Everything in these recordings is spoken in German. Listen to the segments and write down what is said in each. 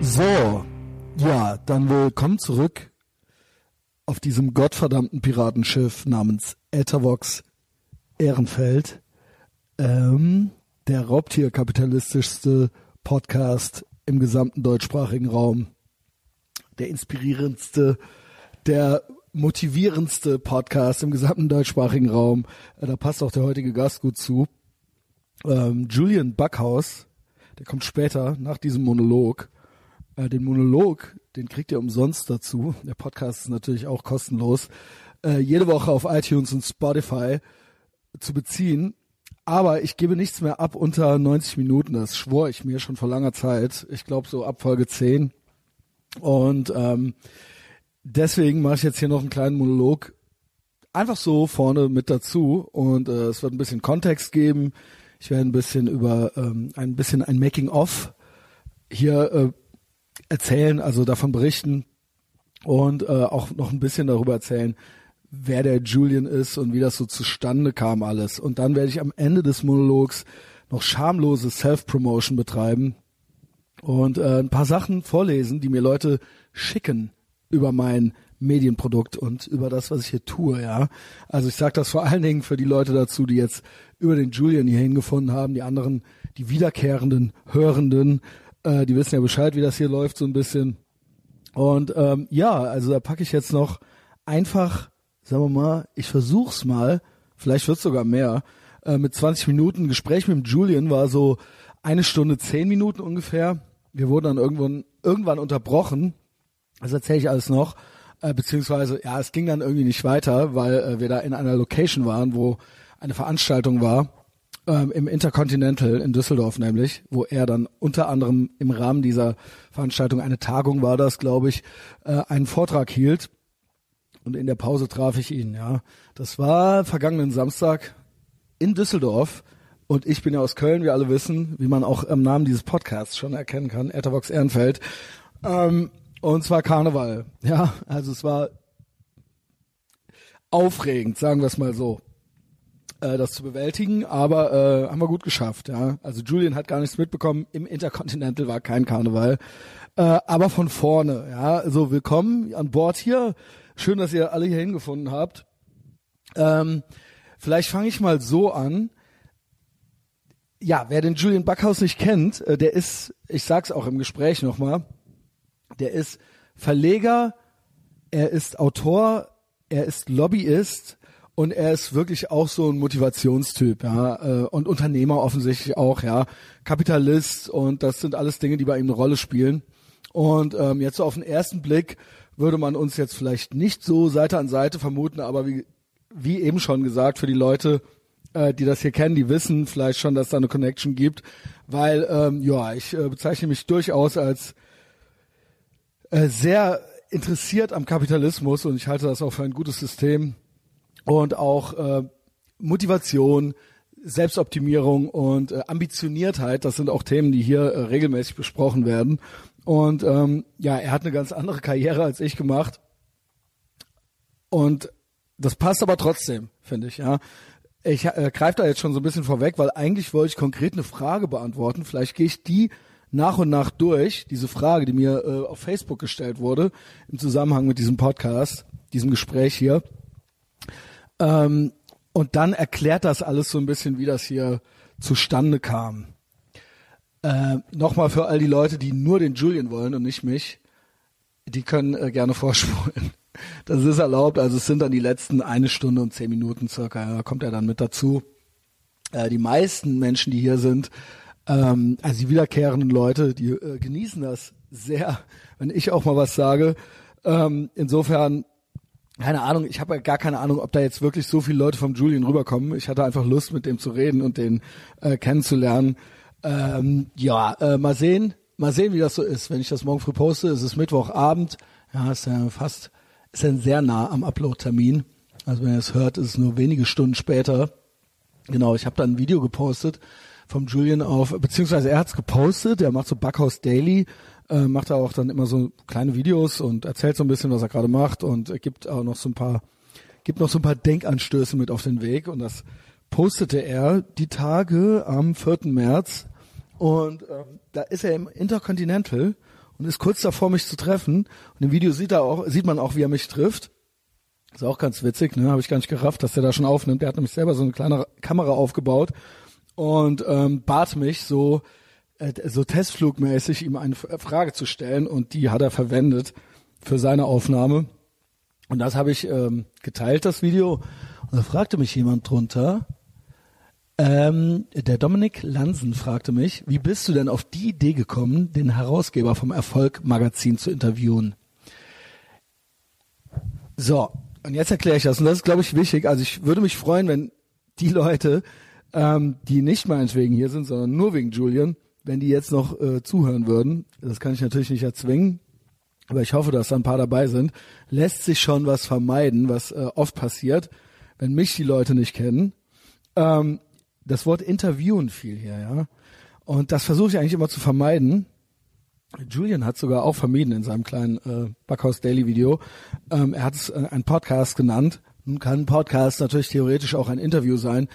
So, ja, dann willkommen zurück auf diesem gottverdammten Piratenschiff namens Ethervox Ehrenfeld. Ähm, der raubtierkapitalistischste Podcast im gesamten deutschsprachigen Raum. Der inspirierendste, der motivierendste Podcast im gesamten deutschsprachigen Raum. Äh, da passt auch der heutige Gast gut zu. Ähm, Julian Backhaus, der kommt später nach diesem Monolog. Äh, den Monolog, den kriegt ihr umsonst dazu. Der Podcast ist natürlich auch kostenlos. Äh, jede Woche auf iTunes und Spotify zu beziehen. Aber ich gebe nichts mehr ab unter 90 Minuten. Das schwor ich mir schon vor langer Zeit. Ich glaube so ab Folge 10. Und ähm, deswegen mache ich jetzt hier noch einen kleinen Monolog einfach so vorne mit dazu. Und äh, es wird ein bisschen Kontext geben. Ich werde ein bisschen über ähm, ein bisschen ein Making of hier äh, erzählen, also davon berichten und äh, auch noch ein bisschen darüber erzählen, wer der Julian ist und wie das so zustande kam alles. Und dann werde ich am Ende des Monologs noch schamlose Self-Promotion betreiben und äh, ein paar Sachen vorlesen, die mir Leute schicken über mein Medienprodukt und über das, was ich hier tue, ja. Also ich sage das vor allen Dingen für die Leute dazu, die jetzt über den Julian hier hingefunden haben, die anderen, die wiederkehrenden Hörenden, äh, die wissen ja Bescheid, wie das hier läuft so ein bisschen. Und ähm, ja, also da packe ich jetzt noch einfach, sagen wir mal, ich versuch's mal, vielleicht wird's sogar mehr, äh, mit 20 Minuten Gespräch mit Julian war so eine Stunde zehn Minuten ungefähr. Wir wurden dann irgendwann irgendwann unterbrochen. Das erzähle ich alles noch. Äh, beziehungsweise, ja, es ging dann irgendwie nicht weiter, weil äh, wir da in einer Location waren, wo eine Veranstaltung war ähm, im Intercontinental in Düsseldorf nämlich, wo er dann unter anderem im Rahmen dieser Veranstaltung, eine Tagung war das, glaube ich, äh, einen Vortrag hielt. Und in der Pause traf ich ihn, ja. Das war vergangenen Samstag in Düsseldorf. Und ich bin ja aus Köln, wie alle wissen, wie man auch im Namen dieses Podcasts schon erkennen kann, Ethervox Ehrenfeld. Ähm, und zwar Karneval. Ja, also es war aufregend, sagen wir es mal so äh, das zu bewältigen, aber äh, haben wir gut geschafft. Ja, also Julian hat gar nichts mitbekommen. Im Intercontinental war kein Karneval, äh, aber von vorne. Ja, also willkommen an Bord hier. Schön, dass ihr alle hier hingefunden habt. Ähm, vielleicht fange ich mal so an. Ja, wer den Julian Backhaus nicht kennt, äh, der ist, ich sag's auch im Gespräch nochmal, der ist Verleger, er ist Autor, er ist Lobbyist, und er ist wirklich auch so ein Motivationstyp, ja, äh, und Unternehmer offensichtlich auch, ja, Kapitalist und das sind alles Dinge, die bei ihm eine Rolle spielen. Und ähm, jetzt so auf den ersten Blick würde man uns jetzt vielleicht nicht so Seite an Seite vermuten, aber wie, wie eben schon gesagt, für die Leute, äh, die das hier kennen, die wissen vielleicht schon, dass da eine Connection gibt, weil ähm, ja, ich äh, bezeichne mich durchaus als äh, sehr interessiert am Kapitalismus und ich halte das auch für ein gutes System und auch äh, Motivation, Selbstoptimierung und äh, Ambitioniertheit, das sind auch Themen, die hier äh, regelmäßig besprochen werden. Und ähm, ja, er hat eine ganz andere Karriere als ich gemacht. Und das passt aber trotzdem, finde ich, ja. Ich äh, greife da jetzt schon so ein bisschen vorweg, weil eigentlich wollte ich konkret eine Frage beantworten. Vielleicht gehe ich die nach und nach durch, diese Frage, die mir äh, auf Facebook gestellt wurde, im Zusammenhang mit diesem Podcast, diesem Gespräch hier. Ähm, und dann erklärt das alles so ein bisschen, wie das hier zustande kam. Äh, Nochmal für all die Leute, die nur den Julian wollen und nicht mich, die können äh, gerne vorspulen. Das ist erlaubt, also es sind dann die letzten eine Stunde und zehn Minuten circa, da kommt er dann mit dazu. Äh, die meisten Menschen, die hier sind, ähm, also die wiederkehrenden Leute, die äh, genießen das sehr, wenn ich auch mal was sage. Ähm, insofern keine Ahnung, ich habe gar keine Ahnung, ob da jetzt wirklich so viele Leute vom Julian rüberkommen. Ich hatte einfach Lust, mit dem zu reden und den äh, kennenzulernen. Ähm, ja, äh, mal sehen, mal sehen, wie das so ist. Wenn ich das morgen früh poste, ist es Mittwochabend. Ja, ist ja fast, ist ja sehr nah am Upload-Termin. Also wenn ihr es hört, ist es nur wenige Stunden später. Genau, ich habe da ein Video gepostet vom Julian auf, beziehungsweise er hat's gepostet, er macht so Backhaus Daily äh, macht er auch dann immer so kleine Videos und erzählt so ein bisschen, was er gerade macht und gibt auch noch so ein paar, gibt noch so ein paar Denkanstöße mit auf den Weg und das postete er die Tage am 4. März und äh, da ist er im Intercontinental und ist kurz davor, mich zu treffen. Und im Video sieht, er auch, sieht man auch, wie er mich trifft. Ist auch ganz witzig, ne? Habe ich gar nicht gerafft, dass der da schon aufnimmt. Der hat nämlich selber so eine kleine Kamera aufgebaut und ähm, bat mich so so testflugmäßig ihm eine Frage zu stellen und die hat er verwendet für seine Aufnahme. Und das habe ich ähm, geteilt, das Video. Und da fragte mich jemand drunter, ähm, der Dominik Lansen fragte mich, wie bist du denn auf die Idee gekommen, den Herausgeber vom Erfolg Magazin zu interviewen? So, und jetzt erkläre ich das. Und das ist, glaube ich, wichtig. Also ich würde mich freuen, wenn die Leute, ähm, die nicht meinetwegen hier sind, sondern nur wegen Julian, wenn die jetzt noch äh, zuhören würden. Das kann ich natürlich nicht erzwingen, aber ich hoffe, dass da ein paar dabei sind. Lässt sich schon was vermeiden, was äh, oft passiert, wenn mich die Leute nicht kennen. Ähm, das Wort interviewen fiel hier, ja. Und das versuche ich eigentlich immer zu vermeiden. Julian hat sogar auch vermieden in seinem kleinen äh, Backhaus Daily Video. Ähm, er hat es äh, ein Podcast genannt. Nun kann ein Podcast natürlich theoretisch auch ein Interview sein.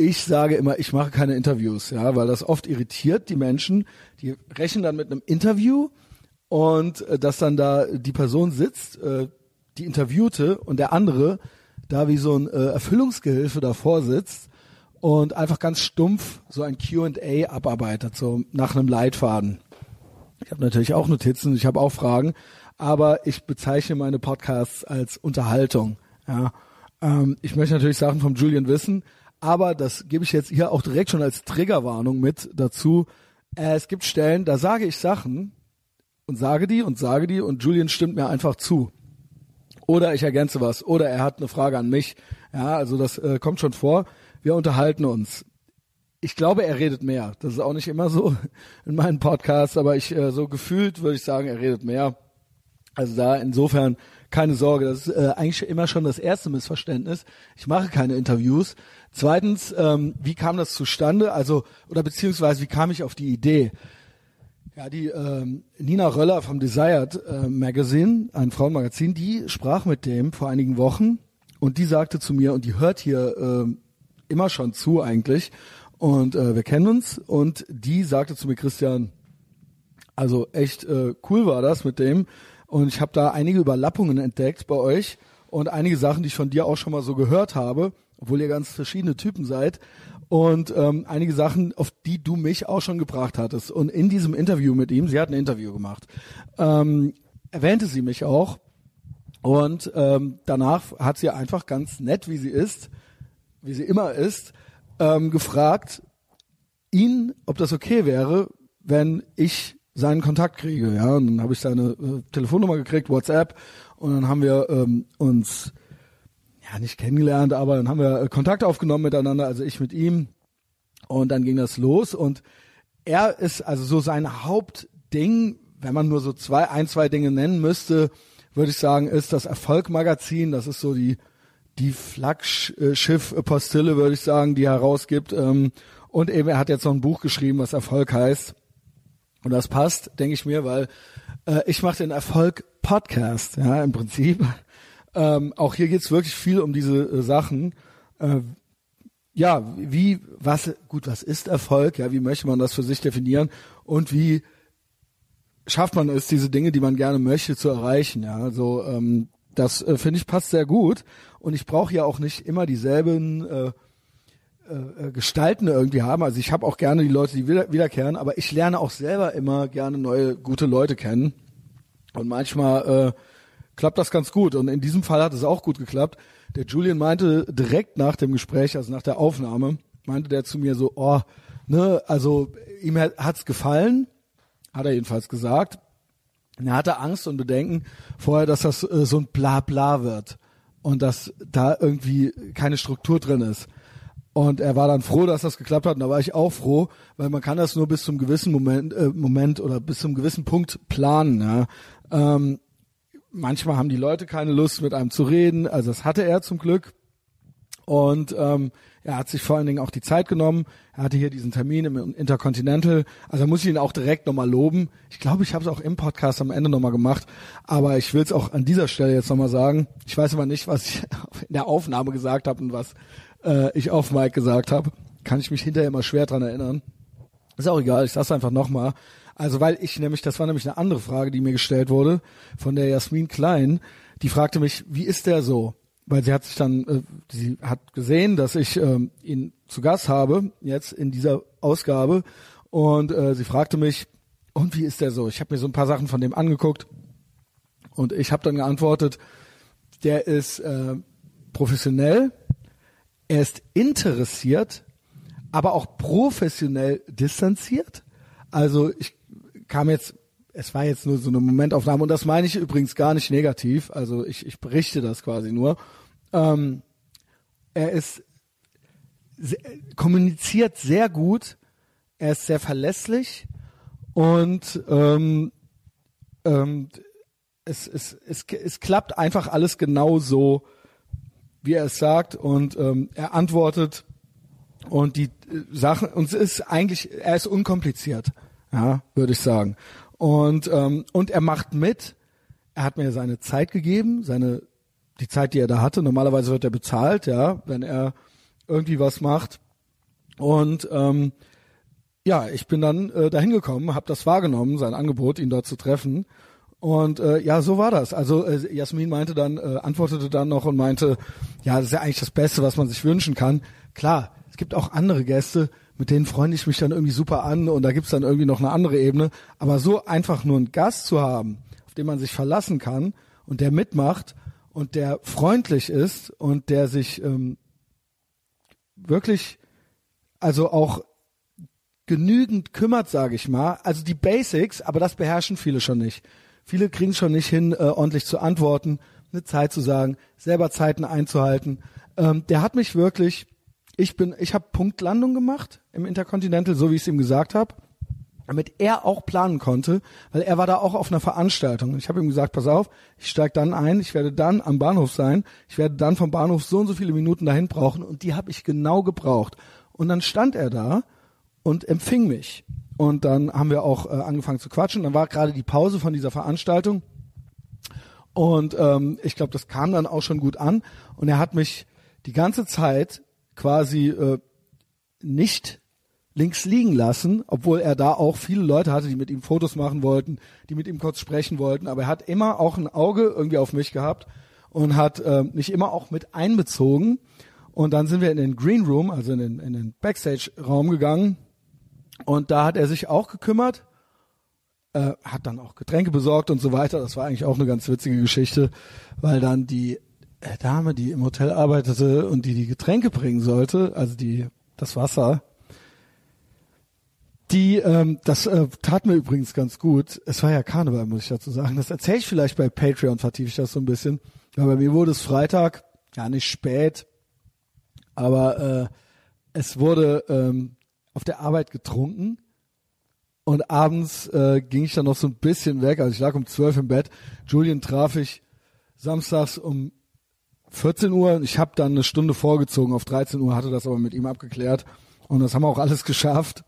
Ich sage immer, ich mache keine Interviews, ja, weil das oft irritiert die Menschen. Die rechnen dann mit einem Interview und äh, dass dann da die Person sitzt, äh, die Interviewte und der andere da wie so ein äh, Erfüllungsgehilfe davor sitzt und einfach ganz stumpf so ein Q&A abarbeitet, so nach einem Leitfaden. Ich habe natürlich auch Notizen, ich habe auch Fragen, aber ich bezeichne meine Podcasts als Unterhaltung. Ja. Ähm, ich möchte natürlich Sachen vom Julian wissen, aber das gebe ich jetzt hier auch direkt schon als Triggerwarnung mit dazu. Äh, es gibt Stellen, da sage ich Sachen und sage die und sage die und Julian stimmt mir einfach zu. Oder ich ergänze was. Oder er hat eine Frage an mich. Ja, also das äh, kommt schon vor wir unterhalten uns. Ich glaube, er redet mehr. Das ist auch nicht immer so in meinen Podcasts, aber ich äh, so gefühlt würde ich sagen, er redet mehr. Also da insofern keine Sorge, das ist äh, eigentlich immer schon das erste Missverständnis. Ich mache keine Interviews. Zweitens, ähm, wie kam das zustande? Also oder beziehungsweise wie kam ich auf die Idee? Ja, die ähm, Nina Röller vom Desired äh, Magazine, ein Frauenmagazin, die sprach mit dem vor einigen Wochen und die sagte zu mir und die hört hier äh, immer schon zu eigentlich. Und äh, wir kennen uns und die sagte zu mir, Christian, also echt äh, cool war das mit dem. Und ich habe da einige Überlappungen entdeckt bei euch und einige Sachen, die ich von dir auch schon mal so gehört habe, obwohl ihr ganz verschiedene Typen seid. Und ähm, einige Sachen, auf die du mich auch schon gebracht hattest. Und in diesem Interview mit ihm, sie hat ein Interview gemacht, ähm, erwähnte sie mich auch. Und ähm, danach hat sie einfach ganz nett, wie sie ist, wie sie immer ist, ähm, gefragt, ihn, ob das okay wäre, wenn ich seinen Kontakt kriege. Ja, und dann habe ich seine äh, Telefonnummer gekriegt, WhatsApp, und dann haben wir ähm, uns ja nicht kennengelernt, aber dann haben wir äh, Kontakt aufgenommen miteinander, also ich mit ihm, und dann ging das los. Und er ist also so sein Hauptding, wenn man nur so zwei, ein, zwei Dinge nennen müsste, würde ich sagen, ist das Erfolgmagazin. Das ist so die die Flaggschiff-Postille, würde ich sagen, die er herausgibt. Ähm, und eben, er hat jetzt noch ein Buch geschrieben, was Erfolg heißt. Und das passt, denke ich mir, weil äh, ich mache den Erfolg-Podcast, ja, im Prinzip. Ähm, auch hier geht's wirklich viel um diese äh, Sachen. Äh, ja, wie, was, gut, was ist Erfolg? Ja, wie möchte man das für sich definieren? Und wie schafft man es, diese Dinge, die man gerne möchte, zu erreichen? Ja, also ähm, das äh, finde ich passt sehr gut. Und ich brauche ja auch nicht immer dieselben äh, äh, äh, Gestalten irgendwie haben. Also ich habe auch gerne die Leute, die wieder, wiederkehren, aber ich lerne auch selber immer gerne neue, gute Leute kennen. Und manchmal äh, klappt das ganz gut. Und in diesem Fall hat es auch gut geklappt. Der Julian meinte direkt nach dem Gespräch, also nach der Aufnahme, meinte der zu mir so, oh, ne, also ihm hat's gefallen, hat er jedenfalls gesagt. Er hatte Angst und Bedenken vorher, dass das äh, so ein Blabla wird und dass da irgendwie keine Struktur drin ist. Und er war dann froh, dass das geklappt hat. Und da war ich auch froh, weil man kann das nur bis zum gewissen Moment, äh, Moment oder bis zum gewissen Punkt planen. Ja. Ähm, manchmal haben die Leute keine Lust, mit einem zu reden. Also das hatte er zum Glück. Und ähm, er hat sich vor allen Dingen auch die Zeit genommen. Er hatte hier diesen Termin im Intercontinental. Also muss ich ihn auch direkt nochmal loben. Ich glaube, ich habe es auch im Podcast am Ende nochmal gemacht. Aber ich will es auch an dieser Stelle jetzt nochmal sagen. Ich weiß aber nicht, was ich in der Aufnahme gesagt habe und was äh, ich auf Mike gesagt habe. Kann ich mich hinterher immer schwer dran erinnern. Ist auch egal, ich sag's einfach nochmal. Also weil ich nämlich, das war nämlich eine andere Frage, die mir gestellt wurde von der Jasmin Klein. Die fragte mich, wie ist der so? Weil sie hat sich dann, äh, sie hat gesehen, dass ich ähm, ihn zu Gast habe, jetzt in dieser Ausgabe. Und äh, sie fragte mich, und wie ist der so? Ich habe mir so ein paar Sachen von dem angeguckt und ich habe dann geantwortet, der ist äh, professionell, er ist interessiert, aber auch professionell distanziert. Also ich kam jetzt, es war jetzt nur so eine Momentaufnahme und das meine ich übrigens gar nicht negativ. Also ich, ich berichte das quasi nur. Ähm, er ist sehr, kommuniziert sehr gut, er ist sehr verlässlich und ähm, ähm, es, es, es, es klappt einfach alles genau so, wie er es sagt und ähm, er antwortet und die äh, Sachen und es ist eigentlich er ist unkompliziert, ja, würde ich sagen. Und ähm, und er macht mit. Er hat mir seine Zeit gegeben, seine die Zeit, die er da hatte. Normalerweise wird er bezahlt, ja, wenn er irgendwie was macht. Und ähm, ja, ich bin dann äh, dahin gekommen, habe das wahrgenommen, sein Angebot, ihn dort zu treffen. Und äh, ja, so war das. Also äh, Jasmin meinte dann, äh, antwortete dann noch und meinte, ja, das ist ja eigentlich das Beste, was man sich wünschen kann. Klar, es gibt auch andere Gäste, mit denen freunde ich mich dann irgendwie super an und da gibt's dann irgendwie noch eine andere Ebene. Aber so einfach nur einen Gast zu haben, auf den man sich verlassen kann und der mitmacht und der freundlich ist und der sich ähm, wirklich, also auch genügend kümmert, sage ich mal. Also die Basics, aber das beherrschen viele schon nicht. Viele kriegen schon nicht hin, äh, ordentlich zu antworten, eine Zeit zu sagen, selber Zeiten einzuhalten. Ähm, der hat mich wirklich, ich bin, ich habe Punktlandung gemacht im Intercontinental, so wie ich es ihm gesagt habe, damit er auch planen konnte, weil er war da auch auf einer Veranstaltung. Ich habe ihm gesagt, pass auf, ich steige dann ein, ich werde dann am Bahnhof sein, ich werde dann vom Bahnhof so und so viele Minuten dahin brauchen und die habe ich genau gebraucht. Und dann stand er da und empfing mich. Und dann haben wir auch äh, angefangen zu quatschen. Dann war gerade die Pause von dieser Veranstaltung. Und ähm, ich glaube, das kam dann auch schon gut an. Und er hat mich die ganze Zeit quasi äh, nicht links liegen lassen, obwohl er da auch viele Leute hatte, die mit ihm Fotos machen wollten, die mit ihm kurz sprechen wollten. Aber er hat immer auch ein Auge irgendwie auf mich gehabt und hat äh, mich immer auch mit einbezogen. Und dann sind wir in den Green Room, also in den, in den Backstage-Raum gegangen und da hat er sich auch gekümmert, äh, hat dann auch Getränke besorgt und so weiter. Das war eigentlich auch eine ganz witzige Geschichte, weil dann die äh, Dame, die im Hotel arbeitete und die die Getränke bringen sollte, also die das Wasser, die, ähm, das äh, tat mir übrigens ganz gut. Es war ja Karneval, muss ich dazu sagen. Das erzähle ich vielleicht bei Patreon, vertiefe ich das so ein bisschen. Aber mir wurde es Freitag, ja nicht spät, aber äh, es wurde ähm, auf der Arbeit getrunken und abends äh, ging ich dann noch so ein bisschen weg. Also ich lag um zwölf im Bett. Julian traf ich samstags um 14 Uhr. Ich habe dann eine Stunde vorgezogen auf 13 Uhr, hatte das aber mit ihm abgeklärt und das haben wir auch alles geschafft.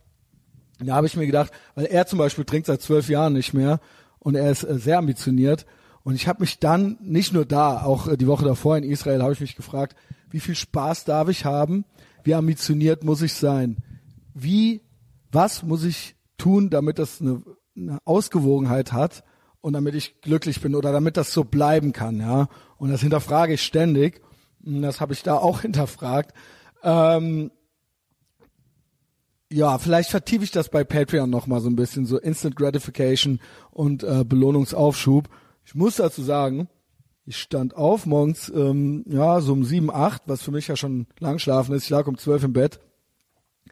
Da habe ich mir gedacht, weil er zum Beispiel trinkt seit zwölf Jahren nicht mehr und er ist äh, sehr ambitioniert. Und ich habe mich dann nicht nur da, auch äh, die Woche davor in Israel, habe ich mich gefragt, wie viel Spaß darf ich haben? Wie ambitioniert muss ich sein? Wie, was muss ich tun, damit das eine, eine Ausgewogenheit hat und damit ich glücklich bin oder damit das so bleiben kann, ja. Und das hinterfrage ich ständig. Und das habe ich da auch hinterfragt. Ähm, ja, vielleicht vertiefe ich das bei Patreon noch mal so ein bisschen, so Instant Gratification und äh, Belohnungsaufschub. Ich muss dazu sagen, ich stand auf morgens, ähm, ja, so um sieben, acht, was für mich ja schon lang schlafen ist. Ich lag um zwölf im Bett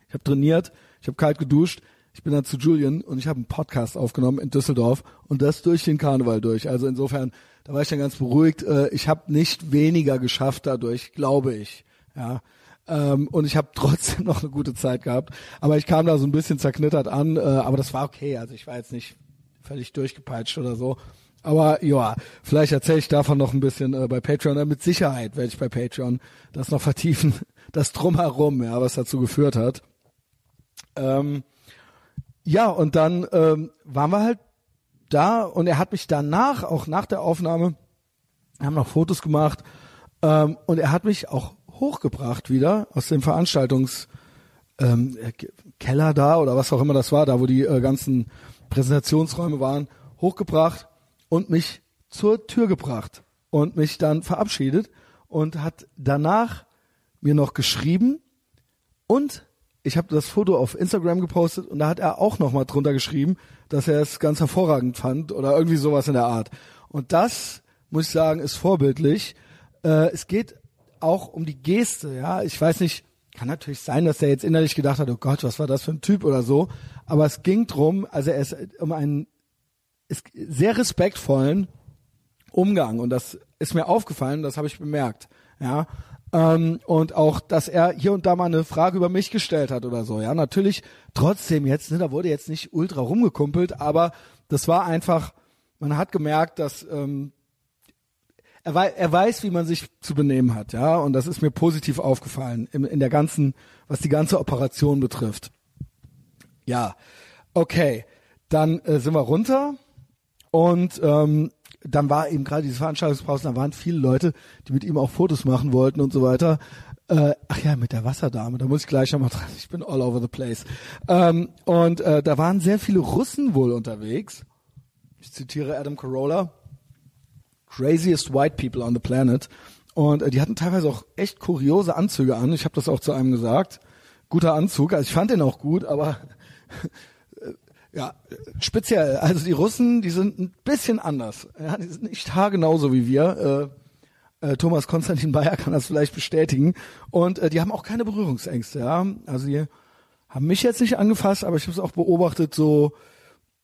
ich habe trainiert, ich habe kalt geduscht, ich bin dann zu Julian und ich habe einen Podcast aufgenommen in Düsseldorf und das durch den Karneval durch. Also insofern, da war ich dann ganz beruhigt. Äh, ich habe nicht weniger geschafft dadurch, glaube ich. Ja. Ähm, und ich habe trotzdem noch eine gute Zeit gehabt. Aber ich kam da so ein bisschen zerknittert an, äh, aber das war okay. Also ich war jetzt nicht völlig durchgepeitscht oder so. Aber ja, vielleicht erzähle ich davon noch ein bisschen äh, bei Patreon. Mit Sicherheit werde ich bei Patreon das noch vertiefen, das drumherum, ja, was dazu geführt hat. Ähm, ja, und dann ähm, waren wir halt da und er hat mich danach, auch nach der Aufnahme, haben noch Fotos gemacht ähm, und er hat mich auch hochgebracht wieder aus dem Veranstaltungsraum ähm, Keller da oder was auch immer das war, da wo die äh, ganzen Präsentationsräume waren, hochgebracht und mich zur Tür gebracht und mich dann verabschiedet und hat danach mir noch geschrieben und ich habe das Foto auf Instagram gepostet und da hat er auch noch mal drunter geschrieben, dass er es ganz hervorragend fand oder irgendwie sowas in der Art. Und das muss ich sagen, ist vorbildlich. Äh, es geht auch um die Geste, ja. Ich weiß nicht, kann natürlich sein, dass er jetzt innerlich gedacht hat, oh Gott, was war das für ein Typ oder so. Aber es ging drum, also er ist um einen ist sehr respektvollen Umgang und das ist mir aufgefallen, das habe ich bemerkt, ja. Ähm, und auch, dass er hier und da mal eine Frage über mich gestellt hat oder so, ja. Natürlich trotzdem jetzt, ne, da wurde jetzt nicht ultra rumgekumpelt, aber das war einfach, man hat gemerkt, dass ähm, er, wei er weiß, wie man sich zu benehmen hat, ja, und das ist mir positiv aufgefallen in, in der ganzen, was die ganze Operation betrifft. Ja, okay, dann äh, sind wir runter und ähm, dann war eben gerade diese Veranstaltungspause, da waren viele Leute, die mit ihm auch Fotos machen wollten und so weiter. Äh, ach ja, mit der Wasserdame, da muss ich gleich nochmal dran. Ich bin all over the place. Ähm, und äh, da waren sehr viele Russen wohl unterwegs. Ich zitiere Adam Carolla craziest white people on the planet. Und äh, die hatten teilweise auch echt kuriose Anzüge an. Ich habe das auch zu einem gesagt. Guter Anzug. Also ich fand den auch gut, aber ja, speziell. Also die Russen, die sind ein bisschen anders. Ja, die sind nicht haargenauso wie wir. Äh, äh, Thomas Konstantin Bayer kann das vielleicht bestätigen. Und äh, die haben auch keine Berührungsängste. Ja, also die haben mich jetzt nicht angefasst, aber ich habe es auch beobachtet. So,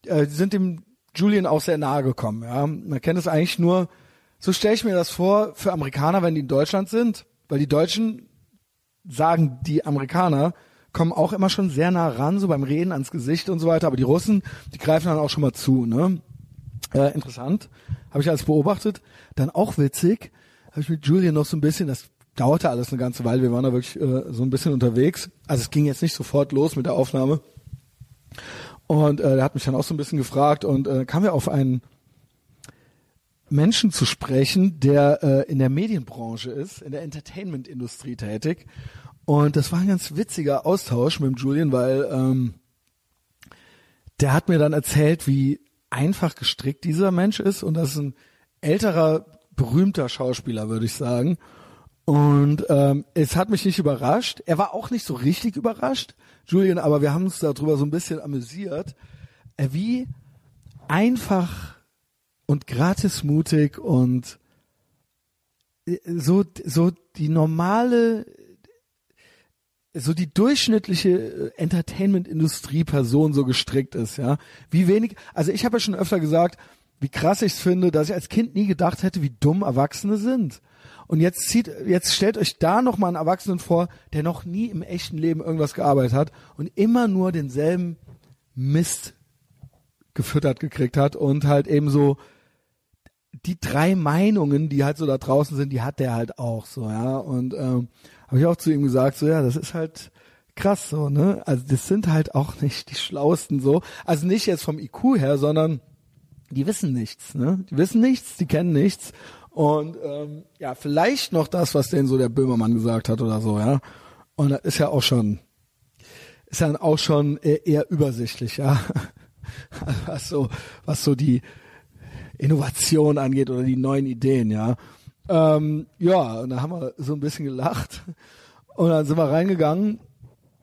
äh, die sind dem Julian auch sehr nahe gekommen. Ja, man kennt es eigentlich nur. So stelle ich mir das vor für Amerikaner, wenn die in Deutschland sind, weil die Deutschen sagen, die Amerikaner kommen auch immer schon sehr nah ran, so beim Reden ans Gesicht und so weiter. Aber die Russen, die greifen dann auch schon mal zu. Ne? Äh, interessant, habe ich alles beobachtet. Dann auch witzig, habe ich mit Julian noch so ein bisschen, das dauerte alles eine ganze Weile, wir waren da wirklich äh, so ein bisschen unterwegs. Also es ging jetzt nicht sofort los mit der Aufnahme. Und äh, er hat mich dann auch so ein bisschen gefragt und äh, kam wir auf einen Menschen zu sprechen, der äh, in der Medienbranche ist, in der Entertainment-Industrie tätig. Und das war ein ganz witziger Austausch mit dem Julian, weil ähm, der hat mir dann erzählt, wie einfach gestrickt dieser Mensch ist und das ist ein älterer, berühmter Schauspieler, würde ich sagen. Und ähm, es hat mich nicht überrascht. Er war auch nicht so richtig überrascht, Julian, aber wir haben uns darüber so ein bisschen amüsiert, äh, wie einfach und gratismutig und äh, so so die normale so die durchschnittliche äh, Entertainment-Industrie-Person so gestrickt ist, ja. Wie wenig, also ich habe ja schon öfter gesagt, wie krass ich es finde, dass ich als Kind nie gedacht hätte, wie dumm Erwachsene sind. Und jetzt zieht, jetzt stellt euch da noch mal einen Erwachsenen vor, der noch nie im echten Leben irgendwas gearbeitet hat und immer nur denselben Mist gefüttert gekriegt hat und halt eben so die drei Meinungen, die halt so da draußen sind, die hat der halt auch so, ja. Und ähm, habe ich auch zu ihm gesagt, so ja, das ist halt krass so, ne? Also das sind halt auch nicht die schlauesten so. Also nicht jetzt vom IQ her, sondern die wissen nichts, ne? Die wissen nichts, die kennen nichts und ähm, ja, vielleicht noch das, was denn so der Böhmermann gesagt hat oder so, ja. Und das ist ja auch schon, ist dann auch schon eher, eher übersichtlich, ja. was so, was so die Innovation angeht oder die neuen Ideen, ja. Ähm, ja, und da haben wir so ein bisschen gelacht. Und dann sind wir reingegangen.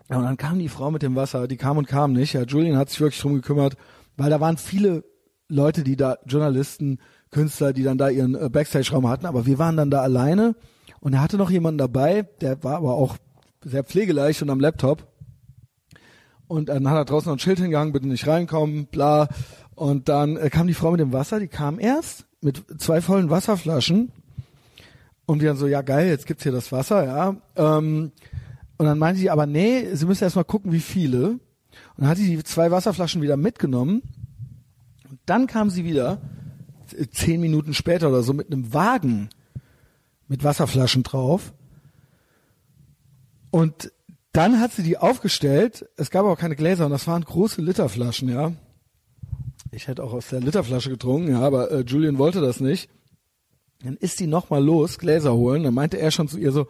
Und dann kam die Frau mit dem Wasser, die kam und kam nicht. Ja, Julian hat sich wirklich drum gekümmert, weil da waren viele Leute, die da, Journalisten, Künstler, die dann da ihren äh, Backstage-Raum hatten, aber wir waren dann da alleine und er hatte noch jemanden dabei, der war aber auch sehr pflegeleicht und am Laptop. Und dann hat er draußen noch ein Schild hingegangen, bitte nicht reinkommen, bla. Und dann äh, kam die Frau mit dem Wasser, die kam erst mit zwei vollen Wasserflaschen. Und die dann so, ja geil, jetzt gibt's hier das Wasser, ja. Ähm, und dann meinte sie, aber nee, sie müssen erst mal gucken, wie viele. Und dann hat sie die zwei Wasserflaschen wieder mitgenommen. Und dann kam sie wieder zehn Minuten später oder so mit einem Wagen mit Wasserflaschen drauf. Und dann hat sie die aufgestellt. Es gab aber keine Gläser und das waren große Literflaschen, ja. Ich hätte auch aus der Literflasche getrunken, ja, aber äh, Julian wollte das nicht. Dann ist sie nochmal los, Gläser holen. Dann meinte er schon zu ihr so,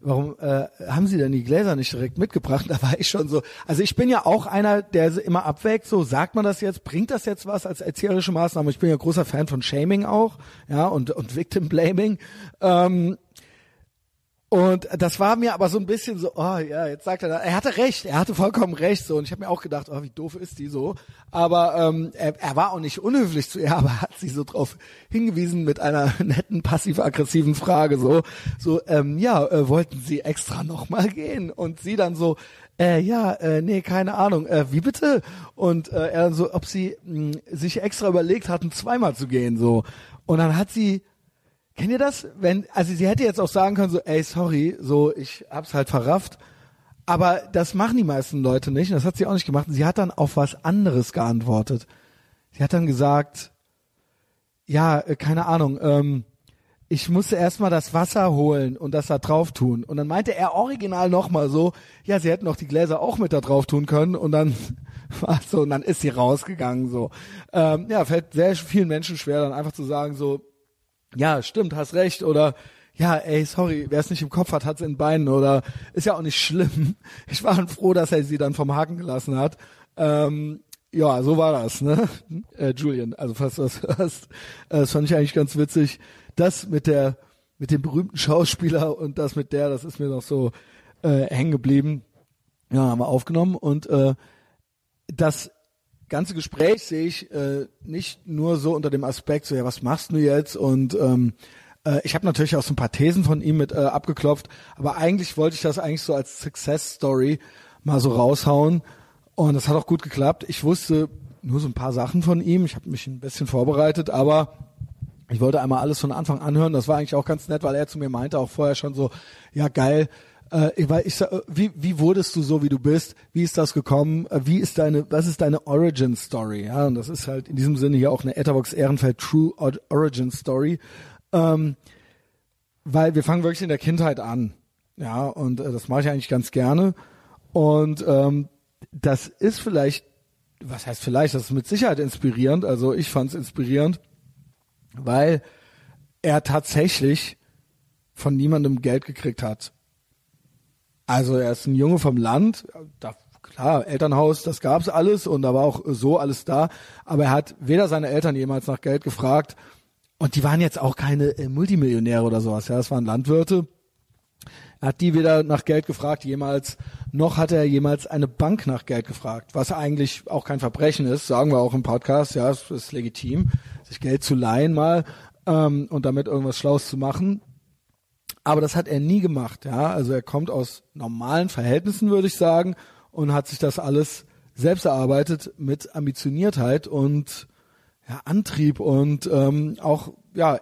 warum äh, haben Sie denn die Gläser nicht direkt mitgebracht? Da war ich schon so. Also ich bin ja auch einer, der immer abwägt, so sagt man das jetzt, bringt das jetzt was als erzieherische Maßnahme? Ich bin ja großer Fan von Shaming auch, ja, und, und Victim Blaming. Ähm, und das war mir aber so ein bisschen so, oh ja, jetzt sagt er, er hatte recht, er hatte vollkommen recht so. Und ich habe mir auch gedacht, oh, wie doof ist die so. Aber ähm, er, er war auch nicht unhöflich zu ihr, aber hat sie so drauf hingewiesen mit einer netten passiv-aggressiven Frage so, so ähm, ja, äh, wollten Sie extra nochmal gehen? Und sie dann so, äh, ja, äh, nee, keine Ahnung, äh, wie bitte? Und äh, er dann so, ob sie mh, sich extra überlegt hatten, zweimal zu gehen so. Und dann hat sie Kennt ihr das? Wenn, also sie hätte jetzt auch sagen können, so, ey, sorry, so, ich hab's halt verrafft. Aber das machen die meisten Leute nicht. Das hat sie auch nicht gemacht. Sie hat dann auf was anderes geantwortet. Sie hat dann gesagt, ja, äh, keine Ahnung, ähm, ich musste erstmal das Wasser holen und das da drauf tun. Und dann meinte er original nochmal so, ja, sie hätten doch die Gläser auch mit da drauf tun können. Und dann war so, und dann ist sie rausgegangen, so. Ähm, ja, fällt sehr vielen Menschen schwer, dann einfach zu sagen, so, ja, stimmt, hast recht oder ja, ey, sorry, wer es nicht im Kopf hat, hat's in den Beinen oder ist ja auch nicht schlimm. Ich war froh, dass er sie dann vom Haken gelassen hat. Ähm, ja, so war das, ne? Äh, Julian, also falls du das hörst, das fand ich eigentlich ganz witzig. Das mit der, mit dem berühmten Schauspieler und das mit der, das ist mir noch so äh, hängen geblieben. Ja, haben wir aufgenommen und äh, das ganze Gespräch sehe ich äh, nicht nur so unter dem Aspekt, so ja, was machst du jetzt? Und ähm, äh, ich habe natürlich auch so ein paar Thesen von ihm mit äh, abgeklopft, aber eigentlich wollte ich das eigentlich so als Success Story mal so raushauen. Und das hat auch gut geklappt. Ich wusste nur so ein paar Sachen von ihm. Ich habe mich ein bisschen vorbereitet, aber ich wollte einmal alles von Anfang an hören. Das war eigentlich auch ganz nett, weil er zu mir meinte auch vorher schon so, ja geil, äh, weil ich wie wie wurdest du so wie du bist? Wie ist das gekommen? Äh, wie ist deine was ist deine Origin Story? Ja, und das ist halt in diesem Sinne hier auch eine Etherbox Ehrenfeld True Origin Story. Ähm, weil wir fangen wirklich in der Kindheit an. Ja, und äh, das mache ich eigentlich ganz gerne. Und ähm, das ist vielleicht, was heißt vielleicht, das ist mit Sicherheit inspirierend. Also ich fand es inspirierend, weil er tatsächlich von niemandem Geld gekriegt hat. Also er ist ein Junge vom Land, da, klar, Elternhaus, das gab's alles und da war auch so alles da, aber er hat weder seine Eltern jemals nach Geld gefragt und die waren jetzt auch keine äh, Multimillionäre oder sowas, ja, das waren Landwirte. Er hat die weder nach Geld gefragt jemals, noch hat er jemals eine Bank nach Geld gefragt, was eigentlich auch kein Verbrechen ist, sagen wir auch im Podcast, ja, es ist legitim, sich Geld zu leihen mal ähm, und damit irgendwas Schlaues zu machen. Aber das hat er nie gemacht, ja. Also er kommt aus normalen Verhältnissen, würde ich sagen, und hat sich das alles selbst erarbeitet mit Ambitioniertheit und ja, Antrieb und ähm, auch ja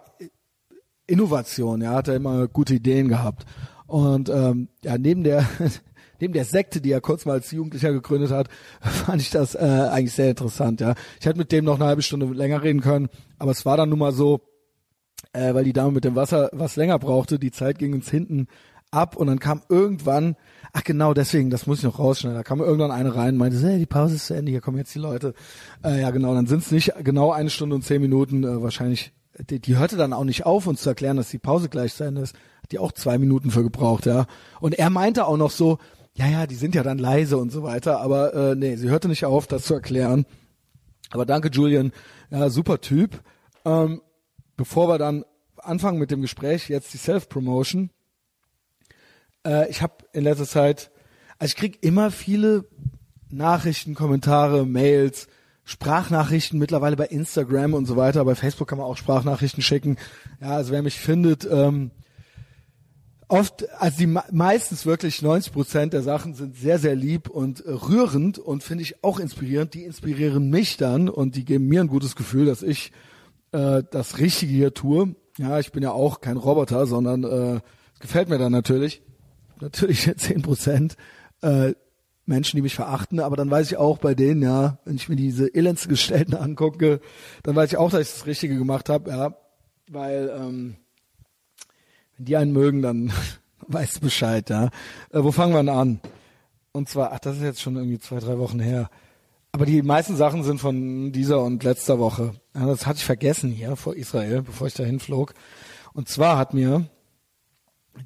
Innovation. Ja, hat er immer gute Ideen gehabt. Und ähm, ja, neben der neben der Sekte, die er kurz mal als Jugendlicher gegründet hat, fand ich das äh, eigentlich sehr interessant. Ja, ich hätte mit dem noch eine halbe Stunde länger reden können, aber es war dann nun mal so, äh, weil die Dame mit dem Wasser was länger brauchte. Die Zeit ging uns hinten ab und dann kam irgendwann, ach genau deswegen, das muss ich noch rausschneiden, da kam irgendwann eine rein und meinte, hey, die Pause ist zu Ende, hier kommen jetzt die Leute. Äh, ja genau, dann sind es nicht genau eine Stunde und zehn Minuten, äh, wahrscheinlich, die, die hörte dann auch nicht auf, uns zu erklären, dass die Pause gleich zu Ende ist. Hat die auch zwei Minuten für gebraucht, ja. Und er meinte auch noch so, ja, ja, die sind ja dann leise und so weiter, aber äh, nee, sie hörte nicht auf, das zu erklären. Aber danke, Julian, ja, super Typ. Ähm, bevor wir dann anfangen mit dem Gespräch, jetzt die Self-Promotion. Äh, ich habe in letzter Zeit, also ich krieg immer viele Nachrichten, Kommentare, Mails, Sprachnachrichten mittlerweile bei Instagram und so weiter. Bei Facebook kann man auch Sprachnachrichten schicken. Ja, also wer mich findet, ähm, oft, also die meistens wirklich 90 Prozent der Sachen sind sehr, sehr lieb und rührend und finde ich auch inspirierend. Die inspirieren mich dann und die geben mir ein gutes Gefühl, dass ich äh, das Richtige hier tue. Ja, ich bin ja auch kein Roboter, sondern äh, gefällt mir dann natürlich. Natürlich zehn Prozent äh, Menschen, die mich verachten, aber dann weiß ich auch bei denen, ja, wenn ich mir diese Elendsgestellten angucke, dann weiß ich auch, dass ich das Richtige gemacht habe, ja, weil ähm, wenn die einen mögen, dann weißt Bescheid, ja. Äh, wo fangen wir denn an? Und zwar, ach, das ist jetzt schon irgendwie zwei, drei Wochen her. Aber die meisten Sachen sind von dieser und letzter Woche. Das hatte ich vergessen hier vor Israel, bevor ich dahin flog. Und zwar hat mir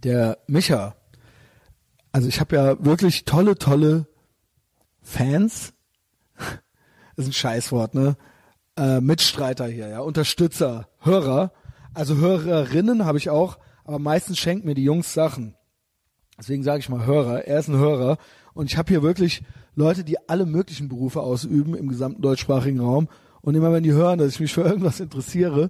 der Micha Also ich habe ja wirklich tolle, tolle Fans. Ist ein Scheißwort, ne? Äh, Mitstreiter hier, ja, Unterstützer, Hörer. Also Hörerinnen habe ich auch, aber meistens schenken mir die Jungs Sachen. Deswegen sage ich mal Hörer. Er ist ein Hörer und ich habe hier wirklich Leute, die alle möglichen Berufe ausüben im gesamten deutschsprachigen Raum. Und immer wenn die hören, dass ich mich für irgendwas interessiere,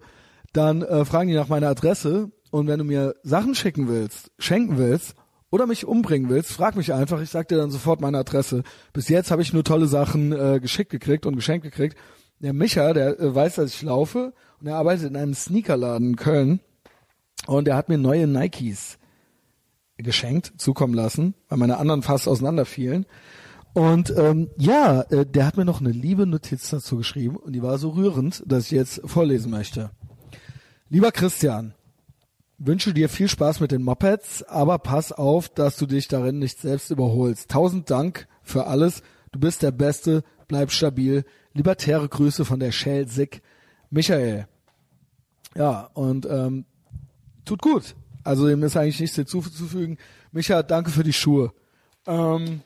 dann äh, fragen die nach meiner Adresse. Und wenn du mir Sachen schicken willst, schenken willst oder mich umbringen willst, frag mich einfach. Ich sag dir dann sofort meine Adresse. Bis jetzt habe ich nur tolle Sachen äh, geschickt gekriegt und geschenkt gekriegt. Der Micha, der äh, weiß, dass ich laufe und er arbeitet in einem Sneakerladen in Köln und er hat mir neue Nikes geschenkt, zukommen lassen, weil meine anderen fast auseinanderfielen. Und ähm, ja, äh, der hat mir noch eine liebe Notiz dazu geschrieben und die war so rührend, dass ich jetzt vorlesen möchte. Lieber Christian, wünsche dir viel Spaß mit den Mopeds, aber pass auf, dass du dich darin nicht selbst überholst. Tausend Dank für alles. Du bist der Beste. Bleib stabil. Libertäre Grüße von der Shell Sick. Michael. Ja, und ähm, tut gut. Also dem ist eigentlich nichts hinzuzufügen. Micha, danke für die Schuhe. Ähm,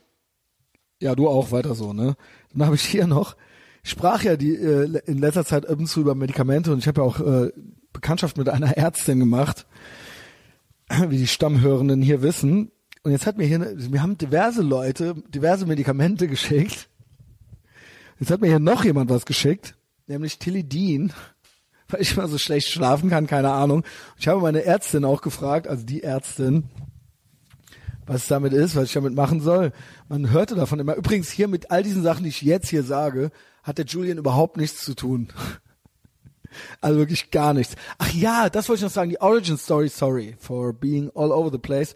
ja, du auch weiter so, ne? Dann habe ich hier noch, ich sprach ja die äh, in letzter Zeit ab und zu über Medikamente und ich habe ja auch äh, Bekanntschaft mit einer Ärztin gemacht, wie die Stammhörenden hier wissen. Und jetzt hat mir hier, mir haben diverse Leute diverse Medikamente geschickt. Jetzt hat mir hier noch jemand was geschickt, nämlich Tilidin weil ich mal so schlecht schlafen kann, keine Ahnung. Ich habe meine Ärztin auch gefragt, also die Ärztin, was damit ist, was ich damit machen soll. Man hörte davon immer. Übrigens hier mit all diesen Sachen, die ich jetzt hier sage, hat der Julian überhaupt nichts zu tun. Also wirklich gar nichts. Ach ja, das wollte ich noch sagen. Die Origin Story, sorry for being all over the place.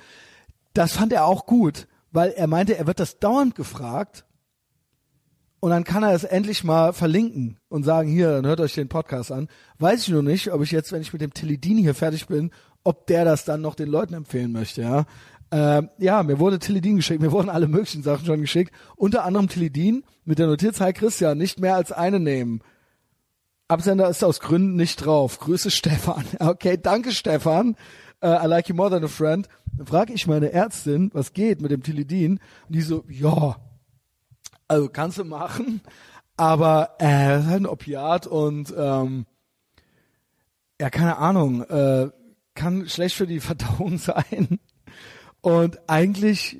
Das fand er auch gut, weil er meinte, er wird das dauernd gefragt und dann kann er es endlich mal verlinken und sagen, hier, dann hört euch den Podcast an. Weiß ich nur nicht, ob ich jetzt, wenn ich mit dem Tilidin hier fertig bin, ob der das dann noch den Leuten empfehlen möchte, ja. Ähm, ja, mir wurde Tilidin geschickt, mir wurden alle möglichen Sachen schon geschickt. Unter anderem Tilidin mit der Notiz, hi Christian, nicht mehr als eine nehmen. Absender ist aus Gründen nicht drauf. Grüße Stefan. Okay, danke Stefan. Uh, I like you more than a friend. Dann frage ich meine Ärztin, was geht mit dem Tilidin. Und die so, ja, also kannst du machen, aber äh, ist halt ein Opiat und ähm, ja, keine Ahnung, äh, kann schlecht für die Verdauung sein. Und eigentlich,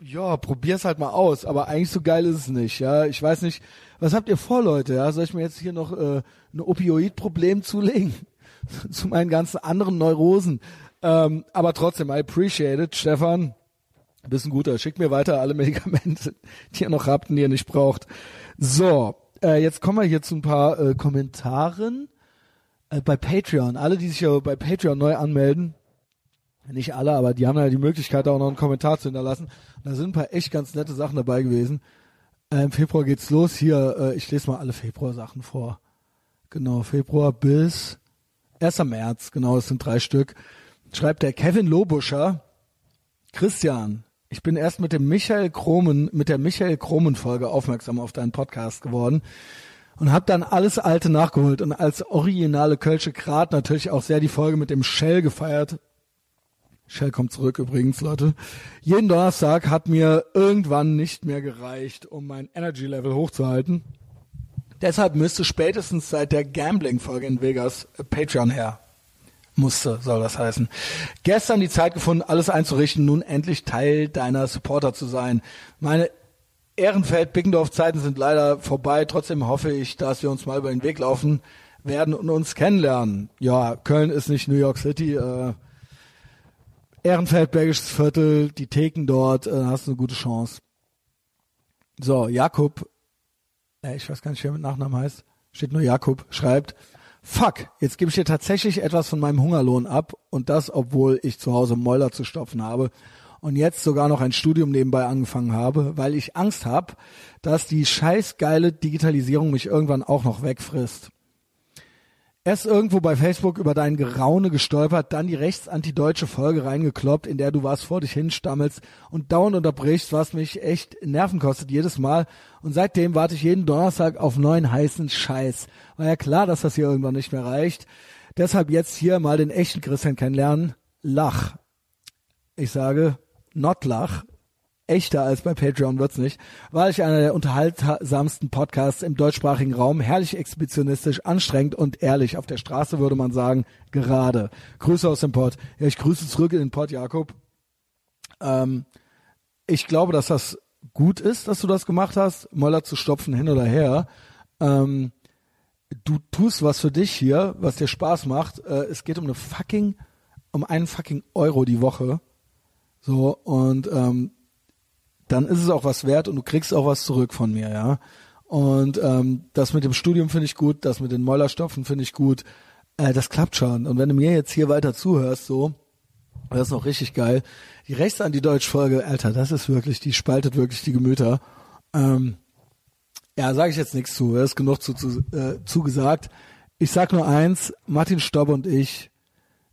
ja, probier's halt mal aus, aber eigentlich so geil ist es nicht, ja. Ich weiß nicht, was habt ihr vor, Leute, ja? Soll ich mir jetzt hier noch äh, ein Opioid-Problem zulegen? Zu meinen ganzen anderen Neurosen. Ähm, aber trotzdem, I appreciate it, Stefan. Bist ein guter. Schickt mir weiter alle Medikamente, die ihr noch habt und die ihr nicht braucht. So, äh, jetzt kommen wir hier zu ein paar äh, Kommentaren äh, bei Patreon. Alle, die sich ja bei Patreon neu anmelden, nicht alle, aber die haben ja die Möglichkeit, da auch noch einen Kommentar zu hinterlassen. Da sind ein paar echt ganz nette Sachen dabei gewesen. Äh, Im Februar geht's los. Hier, äh, ich lese mal alle Februar-Sachen vor. Genau, Februar bis 1. März. Genau, es sind drei Stück. Schreibt der Kevin Lobuscher. Christian, ich bin erst mit dem Michael Kromen, mit der Michael Kromen Folge aufmerksam auf deinen Podcast geworden und habe dann alles Alte nachgeholt und als originale Kölsche Grat natürlich auch sehr die Folge mit dem Shell gefeiert. Shell kommt zurück übrigens, Leute. Jeden Donnerstag hat mir irgendwann nicht mehr gereicht, um mein Energy Level hochzuhalten. Deshalb müsste spätestens seit der Gambling-Folge in Vegas Patreon her musste, soll das heißen. Gestern die Zeit gefunden, alles einzurichten, nun endlich Teil deiner Supporter zu sein. Meine Ehrenfeld-Bickendorf-Zeiten sind leider vorbei. Trotzdem hoffe ich, dass wir uns mal über den Weg laufen werden und uns kennenlernen. Ja, Köln ist nicht New York City. Äh, Ehrenfeld, Bergisches Viertel, die Theken dort, äh, hast du eine gute Chance. So, Jakob, äh, ich weiß gar nicht, wer mit Nachnamen heißt, steht nur Jakob, schreibt, fuck, jetzt gebe ich dir tatsächlich etwas von meinem Hungerlohn ab und das, obwohl ich zu Hause Mäuler zu stopfen habe und jetzt sogar noch ein Studium nebenbei angefangen habe, weil ich Angst habe, dass die scheißgeile Digitalisierung mich irgendwann auch noch wegfrisst. Erst irgendwo bei Facebook über dein Geraune gestolpert, dann die rechtsanti-deutsche Folge reingekloppt, in der du was vor dich hinstammelst und dauernd unterbrichst, was mich echt Nerven kostet jedes Mal. Und seitdem warte ich jeden Donnerstag auf neuen heißen Scheiß. War ja klar, dass das hier irgendwann nicht mehr reicht. Deshalb jetzt hier mal den echten Christian kennenlernen. Lach. Ich sage, not lach. Echter als bei Patreon wird's nicht. War ich einer der unterhaltsamsten Podcasts im deutschsprachigen Raum, herrlich exhibitionistisch, anstrengend und ehrlich. Auf der Straße würde man sagen, gerade. Grüße aus dem Pod. Ja, ich grüße zurück in den Pod, Jakob. Ähm, ich glaube, dass das gut ist, dass du das gemacht hast, Möller zu stopfen hin oder her. Ähm, du tust was für dich hier, was dir Spaß macht. Äh, es geht um eine fucking, um einen fucking Euro die Woche. So, und ähm, dann ist es auch was wert und du kriegst auch was zurück von mir, ja. Und ähm, das mit dem Studium finde ich gut, das mit den Mäulerstopfen finde ich gut. Äh, das klappt schon. Und wenn du mir jetzt hier weiter zuhörst, so, das ist noch richtig geil. Die Rechts an die Deutsch-Folge, Alter, das ist wirklich, die spaltet wirklich die Gemüter. Ähm, ja, sage ich jetzt nichts zu, es ist genug zu, zu, äh, zugesagt. Ich sag nur eins, Martin Stobb und ich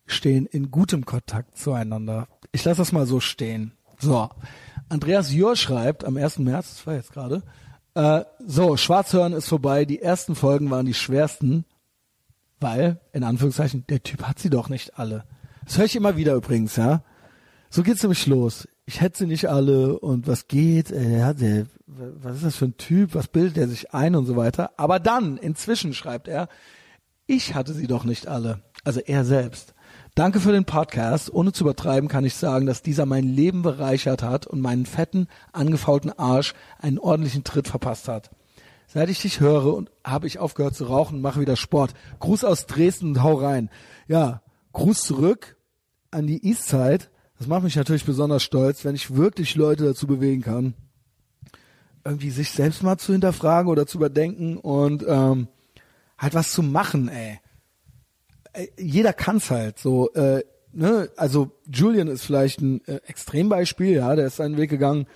stehen in gutem Kontakt zueinander. Ich lasse das mal so stehen. So, Andreas Jör schreibt am 1. März, das war jetzt gerade, äh, so, Schwarzhören ist vorbei, die ersten Folgen waren die schwersten, weil, in Anführungszeichen, der Typ hat sie doch nicht alle. Das höre ich immer wieder übrigens, ja. So geht's nämlich los. Ich hätte sie nicht alle und was geht, äh, ja, der, was ist das für ein Typ, was bildet er sich ein und so weiter. Aber dann, inzwischen schreibt er, ich hatte sie doch nicht alle. Also er selbst. Danke für den Podcast. Ohne zu übertreiben kann ich sagen, dass dieser mein Leben bereichert hat und meinen fetten, angefaulten Arsch einen ordentlichen Tritt verpasst hat. Seit ich dich höre und habe ich aufgehört zu rauchen mache wieder Sport. Gruß aus Dresden und hau rein. Ja, Gruß zurück an die Eastside. Das macht mich natürlich besonders stolz, wenn ich wirklich Leute dazu bewegen kann, irgendwie sich selbst mal zu hinterfragen oder zu überdenken und ähm, halt was zu machen, ey. Äh, jeder kann's halt so. Äh, ne? Also Julian ist vielleicht ein äh, Extrembeispiel, ja, der ist seinen Weg gegangen.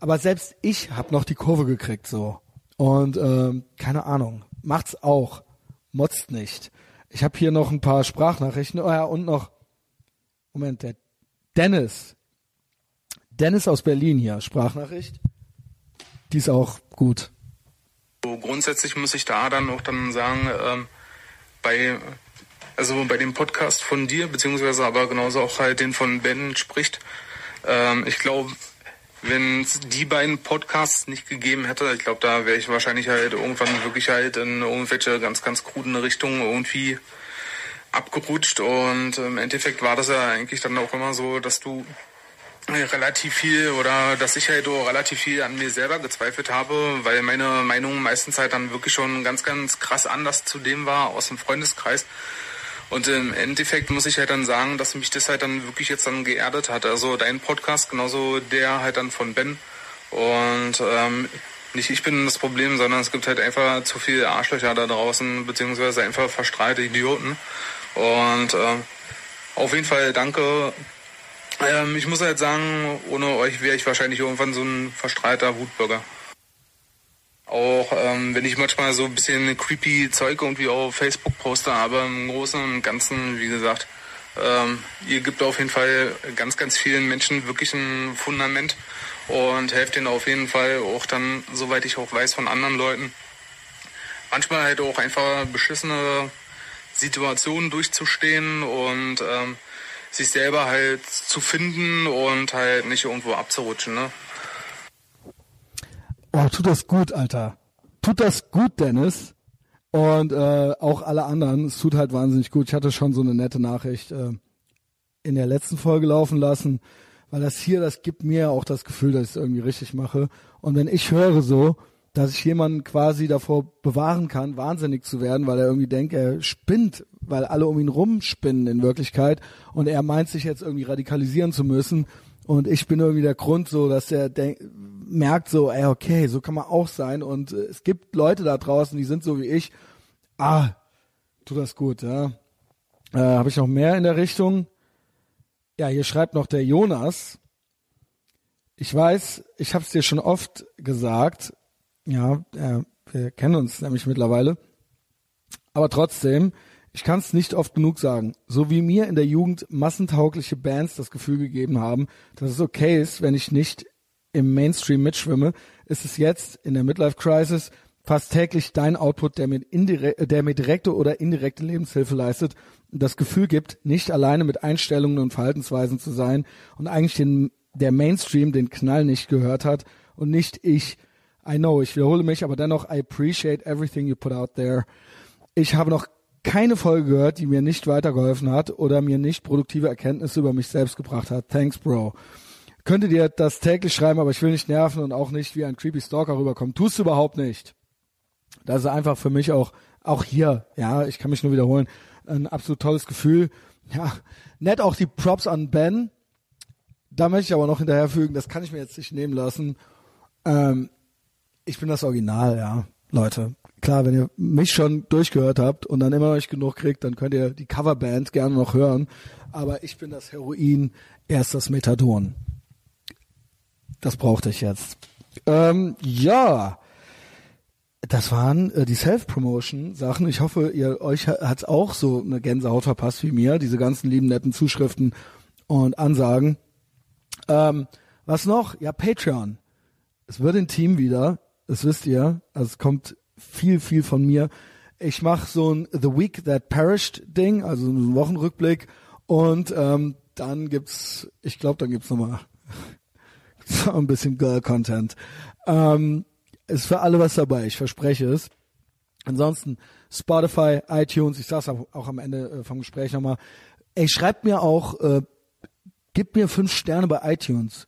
Aber selbst ich habe noch die Kurve gekriegt so. Und ähm, keine Ahnung, macht's auch. Motzt nicht. Ich habe hier noch ein paar Sprachnachrichten. Oh ja, und noch, Moment, der Dennis. Dennis aus Berlin hier, Sprachnachricht. Die ist auch gut. Grundsätzlich muss ich da dann auch dann sagen, ähm, bei also bei dem Podcast von dir, beziehungsweise aber genauso auch halt den von Ben spricht. Ähm, ich glaube, wenn es die beiden Podcasts nicht gegeben hätte, ich glaube, da wäre ich wahrscheinlich halt irgendwann wirklich halt in irgendwelche ganz, ganz kruden Richtungen irgendwie abgerutscht. Und im Endeffekt war das ja eigentlich dann auch immer so, dass du relativ viel oder dass ich halt auch relativ viel an mir selber gezweifelt habe, weil meine Meinung meistens halt dann wirklich schon ganz, ganz krass anders zu dem war aus dem Freundeskreis. Und im Endeffekt muss ich halt dann sagen, dass mich das halt dann wirklich jetzt dann geerdet hat. Also dein Podcast, genauso der halt dann von Ben. Und ähm, nicht ich bin das Problem, sondern es gibt halt einfach zu viele Arschlöcher da draußen, beziehungsweise einfach verstrahlte Idioten. Und äh, auf jeden Fall danke. Ähm, ich muss halt sagen, ohne euch wäre ich wahrscheinlich irgendwann so ein verstrahlter Wutbürger. Auch ähm, wenn ich manchmal so ein bisschen creepy Zeug irgendwie auf Facebook poste, aber im Großen und Ganzen, wie gesagt, ähm, ihr gibt auf jeden Fall ganz, ganz vielen Menschen wirklich ein Fundament und helft ihnen auf jeden Fall auch dann, soweit ich auch weiß, von anderen Leuten. Manchmal halt auch einfach beschissene Situationen durchzustehen und ähm, sich selber halt zu finden und halt nicht irgendwo abzurutschen. Ne? Oh, tut das gut, Alter. Tut das gut, Dennis. Und äh, auch alle anderen. Es tut halt wahnsinnig gut. Ich hatte schon so eine nette Nachricht äh, in der letzten Folge laufen lassen, weil das hier, das gibt mir auch das Gefühl, dass ich es irgendwie richtig mache. Und wenn ich höre so, dass ich jemanden quasi davor bewahren kann, wahnsinnig zu werden, weil er irgendwie denkt, er spinnt, weil alle um ihn rumspinnen in Wirklichkeit und er meint sich jetzt irgendwie radikalisieren zu müssen und ich bin irgendwie der Grund so, dass er merkt so, ey, okay, so kann man auch sein. Und äh, es gibt Leute da draußen, die sind so wie ich. Ah, tut das gut, ja. Äh, Habe ich noch mehr in der Richtung? Ja, hier schreibt noch der Jonas. Ich weiß, ich habe es dir schon oft gesagt. Ja, äh, wir kennen uns nämlich mittlerweile. Aber trotzdem, ich kann es nicht oft genug sagen. So wie mir in der Jugend massentaugliche Bands das Gefühl gegeben haben, dass es okay ist, wenn ich nicht im Mainstream mitschwimme, ist es jetzt in der Midlife Crisis fast täglich dein Output, der mir, indirekt, der mir direkte oder indirekte Lebenshilfe leistet und das Gefühl gibt, nicht alleine mit Einstellungen und Verhaltensweisen zu sein und eigentlich den der Mainstream den Knall nicht gehört hat und nicht ich. I know, ich wiederhole mich, aber dennoch, I appreciate everything you put out there. Ich habe noch keine Folge gehört, die mir nicht weitergeholfen hat oder mir nicht produktive Erkenntnisse über mich selbst gebracht hat. Thanks, Bro. Könnte dir das täglich schreiben, aber ich will nicht nerven und auch nicht wie ein creepy Stalker rüberkommen. Tust du überhaupt nicht. Das ist einfach für mich auch, auch hier, ja, ich kann mich nur wiederholen, ein absolut tolles Gefühl. Ja, nett auch die Props an Ben. Da möchte ich aber noch hinterherfügen, das kann ich mir jetzt nicht nehmen lassen. Ähm, ich bin das Original, ja, Leute. Klar, wenn ihr mich schon durchgehört habt und dann immer noch nicht genug kriegt, dann könnt ihr die Coverband gerne noch hören. Aber ich bin das Heroin, er ist das Methadon. Das brauchte ich jetzt. Ähm, ja, das waren äh, die Self-Promotion-Sachen. Ich hoffe, ihr euch hat's auch so eine Gänsehaut verpasst wie mir, diese ganzen lieben netten Zuschriften und Ansagen. Ähm, was noch? Ja, Patreon. Es wird ein Team wieder, das wisst ihr. Also es kommt viel, viel von mir. Ich mache so ein The Week That Perished Ding, also einen Wochenrückblick. Und ähm, dann gibt's, ich glaube, dann gibt's nochmal so ein bisschen Girl-Content. Ähm, ist für alle was dabei, ich verspreche es. Ansonsten Spotify, iTunes, ich sag's auch, am Ende äh, vom Gespräch nochmal. Ey, schreibt mir auch, äh, gib mir fünf Sterne bei iTunes.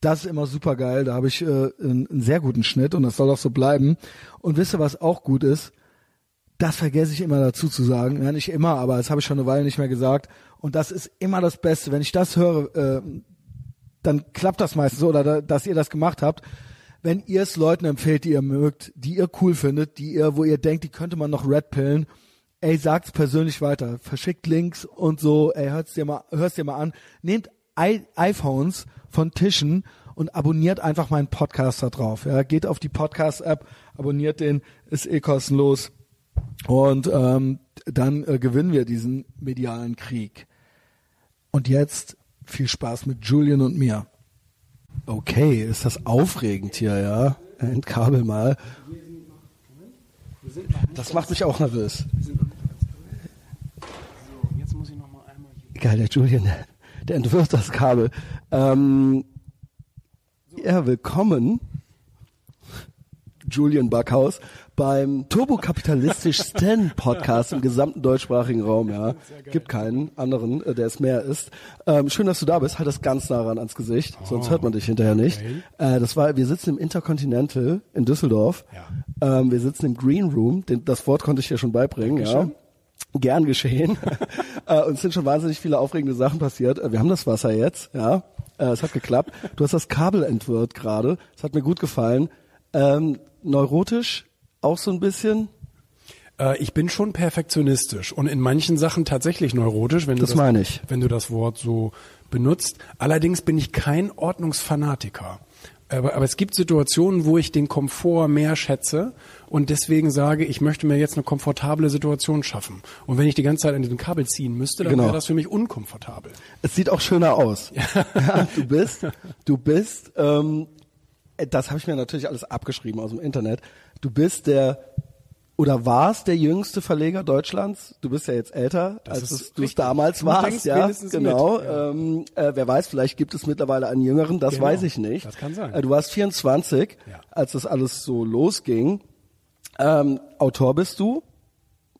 Das ist immer super geil. Da habe ich äh, einen, einen sehr guten Schnitt und das soll auch so bleiben. Und wisst ihr, was auch gut ist? Das vergesse ich immer dazu zu sagen. Ja, nicht immer, aber das habe ich schon eine Weile nicht mehr gesagt. Und das ist immer das Beste. Wenn ich das höre, äh, dann klappt das meistens so, oder da, dass ihr das gemacht habt. Wenn ihr es Leuten empfehlt, die ihr mögt, die ihr cool findet, die ihr, wo ihr denkt, die könnte man noch redpillen, ey, sagt's persönlich weiter. Verschickt Links und so, ey, hört's dir mal, hörst dir mal an. Nehmt I iPhones von Tischen und abonniert einfach meinen Podcast da drauf. Ja, geht auf die Podcast-App, abonniert den, ist eh kostenlos. Und ähm, dann äh, gewinnen wir diesen medialen Krieg. Und jetzt viel Spaß mit Julian und mir. Okay, ist das aufregend hier, ja? Entkabel mal. Das macht mich auch nervös. Geil, der Julian, der, der entwirft das Kabel. Ähm, ja, willkommen, Julian Backhaus, beim turbokapitalistisch Stan Podcast im gesamten deutschsprachigen Raum. Ja, gibt keinen anderen, äh, der es mehr ist. Ähm, schön, dass du da bist. Halt das ganz nah ran ans Gesicht, oh, sonst hört man dich hinterher nicht. Okay. Äh, das war, wir sitzen im Intercontinental in Düsseldorf. Ja. Ähm, wir sitzen im Green Room. Den, das Wort konnte ich dir schon beibringen. Dankeschön. Ja. Gern geschehen. äh, uns sind schon wahnsinnig viele aufregende Sachen passiert. Äh, wir haben das Wasser jetzt, ja. Äh, es hat geklappt. Du hast das Kabel entwirrt gerade. Es hat mir gut gefallen. Ähm, neurotisch, auch so ein bisschen? Äh, ich bin schon perfektionistisch und in manchen Sachen tatsächlich neurotisch, wenn du das, das meine ich. wenn du das Wort so benutzt. Allerdings bin ich kein Ordnungsfanatiker. Aber, aber es gibt Situationen, wo ich den Komfort mehr schätze und deswegen sage, ich möchte mir jetzt eine komfortable Situation schaffen. Und wenn ich die ganze Zeit an diesem Kabel ziehen müsste, dann genau. wäre das für mich unkomfortabel. Es sieht auch schöner aus. Ja. ja du bist, du bist, ähm, das habe ich mir natürlich alles abgeschrieben aus dem Internet. Du bist der oder warst der jüngste Verleger Deutschlands? Du bist ja jetzt älter, das als du es damals du warst, ja, genau. Ja. Ähm, äh, wer weiß, vielleicht gibt es mittlerweile einen Jüngeren, das genau. weiß ich nicht. Das kann sein. Äh, du warst 24, ja. als das alles so losging. Ähm, Autor bist du?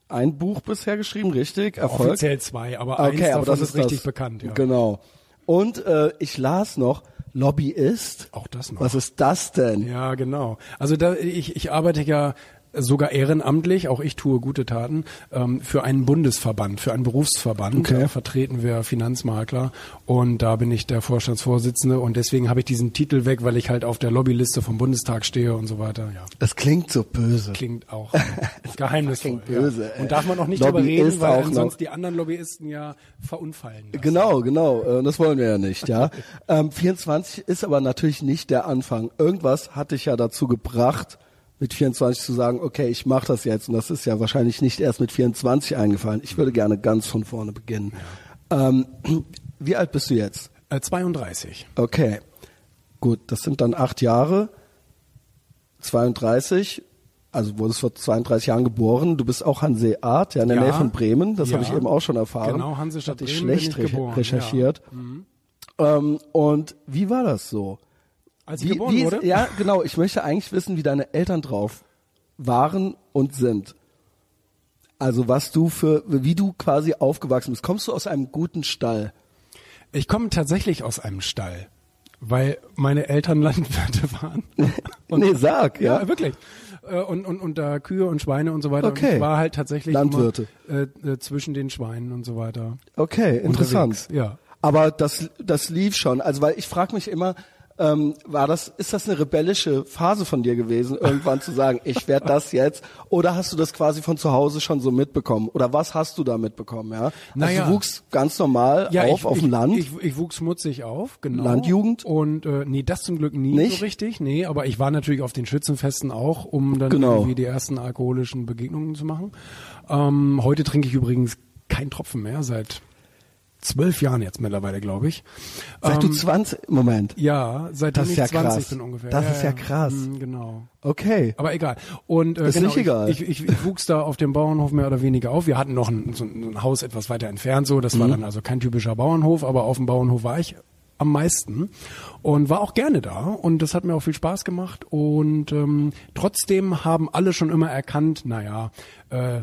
Ein Buch bisher geschrieben, richtig? Erfolg? Offiziell zwei, aber eins okay, aber das ist richtig das, bekannt. Ja. Genau. Und äh, ich las noch, Lobbyist. Auch das noch. Was ist das denn? Ja, genau. Also da, ich, ich arbeite ja sogar ehrenamtlich, auch ich tue gute Taten, ähm, für einen Bundesverband, für einen Berufsverband. Okay. Da vertreten wir Finanzmakler und da bin ich der Vorstandsvorsitzende und deswegen habe ich diesen Titel weg, weil ich halt auf der Lobbyliste vom Bundestag stehe und so weiter. Ja. Das klingt so böse. Klingt auch geheimnisvoll. Klingt böse. Ja. Und darf man auch nicht drüber reden, weil sonst die anderen Lobbyisten ja verunfallen. Lassen. Genau, genau. Äh, das wollen wir ja nicht, ja. ähm, 24 ist aber natürlich nicht der Anfang. Irgendwas hat dich ja dazu gebracht, mit 24 zu sagen, okay, ich mache das jetzt. Und das ist ja wahrscheinlich nicht erst mit 24 eingefallen. Ich würde gerne ganz von vorne beginnen. Ja. Ähm, wie alt bist du jetzt? Äh, 32. Okay, gut, das sind dann acht Jahre. 32, also wurdest vor 32 Jahren geboren. Du bist auch Hanseat, ja, in der ja. Nähe von Bremen. Das ja. habe ich eben auch schon erfahren. Genau, Hansestadt Hatte ich schlecht ich recherchiert. Ja. Mhm. Ähm, und wie war das so? Als ich Wie, geboren wie wurde? Ja, genau. Ich möchte eigentlich wissen, wie deine Eltern drauf waren und sind. Also was du für, wie du quasi aufgewachsen bist. Kommst du aus einem guten Stall? Ich komme tatsächlich aus einem Stall, weil meine Eltern Landwirte waren. nee, sag, ja. Ja, wirklich. Äh, Und, und, und da Kühe und Schweine und so weiter. Okay. Und ich war halt tatsächlich Landwirte. Immer, äh, äh, zwischen den Schweinen und so weiter. Okay, interessant. Unterwegs, ja. Aber das, das lief schon. Also weil ich frage mich immer, ähm, war das, ist das eine rebellische Phase von dir gewesen, irgendwann zu sagen, ich werde das jetzt? Oder hast du das quasi von zu Hause schon so mitbekommen? Oder was hast du da mitbekommen? Ja, also Naja. du wuchst ganz normal auf ich, auf ich, dem Land. Ich, ich wuchs schmutzig auf, genau. Landjugend? Und äh, nee, das zum Glück nie Nicht? so richtig. Nee, aber ich war natürlich auf den Schützenfesten auch, um dann Genau. irgendwie die ersten alkoholischen Begegnungen zu machen. Ähm, heute trinke ich übrigens keinen Tropfen mehr, seit zwölf Jahren jetzt mittlerweile, glaube ich. Seit du Ähm, 20, Moment. Ja, seitdem Das ist ja 20 krass. bin ungefähr. Das ist ja krass. mm, Genau. Okay. Aber egal. Und äh, Ist genau, nicht egal. Ich, ich, ich wuchs da auf dem Bauernhof mehr oder weniger auf. Wir hatten noch ein, so ein Haus etwas weiter entfernt, so. Das war Mhm. dann also kein typischer Bauernhof, aber auf dem Bauernhof war ich am meisten und war auch gerne da und das hat mir auch viel Spaß gemacht und ähm, trotzdem haben alle schon immer erkannt, naja, äh,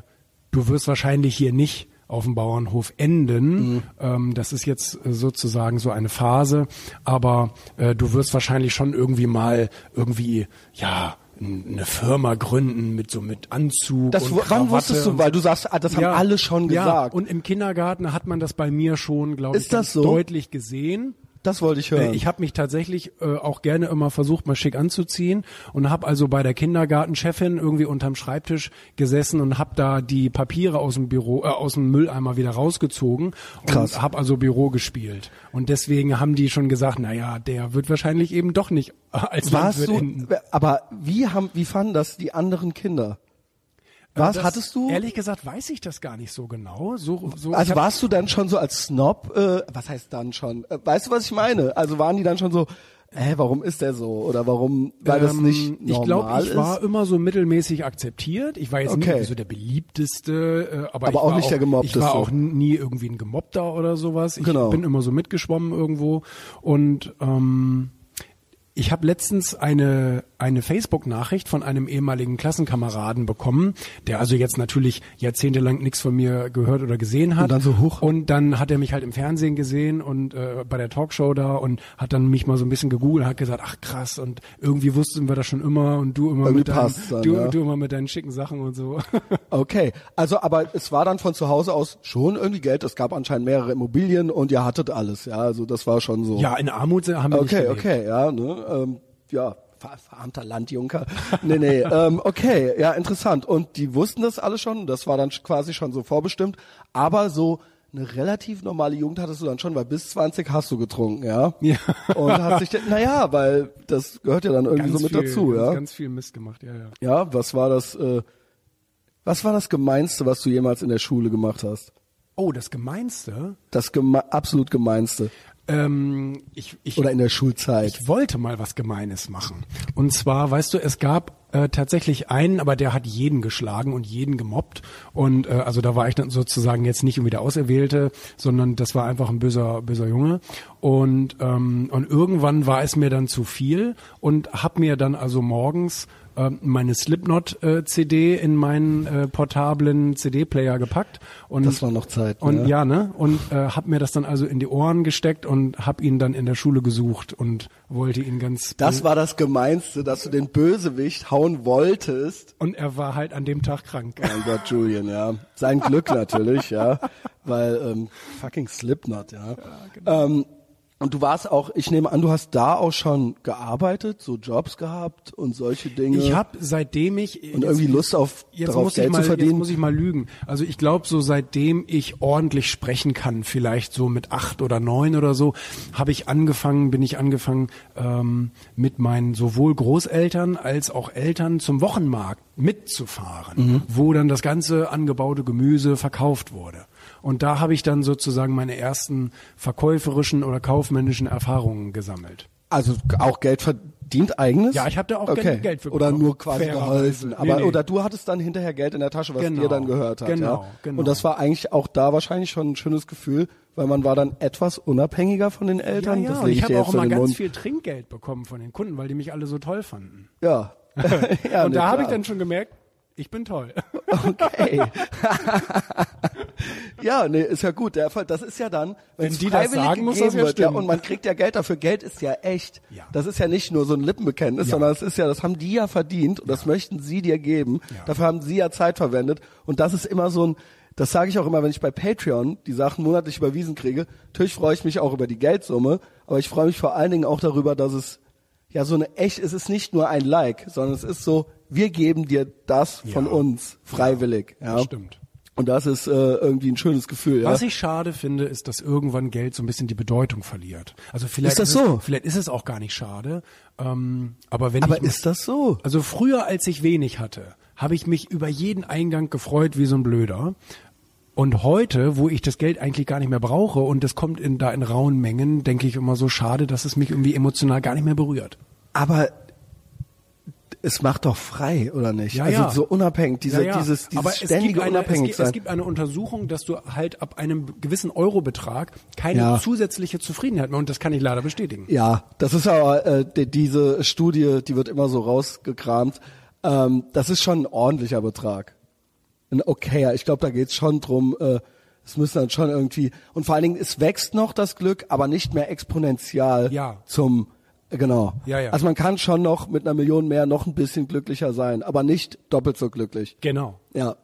du wirst wahrscheinlich hier nicht auf dem Bauernhof enden. Mhm. Ähm, das ist jetzt äh, sozusagen so eine Phase, aber äh, du wirst wahrscheinlich schon irgendwie mal irgendwie, ja, eine Firma gründen mit so mit Anzug Das, und wann Krawatte wusstest du, weil du sagst, ah, das haben ja, alle schon ja, gesagt. Und im Kindergarten hat man das bei mir schon, glaube ich, das so? deutlich gesehen. Das wollte ich hören. Äh, Ich habe mich tatsächlich äh, auch gerne immer versucht, mal schick anzuziehen und habe also bei der Kindergartenchefin irgendwie unterm Schreibtisch gesessen und habe da die Papiere aus dem Büro, äh, aus dem Mülleimer wieder rausgezogen Krass. und habe also Büro gespielt. Und deswegen haben die schon gesagt, na ja, der wird wahrscheinlich eben doch nicht als Warst Landwirt du, enden. aber wie haben, wie fanden das die anderen Kinder? Was Das- hattest du? Ehrlich gesagt weiß ich das gar nicht so genau. So, so, Also ich warst du dann schon so als Snob, äh, was heißt dann schon? Äh, weißt du, was ich meine? Also waren die dann schon so, hä, warum ist der so? Oder warum, weil das Ähm, nicht Ich normal glaube, ich ist? war immer so mittelmäßig akzeptiert. Ich war jetzt Okay. nie so der beliebteste, äh, aber, Aber ich auch war nicht der Gemobbteste. Ich war auch nie irgendwie ein Gemobbter oder sowas. Ich Genau. bin immer so mitgeschwommen irgendwo und ähm, ich habe letztens eine eine Facebook-Nachricht von einem ehemaligen Klassenkameraden bekommen, der also jetzt natürlich jahrzehntelang nichts von mir gehört oder gesehen hat. Und dann so, huch. Und dann hat er mich halt im Fernsehen gesehen und äh, bei der Talkshow da und hat dann mich mal so ein bisschen gegoogelt, hat gesagt, ach krass und irgendwie wussten wir das schon immer und du immer Irgendwie mit deinen, dann, du, ja. du immer mit deinen schicken Sachen und so. Okay, also aber es war dann von zu Hause aus schon irgendwie Geld. Es gab anscheinend mehrere Immobilien und ihr hattet alles. Ja, also das war schon so. ja, in Armut haben wir nicht Okay, gelebt. okay, ja, ne, ähm, ja, verarmter Landjunker. Nee, nee, ähm, okay, ja, interessant. Und die wussten das alle schon, das war dann quasi schon so vorbestimmt, aber so eine relativ normale Jugend hattest du dann schon, weil bis 20 hast du getrunken, ja? Ja. Und hast dich, naja, weil das gehört ja dann irgendwie Ganz so mit viel, dazu, ganz, ja? Ganz viel Mist gemacht, ja, ja. Ja, was war das, äh, was war das Gemeinste, was du jemals in der Schule gemacht hast? Oh, das Gemeinste. Das geme absolut Gemeinste. Ähm, ich, ich, Oder in der Schulzeit. Ich wollte mal was Gemeines machen. Und zwar, weißt du, es gab äh, tatsächlich einen, aber der hat jeden geschlagen und jeden gemobbt. Und äh, also da war ich dann sozusagen jetzt nicht irgendwie der Auserwählte, sondern das war einfach ein böser, böser Junge. Und ähm, und irgendwann war es mir dann zu viel und hab mir dann also morgens ähm, meine Slipknot-CD in meinen äh, portablen CD-Player gepackt und Das war noch Zeit, und ne? ja ne und äh, hab mir das dann also in die Ohren gesteckt und hab ihn dann in der Schule gesucht und wollte ihn ganz Das war das Gemeinste, dass du den Bösewicht hauen wolltest. und er war halt an dem Tag krank. Mein Gott, Julian, ja. Sein Glück natürlich, ja. Weil, ähm, fucking Slipknot, ja. ähm, und du warst auch, ich nehme an, du hast da auch schon gearbeitet, so Jobs gehabt und solche Dinge. Ich habe seitdem ich und irgendwie Lust auf jetzt darauf muss Geld ich mal, zu verdienen. Jetzt muss ich mal lügen. Also ich glaube, so seitdem ich ordentlich sprechen kann, vielleicht so mit acht oder neun oder so, habe ich angefangen, bin ich angefangen, ähm, mit meinen sowohl Großeltern als auch Eltern zum Wochenmarkt mitzufahren, Mhm. wo dann das ganze angebaute Gemüse verkauft wurde. Und da habe ich dann sozusagen meine ersten verkäuferischen oder kaufmännischen Erfahrungen gesammelt. Also auch Geld verdient eigenes? Ja, ich habe da auch okay. Geld, für Oder nur quasi Fairerweise. geholfen. Aber Nee, nee. oder du hattest dann hinterher Geld in der Tasche, was Genau, dir dann gehört hat. genau, ja? genau. Und das war eigentlich auch da wahrscheinlich schon ein schönes Gefühl, weil man war dann etwas unabhängiger von den Ja, Eltern. ja, lege ich ich habe auch immer ganz Mund. viel Trinkgeld bekommen von den Kunden, weil die mich alle so toll fanden. Ja. ja und da habe ich dann schon gemerkt, ich bin toll. Okay. ja, nee, ist ja gut. Der Fall, das ist ja dann, Wenn die das sagen, muss das ja wird, ja, stimmen. und man kriegt ja Geld dafür. Geld ist ja echt. Ja. Das ist ja nicht nur so ein Lippenbekenntnis, Ja. sondern es ist ja, das haben die ja verdient und das möchten sie dir geben. Ja. Dafür haben sie ja Zeit verwendet. Und das ist immer so ein, das sage ich auch immer, wenn ich bei Patreon die Sachen monatlich überwiesen kriege. Natürlich freue ich mich auch über die Geldsumme, aber ich freue mich vor allen Dingen auch darüber, dass es ja so eine echt, es ist nicht nur ein Like, sondern es ist so, wir geben dir das von Ja. uns freiwillig. Ja, das stimmt. Und das ist äh, irgendwie ein schönes Gefühl. Ja? Was ich schade finde, ist, dass irgendwann Geld so ein bisschen die Bedeutung verliert. Also vielleicht Ist das es, so? Vielleicht ist es auch gar nicht schade. Ähm, aber wenn Aber ich ist das so? Also früher, als ich wenig hatte, habe ich mich über jeden Eingang gefreut wie so ein Blöder. Und heute, wo ich das Geld eigentlich gar nicht mehr brauche und das kommt in, da in rauen Mengen, denke ich immer so schade, dass es mich irgendwie emotional gar nicht mehr berührt. Aber es macht doch frei, oder nicht? Ja, also ja. so unabhängig, diese, Ja, dieses, dieses Aber es ständige gibt eine, es, es gibt eine Untersuchung, dass du halt ab einem gewissen Eurobetrag keine zusätzliche Zufriedenheit mehr und das kann ich leider bestätigen. Ja, das ist aber äh, die, diese Studie, die wird immer so rausgekramt. Ähm, das ist schon ein ordentlicher Betrag. Ein okayer. Ich glaube, da geht's schon drum. Äh, es müssen dann schon irgendwie und vor allen Dingen es wächst noch das Glück, aber nicht mehr exponentiell Ja. zum äh, genau. Ja, ja. Also man kann schon noch mit einer Million mehr noch ein bisschen glücklicher sein, aber nicht doppelt so glücklich. Genau. Ja.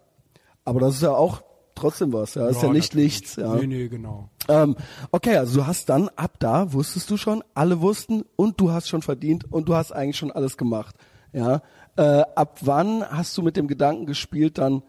Aber das ist ja auch trotzdem was. Ja, ist ja nicht natürlich. nichts. Ja. Nee, nee, genau. Ähm, okay, also du hast dann ab da wusstest du schon, alle wussten und du hast schon verdient und du hast eigentlich schon alles gemacht. Ja. Äh, ab wann hast du mit dem Gedanken gespielt, dann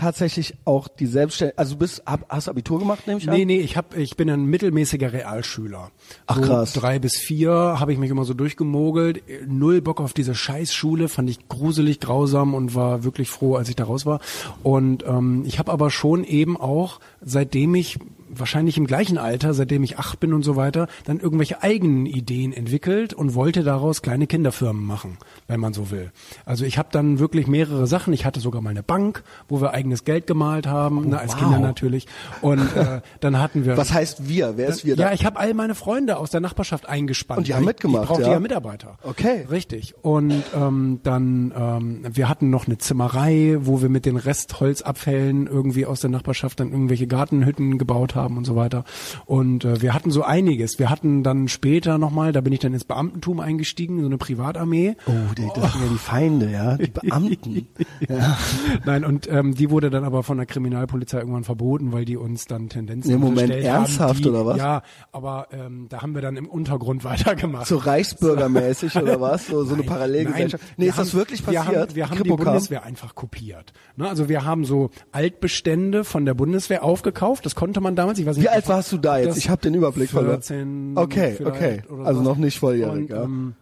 tatsächlich auch die Selbstständigkeit, also du bist, hab, hast Abitur gemacht, nehme ich an? Nee, nee, ich hab, ich bin ein mittelmäßiger Realschüler. Ach, so krass. Drei bis vier habe ich mich immer so durchgemogelt. Null Bock auf diese Scheißschule, fand ich gruselig, grausam und war wirklich froh, als ich da raus war. Und ähm, ich habe aber schon eben auch, seitdem ich wahrscheinlich im gleichen Alter, seitdem ich acht bin und so weiter, dann irgendwelche eigenen Ideen entwickelt und wollte daraus kleine Kinderfirmen machen, wenn man so will. Also ich habe dann wirklich mehrere Sachen. Ich hatte sogar mal eine Bank, wo wir eigenes Geld gemalt haben, ne, als wow. Kinder natürlich. Und äh, dann hatten wir Was heißt wir? Wer ist wir da? ja, ich habe all meine Freunde aus der Nachbarschaft eingespannt. Und die haben mitgemacht, Ich brauchte ja? ja Mitarbeiter. Okay. Richtig. Und ähm, dann, ähm, wir hatten noch eine Zimmerei, wo wir mit den Restholzabfällen irgendwie aus der Nachbarschaft dann irgendwelche Gartenhütten gebaut haben und so weiter. Und äh, wir hatten so einiges. Wir hatten dann später nochmal, da bin ich dann ins Beamtentum eingestiegen, so eine Privatarmee. oh, die, das sind ja die Feinde, ja, die Beamten. ja. Nein, und ähm, die wurde dann aber von der Kriminalpolizei irgendwann verboten, weil die uns dann Tendenzen Nee, Moment, ernsthaft haben, die, oder was? Ja, aber ähm, da haben wir dann im Untergrund weitergemacht. So reichsbürgermäßig oder was? So, so eine Nein, Parallelgesellschaft. nein, nee, wir ist das haben- wirklich Wir passiert? haben, wir haben die? Bundeswehr einfach kopiert. Ne? Also wir haben so Altbestände von der Bundeswehr aufgekauft. Das konnte man damals. Ich weiß nicht, Wie alt warst du da jetzt? Ich habe den Überblick verloren. 14 Okay, vielleicht okay. oder Also so. noch nicht volljährig, Und, ja. ähm,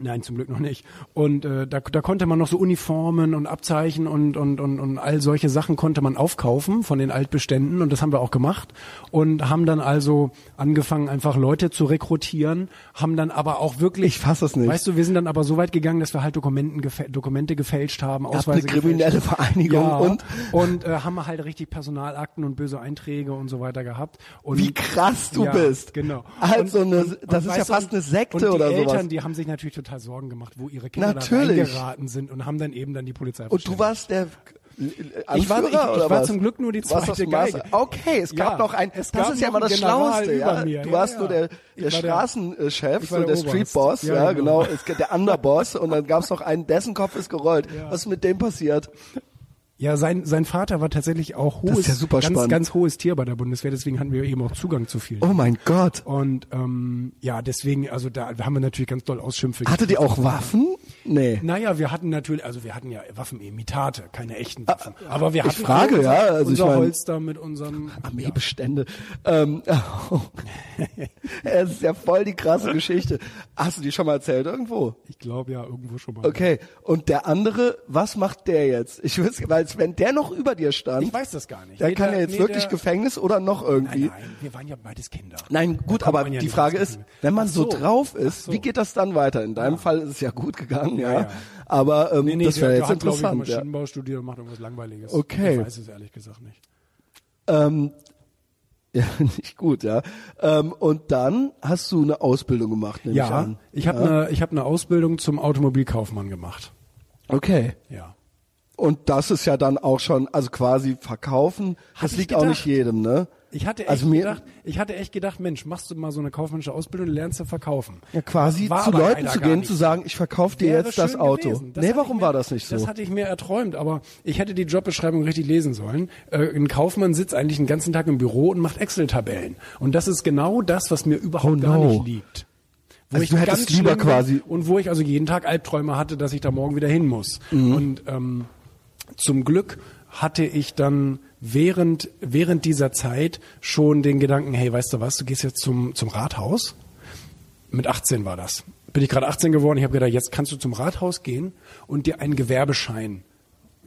Nein, zum Glück noch nicht. Und äh, da, da konnte man noch so Uniformen und Abzeichen und, und, und, und all solche Sachen konnte man aufkaufen von den Altbeständen und das haben wir auch gemacht und haben dann also angefangen, einfach Leute zu rekrutieren, haben dann aber auch wirklich... Ich fass es nicht. Weißt du, wir sind dann aber so weit gegangen, dass wir halt Dokumenten gefä Dokumente gefälscht haben, Ausweise eine kriminelle gefälscht haben. Vereinigung ja, und? und äh, haben halt richtig Personalakten und böse Einträge und so weiter gehabt. Und Wie krass du ja, bist. Genau. Also eine, Und- das und ist ja fast eine Sekte und die oder Eltern, sowas. die haben sich natürlich total Sorgen gemacht, wo ihre Kinder Natürlich. da reingeraten sind und haben dann eben dann die Polizei Und du warst der Anführer, Ich war- ich- ich war was? zum Glück nur die zweite Geige. Okay, es gab Ja, noch ein, es das gab ist ja immer das Schlauste, ja. Du warst ja. nur der, der Straßenchef, so der, der. Streetboss, ja, genau. genau. Es, der Underboss und dann gab's noch einen, dessen Kopf ist gerollt. Was ist mit dem passiert? Ja, sein, sein Vater war tatsächlich auch hohes, ja ganz, spannend. ganz hohes Tier bei der Bundeswehr, deswegen hatten wir eben auch Zugang zu vielen. Oh mein Gott. Und ähm, ja, deswegen, also da haben wir natürlich ganz doll Ausschimpfe. Hatte die auch Waffen? Nee. Naja, wir hatten natürlich, also wir hatten ja Waffenimitate, keine echten Waffen. Aber wir Ah, ich hatten frage, unser, ja, also ich unser mein- Holster mit unserem Armeebestände. Ähm, es ist ja voll die krasse Geschichte. Hast du die schon mal erzählt irgendwo? Ich glaube ja irgendwo schon mal. Okay. Und der andere, was macht der jetzt? Ich weiß, weil heißt, wenn der noch über dir stand, Ich weiß das gar nicht. dann Nee, kann der- er jetzt nee, wirklich der- Gefängnis oder noch irgendwie. Nein, nein, wir waren ja beides Kinder. Nein, gut, aber ja die Frage ist, wenn man Ach so drauf ist, so. wie geht das dann weiter? In deinem Fall ist es ja gut gegangen, ja. ja. Aber ähm, Nee, das wäre jetzt hat, ich, interessant. Ja. Maschinenbau studiert und macht irgendwas Langweiliges. Okay. Ich weiß es ehrlich gesagt nicht. Ähm, ja, nicht gut, ja. Ähm, und dann hast du eine Ausbildung gemacht, nehme ich Ja, an. ich habe eine ich hab eine Ausbildung zum Automobilkaufmann gemacht. Okay. Ja. Und das ist ja dann auch schon, also quasi verkaufen, das ich liegt auch nicht gedacht. jedem, ne? Ich hatte echt Also mir- gedacht, ich hatte echt gedacht, Mensch, machst du mal so eine kaufmännische Ausbildung, lernst du verkaufen. Ja, quasi War zu Leuten zu gehen, zu sagen, ich verkaufe dir jetzt das Auto. gewesen. Das nee, warum mir, war das nicht so? Das hatte ich mir erträumt, aber ich hätte die Jobbeschreibung richtig lesen sollen. Äh, ein Kaufmann sitzt eigentlich den ganzen Tag im Büro und macht Excel-Tabellen. Und das ist genau das, was mir überhaupt Oh, gar no. nicht liegt. Wo Also ich du hättest ganz lieber quasi- und wo ich also jeden Tag Albträume hatte, dass ich da morgen wieder hin muss. Mhm. Und ähm, zum Glück hatte ich dann während während dieser Zeit schon den Gedanken, hey, weißt du was, du gehst jetzt zum zum Rathaus. Mit 18 war das. Bin ich gerade 18 geworden. Ich habe gedacht, jetzt kannst du zum Rathaus gehen und dir einen Gewerbeschein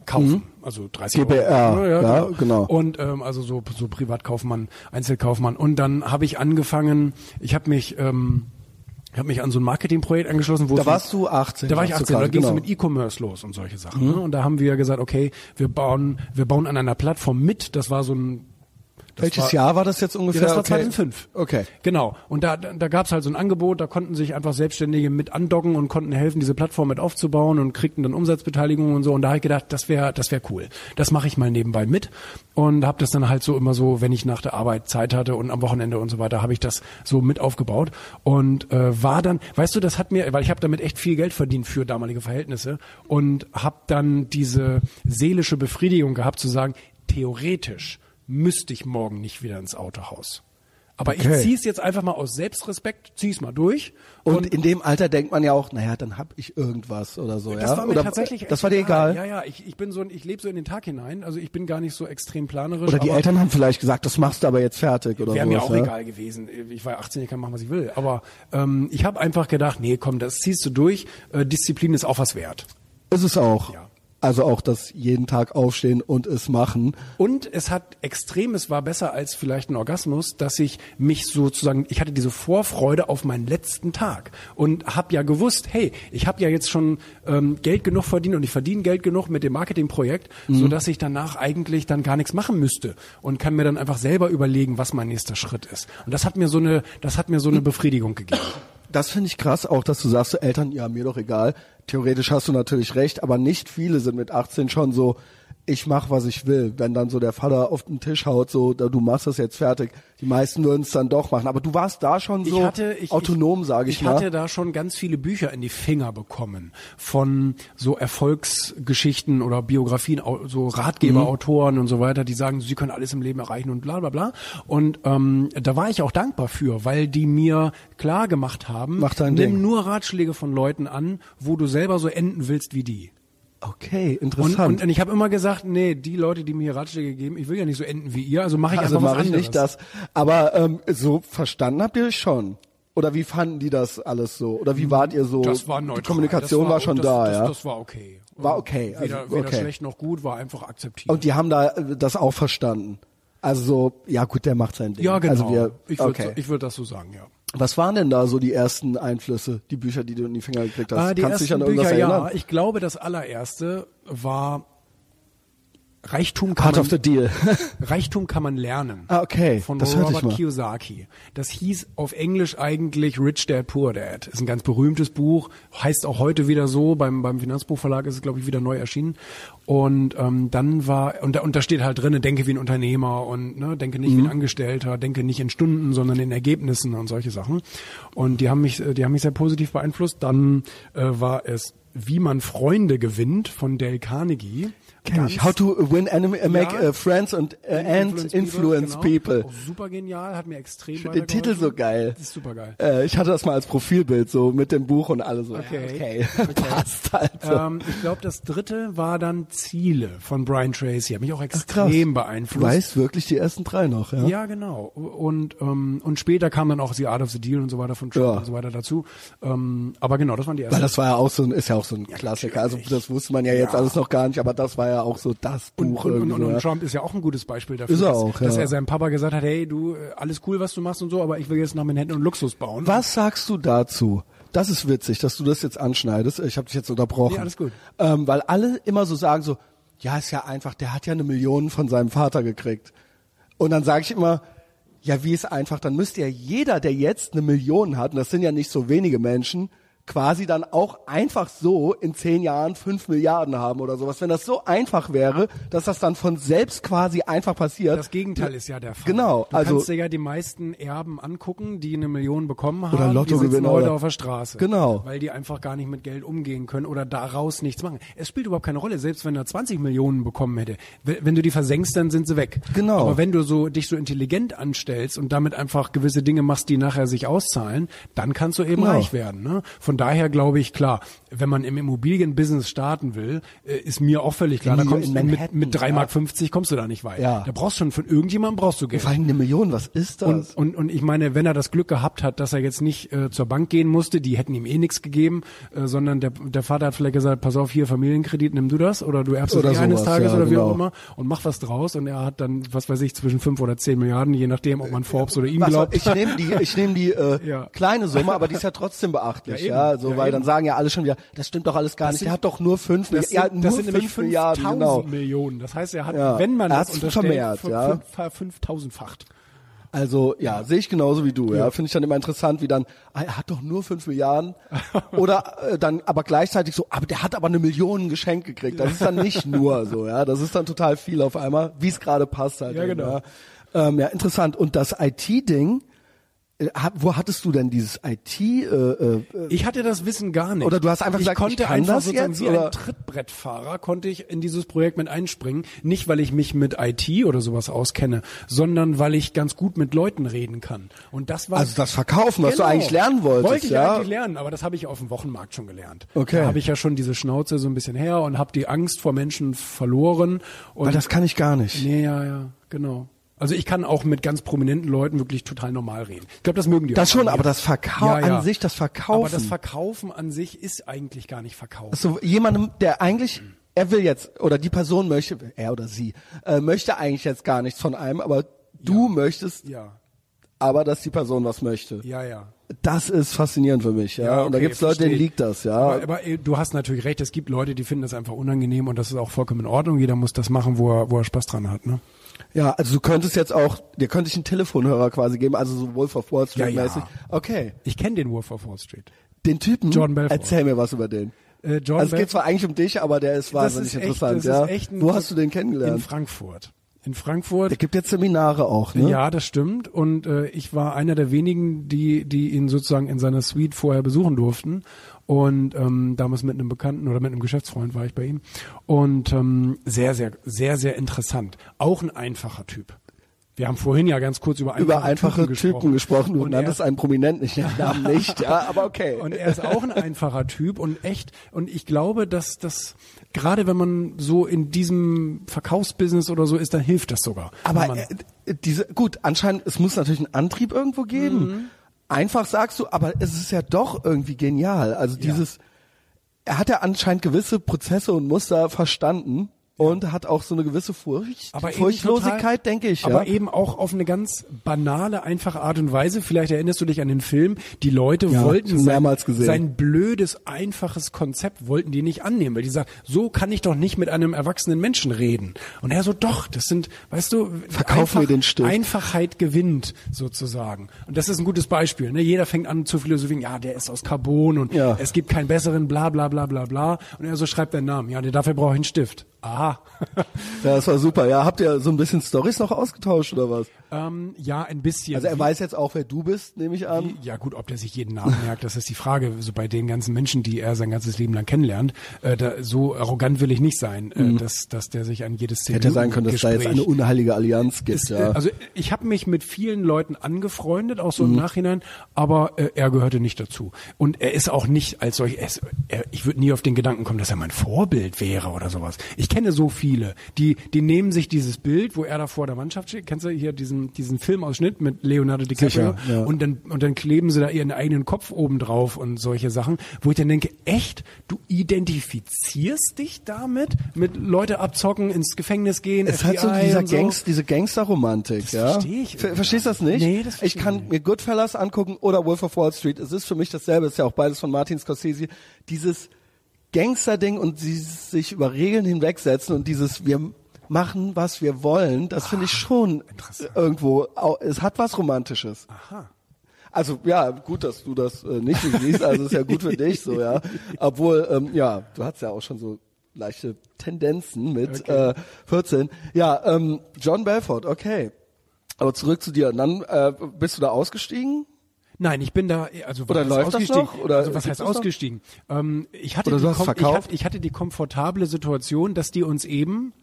kaufen. Also 30 GBR, Euro. ja, genau. Und ähm, also so, so Privatkaufmann, Einzelkaufmann. Und dann habe ich angefangen, ich habe mich, ähm, ich habe mich an so ein Marketingprojekt angeschlossen. Wo Da warst du 18, Da war ich sagst du 18, da ging es genau. mit E-Commerce los und solche Sachen. Ne? Und da haben wir gesagt, okay, wir bauen, wir bauen an einer Plattform mit. Das war so ein Welches war, Jahr war das jetzt ungefähr? Ja, das war Okay. 2005. Okay. Genau. Und da, da, gab es halt so ein Angebot, da konnten sich einfach Selbstständige mit andocken und konnten helfen, diese Plattform mit aufzubauen und kriegten dann Umsatzbeteiligung und so. Und da habe ich gedacht, das wäre das wäre cool. Das mache ich mal nebenbei mit und habe das dann halt so immer so, wenn ich nach der Arbeit Zeit hatte und am Wochenende und so weiter, habe ich das so mit aufgebaut und äh, war dann, weißt du, das hat mir, weil ich habe damit echt viel Geld verdient für damalige Verhältnisse und habe dann diese seelische Befriedigung gehabt zu sagen, theoretisch müsste ich morgen nicht wieder ins Autohaus. Aber Okay. ich zieh's jetzt einfach mal aus Selbstrespekt, zieh's mal durch. Und, in dem Alter denkt man ja auch, naja, dann hab ich irgendwas oder so, das ja? war mir oder, tatsächlich Das war dir egal? Ja, ja, ich, ich bin so ich lebe so in den Tag hinein, also ich bin gar nicht so extrem planerisch. Oder die Eltern haben vielleicht gesagt, das machst du aber jetzt fertig oder Wäre mir auch ja? egal gewesen. Ich war 18, ich kann machen, was ich will. Aber ähm, ich habe einfach gedacht, nee, komm, das ziehst du durch. Äh, Disziplin ist auch was wert. Ist es auch. Ja. Also auch das jeden Tag aufstehen und es machen. Und es hat extrem, es war besser als vielleicht ein Orgasmus, dass ich mich sozusagen, ich hatte diese Vorfreude auf meinen letzten Tag und habe ja gewusst, hey, ich habe ja jetzt schon ähm, Geld genug verdient und ich verdiene Geld genug mit dem Marketingprojekt, so dass ich danach eigentlich dann gar nichts machen müsste und kann mir dann einfach selber überlegen, was mein nächster Schritt ist. Und das hat mir so eine, das hat mir so eine Befriedigung gegeben. Das finde ich krass, auch dass du sagst, so Eltern, ja, mir doch egal. Theoretisch hast du natürlich recht, aber nicht viele sind mit 18 schon so, ich mach, was ich will. Wenn dann so der Vater auf den Tisch haut, so, du machst das jetzt fertig. Die meisten würden es dann doch machen. Aber du warst da schon so ich hatte, ich, autonom, sage ich, ich mal. hatte da schon ganz viele Bücher in die Finger bekommen von so Erfolgsgeschichten oder Biografien, so Ratgeberautoren und so weiter, die sagen, sie können alles im Leben erreichen und bla bla bla. Und ähm, da war ich auch dankbar für, weil die mir klar gemacht haben, Mach dein nimm Ding. nur Ratschläge von Leuten an, wo du selber so enden willst wie die. Okay, Und, interessant. und, und ich habe immer gesagt, nee, die Leute, die mir hier Ratschläge geben, ich will ja nicht so enden wie ihr, also mache ich also einfach was mache ich anderes. nicht das. Aber ähm, so verstanden habt ihr schon. Oder wie fanden die das alles so? Oder wie wart ihr so? Das war neutral. Die Kommunikation das war, schon das, da, das, ja. Das war okay. War okay, also, Weder, weder okay. schlecht noch gut, war einfach akzeptiert. Und die haben da äh, das auch verstanden. Also so, ja gut, der macht sein Ding. ja, genau. Also wir, ich würde okay. ich würd das so sagen, ja. Was waren denn da so die ersten Einflüsse, die Bücher, die du in die Finger gekriegt hast? Ah, die Kannst du dich an irgendwas Bücher, erinnern? ja. Ich glaube, das allererste war Reichtum kann Heart man, of the Deal. Reichtum kann man lernen. Ah, okay. Von Das Robert. Kiyosaki. Das hieß auf Englisch eigentlich Rich Dad Poor Dad. Ist ein ganz berühmtes Buch. Heißt auch heute wieder so. Beim, beim Finanzbuchverlag ist es, glaube ich, wieder neu erschienen. Und ähm, dann war, und da, und da steht halt drinne, denke wie ein Unternehmer und ne, denke nicht wie Mhm. ein Angestellter, denke nicht in Stunden, sondern in Ergebnissen und solche Sachen. Und die haben mich, äh, die haben mich sehr positiv beeinflusst. Dann äh, war es Wie man Freunde gewinnt von Dale Carnegie. Kenn ich. How to win enemy, uh, make Ja. uh, friends and, uh, and influence people. Auch super genial, hat mir extrem Ich den Titel so geil. Das ist super geil. Äh, ich hatte das mal als Profilbild so mit dem Buch und alles so. Okay. Ja, okay. Passt halt so. Ähm, ich glaube, das dritte war dann Ziele von Brian Tracy. Hat mich auch extrem Du beeinflusst. weißt wirklich die ersten drei noch, ja? Ja, genau. Und ähm, und später kam dann auch The Art of the Deal und so weiter von Trump Ja. und so weiter dazu. Ähm, aber genau, das waren die ersten. Weil das war ja auch so ein, ist ja auch so ein Klassiker. Also das wusste man ja jetzt alles noch gar nicht, aber das war ja auch so das Buch. Und, und, und, und ja. Trump ist ja auch ein gutes Beispiel dafür, Ist er dass, auch, dass ja. er seinem Papa gesagt hat, hey, du, äh, alles cool, was du machst und so, aber ich will jetzt nach Manhattan und Luxus bauen. Was sagst du dazu? Das ist witzig, dass du das jetzt anschneidest. Ich habe dich jetzt unterbrochen. Nee, alles gut. Ähm, weil alle immer so sagen so, ja, ist ja einfach, der hat ja eine Million von seinem Vater gekriegt. Und dann sage ich immer, ja, wie ist einfach, dann müsste ja jeder, der jetzt eine Million hat, und das sind ja nicht so wenige Menschen, quasi dann auch einfach so in zehn Jahren fünf Milliarden haben oder sowas. Wenn das so einfach wäre, dass das dann von selbst quasi einfach passiert. Das Gegenteil ist ja der Fall. Genau, Du also- kannst dir ja die meisten Erben angucken, die eine Million bekommen haben. Oder die Lottogewinner sitzen heute auf der Straße. Genau. Weil die einfach gar nicht mit Geld umgehen können oder daraus nichts machen. Es spielt überhaupt keine Rolle, selbst wenn er 20 Millionen bekommen hätte. Wenn wenn du die versenkst, dann sind sie weg. Genau. Aber wenn du so dich so intelligent anstellst und damit einfach gewisse Dinge machst, die nachher sich auszahlen, dann kannst du eben Genau. reich werden. Ne? Von daher glaube ich, klar, wenn man im Immobilienbusiness starten will, äh, ist mir auch völlig klar, In da kommst du mit, mit 3,50 ja. Mark 50 kommst du da nicht weit. Ja. Da brauchst du schon von irgendjemandem brauchst du Geld. Vor allem eine Million, was ist das? Und, und, und ich meine, wenn er das Glück gehabt hat, dass er jetzt nicht äh, zur Bank gehen musste, die hätten ihm eh nichts gegeben, äh, sondern der, der Vater hat vielleicht gesagt, pass auf, hier Familienkredit, nimm du das oder du erbst Oder eh eines Tages ja, oder wie genau. auch immer und mach was draus und er hat dann, was weiß ich, zwischen fünf oder zehn Milliarden, je nachdem, ob man Forbes oder ihm Was, glaubt. ich nehme die, ich nehme die äh, Ja. kleine Summe, aber die ist ja trotzdem beachtlich, Ja, ja, so, Ja, weil eben. dann sagen ja alle schon wieder, das stimmt doch alles gar Das nicht. sind- der hat doch nur fünf, das ja, sind, nur das sind nämlich fünf Milliarden, 5000 genau. Millionen. Das heißt, er hat, Ja. wenn man Er das unterstellt, vermehrt, ver- ja. ver- fünftausendfacht. Also ja, sehe ich genauso wie du. Ja, finde ich dann immer interessant, wie dann ah, er hat doch nur fünf Milliarden oder äh, dann aber gleichzeitig so, aber der hat aber eine Million geschenkt gekriegt. Das ist dann nicht nur so, ja, das ist dann total viel auf einmal, wie es gerade passt halt. Ja, eben, genau. Ja. Ähm, ja, interessant. Und das IT-Ding, wo hattest du denn dieses IT? Äh, äh, Ich hatte das Wissen gar nicht. Oder du hast einfach ich gesagt, konnte ich kann einfach das sozusagen jetzt, wie oder? ein Trittbrettfahrer konnte ich in dieses Projekt mit einspringen. Nicht, weil ich mich mit IT oder sowas auskenne, sondern weil ich ganz gut mit Leuten reden kann. Und das war Also das Verkaufen, was du Genau. eigentlich lernen wolltest, Wollte ich ja? eigentlich lernen, aber das habe ich auf dem Wochenmarkt schon gelernt. Okay. Da habe ich ja schon diese Schnauze so ein bisschen her und habe die Angst vor Menschen verloren. Und Weil das kann ich gar nicht. nee, ja, ja, genau. Also ich kann auch mit ganz prominenten Leuten wirklich total normal reden. Ich glaube, das mögen die Das auch schon, aber das Verkau an sich, das Verkaufen. Aber das Verkaufen an sich ist eigentlich gar nicht Verkaufen. so jemandem, der eigentlich, er will jetzt, oder die Person möchte, er oder sie, äh, möchte eigentlich jetzt gar nichts von einem, aber du möchtest, ja, aber dass die Person was möchte. ja, ja. Das ist faszinierend für mich, ja. und da okay, gibt's Leute, denen liegt das, ja. Aber, aber du hast natürlich recht, es gibt Leute, die finden das einfach unangenehm und das ist auch vollkommen in Ordnung. Jeder muss das machen, wo er, wo er Spaß dran hat. Ne? Ja, also du könntest jetzt auch, dir könnte ich einen Telefonhörer quasi geben, also so Wolf of Wall Street Ja, ja. mäßig. Okay. Ich kenne den Wolf of Wall Street. Den Typen, Jordan Belfort. erzähl mir was über den. Äh, Jordan also es geht zwar eigentlich um dich, aber der ist wahnsinnig echt, interessant, das ja. Ist echt ein, Wo hast du den In kennengelernt? Frankfurt. In Frankfurt. Der gibt jetzt Seminare auch, ne? Ja, das stimmt. Und äh, ich war einer der wenigen, die, die ihn sozusagen in seiner Suite vorher besuchen durften. Und ähm, damals mit einem Bekannten oder mit einem Geschäftsfreund war ich bei ihm. Und ähm, sehr, sehr, sehr, sehr interessant. Auch ein einfacher Typ. Wir haben vorhin ja ganz kurz über einfache, über einfache Typen gesprochen. Du Und er- nanntest einen Prominenten, ich den Namen nicht, ja, aber okay. Und er ist auch ein einfacher Typ und echt. Und ich glaube, dass das gerade wenn man so in diesem Verkaufsbusiness oder so ist, dann hilft das sogar. Aber man, äh, diese, gut, anscheinend, es muss natürlich einen Antrieb irgendwo geben. Mhm. Einfach sagst du, aber es ist ja doch irgendwie genial. Also dieses, er hat ja anscheinend gewisse Prozesse und Muster verstanden. Und hat auch so eine gewisse Furcht, aber eben Furchtlosigkeit, total, denke ich. Aber ja. eben auch auf eine ganz banale, einfache Art und Weise. Vielleicht erinnerst du dich an den Film. Die Leute Ja, wollten sein, mehrmals gesehen. sein blödes, einfaches Konzept wollten die nicht annehmen, weil die sagen, so kann ich doch nicht mit einem erwachsenen Menschen reden. Und er so, doch, das sind, weißt du, Verkauf mir den Stift. Einfachheit gewinnt sozusagen. Und das ist ein gutes Beispiel. Ne? Jeder fängt an zu philosophieren, ja, der ist aus Carbon und Ja. es gibt keinen besseren, bla bla bla bla bla. Und er so schreibt den Namen. Ja, dafür brauche ich einen Stift. Aha. ja, das war super. Ja, habt ihr so ein bisschen Stories noch ausgetauscht oder was? Ähm, ja, ein bisschen. Also er weiß jetzt auch, wer du bist, nehme ich an. Ja gut, ob der sich jeden Namen merkt, das ist die Frage. So bei den ganzen Menschen, die er sein ganzes Leben lang kennenlernt, äh, da, so arrogant will ich nicht sein, äh, dass, dass der sich an jedes Mhm. Hätte sein können, dass da jetzt Gespräch- eine unheilige Allianz gibt. ist, ja. äh, Also ich habe mich mit vielen Leuten angefreundet, auch so im Nachhinein, aber äh, er gehörte nicht dazu. Und er ist auch nicht als solch, er ist, er, ich würde nie auf den Gedanken kommen, dass er mein Vorbild wäre oder sowas. Ich kenne so viele, die, die nehmen sich dieses Bild, wo er da vor der Mannschaft steht, kennst du hier diesen, diesen Filmausschnitt mit Leonardo DiCaprio? Sicher, ja. Und dann, und dann kleben sie da ihren eigenen Kopf oben drauf und solche Sachen, wo ich dann denke, echt, du identifizierst dich damit, mit Leute abzocken, ins Gefängnis gehen, Es FBI hat so dieser so. Gangs, diese Gangsterromantik, Das ja. verstehe ich Ver Verstehst du das nicht? Nee, das ich kann ich nicht. mir Goodfellas angucken oder Wolf of Wall Street. Es ist für mich dasselbe, ist ja auch beides von Martin Scorsese. Dieses Gangster-Ding und dieses sich über Regeln hinwegsetzen und dieses wir machen, was wir wollen, das finde ich schon irgendwo, es hat was Romantisches. Aha. Also ja, gut, dass du das äh, nicht so siehst, also ist ja gut für dich so, ja. Obwohl, ähm, ja, du hast ja auch schon so leichte Tendenzen mit äh, 14. Ja, ähm, John Belfort, okay. Aber zurück zu dir. Und dann äh, bist du da ausgestiegen? Nein, ich bin da, also was Oder heißt ausgestiegen? Oder also was heißt ausgestiegen? Ähm, ich hatte die ich, hatte, ich hatte die komfortable Situation, dass die uns eben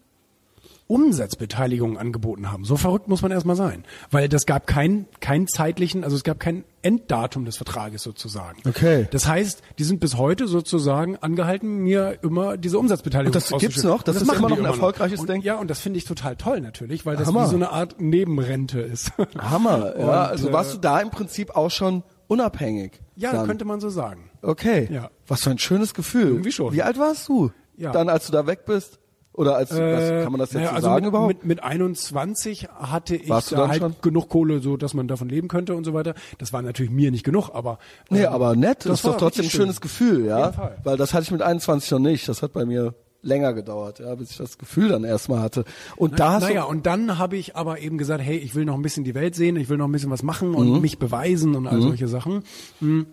Umsatzbeteiligung angeboten haben. So verrückt muss man erstmal sein. Weil das gab keinen keinen zeitlichen, also es gab kein Enddatum des Vertrages sozusagen. Okay. Das heißt, die sind bis heute sozusagen angehalten, mir immer diese Umsatzbeteiligung Und das gibt's noch? Das Und ist immer noch ein erfolgreiches und, Ding? Ja, und das finde ich total toll natürlich, weil das Hammer. wie so eine Art Nebenrente ist. Hammer, ja. Und, also warst äh, du da im Prinzip auch schon unabhängig? Ja, dann? könnte man so sagen. Okay. Ja. Was für ein schönes Gefühl. Irgendwie schon. Wie alt warst du? Ja. Dann, als du da weg bist? Oder als was, kann man das jetzt naja, so also sagen mit, überhaupt? Mit, mit 21 hatte ich Warst da halt schon? genug Kohle, so dass man davon leben könnte und so weiter. Das war natürlich mir nicht genug, aber Nee, ähm, aber nett, das, ist doch trotzdem ein schönes Gefühl, ja. Weil das hatte ich mit 21 noch nicht. Das hat bei mir länger gedauert, ja, bis ich das Gefühl dann erstmal hatte. Und da hast naja, und dann habe ich aber eben gesagt, hey, ich will noch ein bisschen die Welt sehen, ich will noch ein bisschen was machen und Mhm. mich beweisen und all solche Sachen. Hm.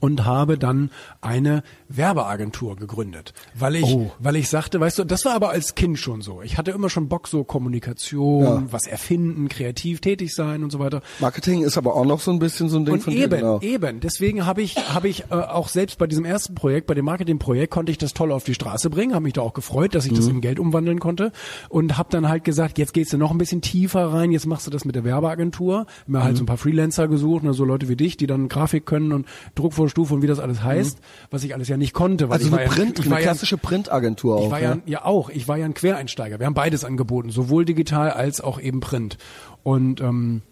Und habe dann eine Werbeagentur gegründet, weil ich, Oh. weil ich sagte, weißt du, das war aber als Kind schon so. Ich hatte immer schon Bock so Kommunikation, Ja. was erfinden, kreativ tätig sein und so weiter. Marketing ist aber auch noch so ein bisschen so ein Ding Und von eben, dir, genau. eben. Deswegen habe ich, habe ich äh, auch selbst bei diesem ersten Projekt, bei dem Marketingprojekt, konnte ich das toll auf die Straße bringen. Habe mich da auch gefreut, dass ich Mhm. das in Geld umwandeln konnte und habe dann halt gesagt, jetzt gehst du noch ein bisschen tiefer rein. Jetzt machst du das mit der Werbeagentur. Mir Mhm. halt so ein paar Freelancer gesucht, ne, so Leute wie dich, die dann Grafik können und Druckvorstufe und wie das alles heißt, was ich alles ja nicht konnte. Mhm. Also ich war eine ja, Print, ich eine war ja, klassische Printagentur auch. ich war ja, ja. ja auch, ich war ja ein Quereinsteiger. Wir haben beides angeboten, sowohl digital als auch eben Print. Und ähm,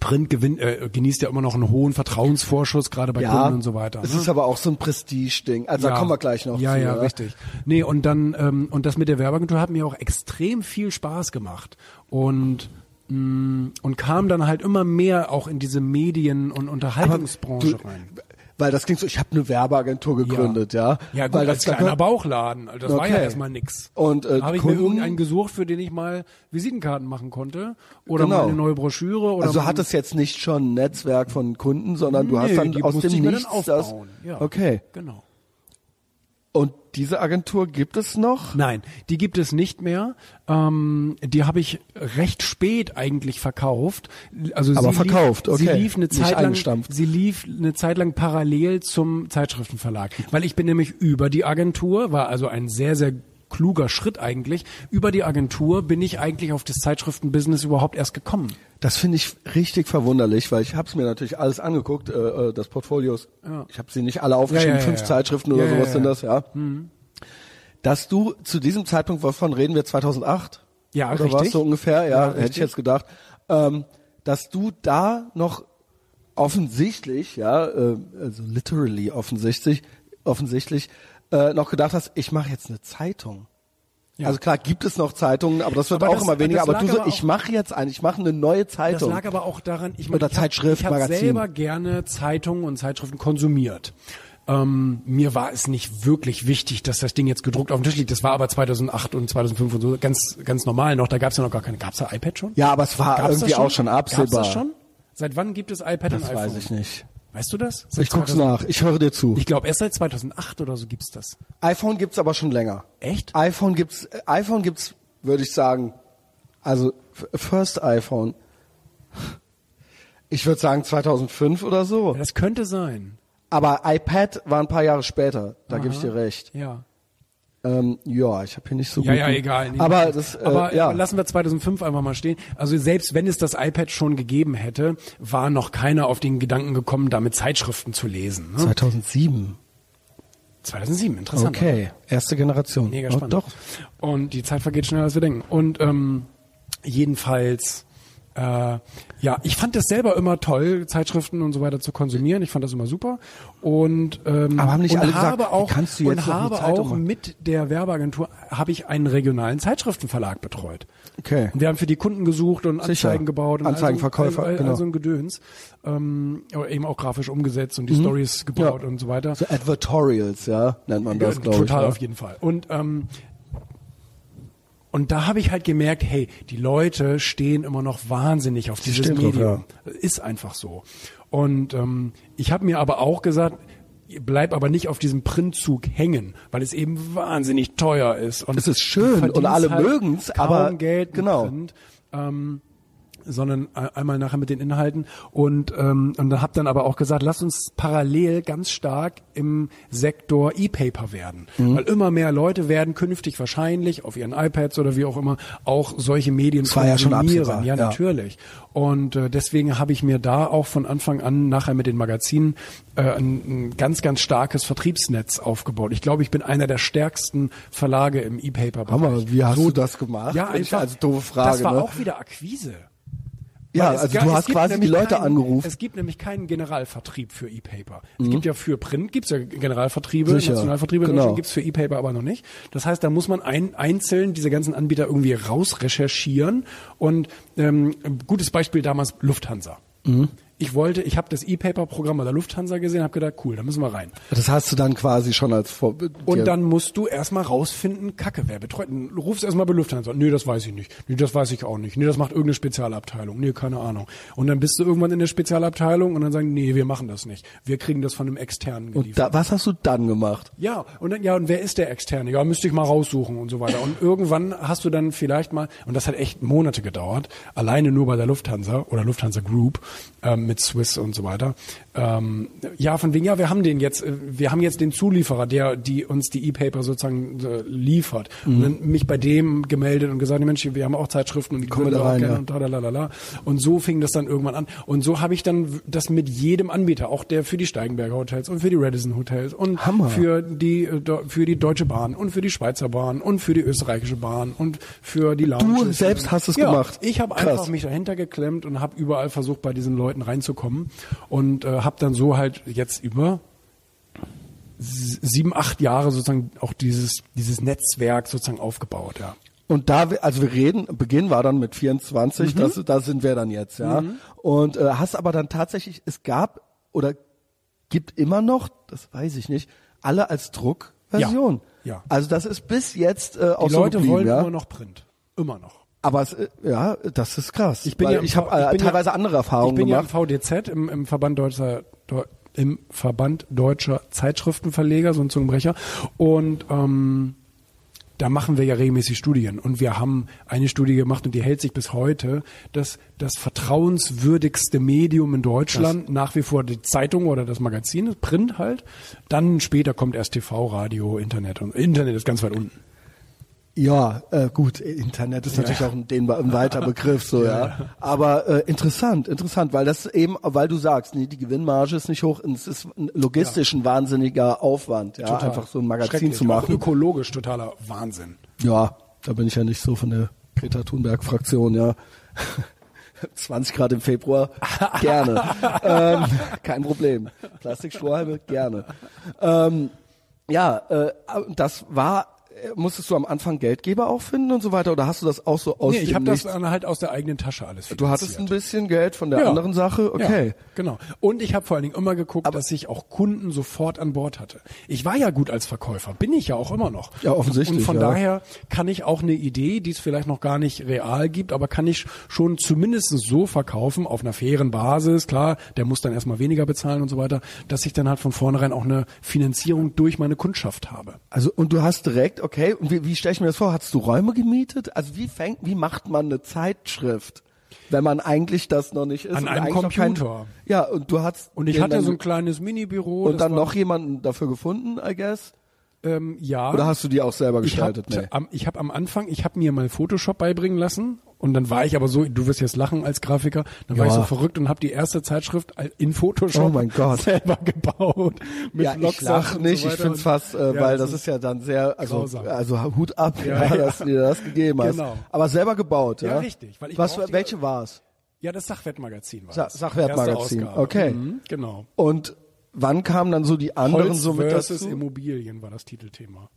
Print gewinnt, äh, genießt ja immer noch einen hohen Vertrauensvorschuss, gerade bei ja, Kunden und so weiter. Es ne? ist aber auch so ein Prestige-Ding. Also da kommen wir gleich noch Ja, zu. ja, richtig. Nee, und dann, ähm, und das mit der Werbeagentur hat mir auch extrem viel Spaß gemacht. Und mh, und kam dann halt immer mehr auch in diese Medien- und Unterhaltungsbranche du- rein. Weil das klingt so, ich habe eine Werbeagentur gegründet, ja. Ja, gut, weil als das kleiner da- Bauchladen. Also Das war ja Okay. erstmal nix. Und, äh, habe ich mir Kunden- irgendeinen gesucht, für den ich mal Visitenkarten machen konnte. Oder Genau. mal eine neue Broschüre. Oder Also mal- hat es jetzt nicht schon ein Netzwerk von Kunden, sondern du hast Nee, dann die aus dem mir Nichts das. Ja. Okay. Genau. Und diese Agentur gibt es noch? Nein, die gibt es nicht mehr. Ähm, die habe ich recht spät eigentlich verkauft. Also Aber sie verkauft, lief, Sie okay. lief eine Nicht Zeit lang. Sie lief eine Zeit lang parallel zum Zeitschriftenverlag, weil ich bin nämlich über die Agentur, war also ein sehr sehr kluger Schritt eigentlich. Über die Agentur bin ich eigentlich auf das Zeitschriftenbusiness überhaupt erst gekommen. Das finde ich richtig verwunderlich, weil ich habe es mir natürlich alles angeguckt, äh, äh, das Portfolios. Ich habe sie nicht alle aufgeschrieben, Ja, ja, ja, fünf ja. Zeitschriften oder Ja, ja, sowas ja. sind das, ja. Dass du zu diesem Zeitpunkt, wovon reden wir, 2008? Ja, oder richtig. was so ungefähr? Ja, Ja, hätte ich jetzt gedacht. Ähm, dass du da noch offensichtlich, ja, äh, also literally offensichtlich, offensichtlich äh, noch gedacht hast, ich mache jetzt eine Zeitung. Ja. Also klar gibt es noch Zeitungen, aber das wird Aber auch das- immer weniger. das Aber du so, ich mache jetzt eine, ich mache eine neue Das Zeitung. lag aber auch daran, ich Oder meine, ich hab- Zeitschrift, ich habe Magazin. selber gerne Zeitungen und Zeitschriften konsumiert. Ähm, mir war es nicht wirklich wichtig, dass das Ding jetzt gedruckt auf dem Tisch liegt. Das war aber 2008 und 2005 und so ganz ganz normal noch. Da gab es ja noch gar keine. Gab es da iPad schon? ja, aber es war Gab's irgendwie das auch schon absehbar. Gab's das schon? Seit wann gibt es iPad und Das iPhone? weiß ich nicht. Weißt du das? Seit Ich guck's 2000 nach. Ich höre dir zu. Ich glaube erst seit 2008 oder so gibt's das. iPhone gibt's aber schon länger. Echt? iPhone gibt's, äh, iPhone gibt's, würde ich sagen, also First iPhone. Ich würde sagen 2005 oder so. Ja, das könnte sein. Aber iPad war ein paar Jahre später. Da gebe ich dir recht. Ja. Ähm, ja, ich habe hier nicht so Ja, gut. ja, egal. Nee, aber das, äh, aber ja. lassen wir 2005 einfach mal stehen. Also selbst wenn es das iPad schon gegeben hätte, war noch keiner auf den Gedanken gekommen, damit Zeitschriften zu lesen. Ne? 2007. 2007, interessant. Okay, erste Generation. Mega Oh, spannend. doch. Und die Zeit vergeht schneller, als wir denken. Und ähm, jedenfalls, äh, ja, ich fand das selber immer toll, Zeitschriften und so weiter zu konsumieren. Ich fand das immer super. Und, ähm, Aber haben nicht und alle gesagt, habe wie auch, kannst du jetzt und habe auch machen? mit der Werbeagentur habe ich einen regionalen Zeitschriftenverlag betreut. Okay. Und wir haben für die Kunden gesucht und Sicher. Anzeigen gebaut und Anzeigenverkäufer, all, genau. all so ein Gedöns. Ähm, aber eben auch grafisch umgesetzt und die Stories gebaut Mhm. Ja. und so weiter. So Advertorials, ja, nennt man das, Ja, glaube ich. Total ja. auf jeden Fall. Und ähm, und da habe ich halt gemerkt, hey, die Leute stehen immer noch wahnsinnig auf dieses drauf, Medium. Ist einfach so. Und ähm, ich habe mir aber auch gesagt, bleib aber nicht auf diesem Printzug hängen, weil es eben wahnsinnig teuer ist. Und Es ist schön und alle halt mögen's, kaum aber- Geld genau. Print. Ähm, sondern ein- einmal nachher mit den Inhalten und ähm, und dann hab dann aber auch gesagt, lass uns parallel ganz stark im Sektor E-Paper werden, Mhm. weil immer mehr Leute werden künftig wahrscheinlich auf ihren iPads oder wie auch immer auch solche Medien Das war ja schon konsumieren. absehbar, ja, natürlich. Und äh, deswegen habe ich mir da auch von Anfang an nachher mit den Magazinen äh, ein, ein ganz ganz starkes Vertriebsnetz aufgebaut. Ich glaube, ich bin einer der stärksten Verlage im E-Paper-Bereich. Hammer, wie hast du das gemacht? Ja, einfach. als doofe Frage, das war ne? auch wieder Akquise. Ja, also ga- du hast gibt quasi die Leute keinen- angerufen. Es gibt nämlich keinen Generalvertrieb für E-Paper. Mhm. Es gibt ja für Print, gibt's ja Generalvertriebe, Sicher. Nationalvertriebe, Genau. Gibt's für E-Paper aber noch nicht. Das heißt, da muss man ein, einzeln diese ganzen Anbieter irgendwie rausrecherchieren. Und ähm, ein gutes Beispiel damals Lufthansa. Mhm. Ich wollte, ich habe das E-Paper-Programm bei der Lufthansa gesehen, habe gedacht, cool, da müssen wir rein. Das hast du dann quasi schon als Vor Und dann musst du erstmal rausfinden, Kacke, wer betreut. Du rufst erstmal bei Lufthansa. Nee, das weiß ich nicht. Nee, das weiß ich auch nicht. Nee, das macht irgendeine Spezialabteilung. Nee, keine Ahnung. Und dann bist du irgendwann in der Spezialabteilung und dann sagen, nee, wir machen das nicht. Wir kriegen das von einem externen und geliefert. da, was hast du dann gemacht? Ja, und dann, ja, und wer ist der Externe? Ja, müsste ich mal raussuchen und so weiter. Und irgendwann hast du dann vielleicht mal, und das hat echt Monate gedauert, alleine nur bei der Lufthansa oder Lufthansa Group ähm, mit Swiss und so weiter. Ähm, ja, von wegen, ja, wir haben den jetzt, äh, wir haben jetzt den Zulieferer, der die uns die E-Paper sozusagen äh, liefert. Und dann mich bei dem gemeldet und gesagt, Mensch, wir haben auch Zeitschriften und die Kommen da auch rein, ja. und. Und so fing das dann irgendwann an. Und so habe ich dann das mit jedem Anbieter, auch der für die Steigenberger Hotels und für die Radisson Hotels und Hammer. für die äh, für die Deutsche Bahn und für die Schweizer Bahn und für die österreichische Bahn und für die Lounges. selbst hast es ja, gemacht? Ich habe einfach mich dahinter geklemmt und habe überall versucht, bei diesen Leuten reinzukommen und äh, habe dann so halt jetzt über sieben, acht Jahre sozusagen auch dieses dieses Netzwerk sozusagen aufgebaut, ja. Und da, also wir reden, Beginn war dann mit 24, Mhm. das, da sind wir dann jetzt, ja. Und äh, hast aber dann tatsächlich, es gab oder gibt immer noch, das weiß ich nicht, alle als Druckversion. Ja, ja. Also das ist bis jetzt äh, auch Die so Leute geblieben, wollen ja. immer noch Print, immer noch. Aber es, äh, ja, das ist krass. Ich bin ja ich habe äh, bin ja- teilweise andere Erfahrungen Ich bin gemacht. ja im VDZ, im, im Verband Deutscher Deu- im Verband Deutscher Zeitschriftenverleger, so ein Zungenbrecher. Und ähm, da machen wir ja regelmäßig Studien. Und wir haben eine Studie gemacht und die hält sich bis heute, dass das vertrauenswürdigste Medium in Deutschland nach wie vor die Zeitung oder das Magazin ist, Print halt. Dann später kommt erst TV, Radio, Internet und Internet ist ganz weit unten. Ja, äh, gut, Internet ist natürlich auch ein, den, ein weiter Begriff, so ja. Aber äh, interessant, interessant, weil das eben, weil du sagst, nee, die Gewinnmarge ist nicht hoch, es ist logistisch ein wahnsinniger Aufwand, ja, Total. einfach so ein Magazin zu machen. Auch ökologisch totaler Wahnsinn. Ja, da bin ich ja nicht so von der Greta Thunberg Fraktion, ja. 20 Grad im Februar, gerne. ähm, kein Problem. Plastikstrohhalme, gerne. Ähm, ja, äh, das war, musstest du am Anfang Geldgeber auch finden und so weiter, oder hast du das auch so aus Nee, ich habe das dann halt aus der eigenen Tasche alles Du hattest ein finanziert. bisschen Geld von der Ja. anderen Sache, okay. Ja, genau. Und ich habe vor allen Dingen immer geguckt, dass ich auch Kunden sofort an Bord hatte. Ich war ja gut als Verkäufer, bin ich ja auch immer noch. Ja, offensichtlich, Und von ja. daher kann ich auch eine Idee, die es vielleicht noch gar nicht real gibt, aber kann ich schon zumindest so verkaufen, auf einer fairen Basis, klar, der muss dann erstmal weniger bezahlen und so weiter, dass ich dann halt von vornherein auch eine Finanzierung durch meine Kundschaft habe. Also und du hast direkt, okay, und wie, wie stelle ich mir das vor? Hast du Räume gemietet? Also wie fängt, wie macht man eine Zeitschrift, wenn man eigentlich das noch nicht ist? An einem noch kein- Computer. ja, und du hast Und ich hatte so ein kleines Minibüro. und dann noch jemanden dafür gefunden, I guess. ähm, ja. Oder hast du die auch selber ich habe gestaltet? nee. am, ich hab am Anfang, ich habe mir mal Photoshop beibringen lassen Und dann war ich aber so, du wirst jetzt lachen als Grafiker, dann war Ja. ich so verrückt und habe die erste Zeitschrift in Photoshop Oh mein Gott. selber gebaut. Mit Ja, ich lach nicht, so ich weiter. find's fast, äh, Ja, weil das das ist ja dann sehr, also, grausam. also Hut ab, Ja, dass du dir das gegeben hast. Genau. Aber selber gebaut, ja? Ja, richtig, weil ich Was, welche war's? Ja, das Sachwertmagazin war Sa- das. Sachwertmagazin, okay. Mhm, genau. Und wann kamen dann so die anderen Holz so mit versus dazu? Immobilien war das Titelthema.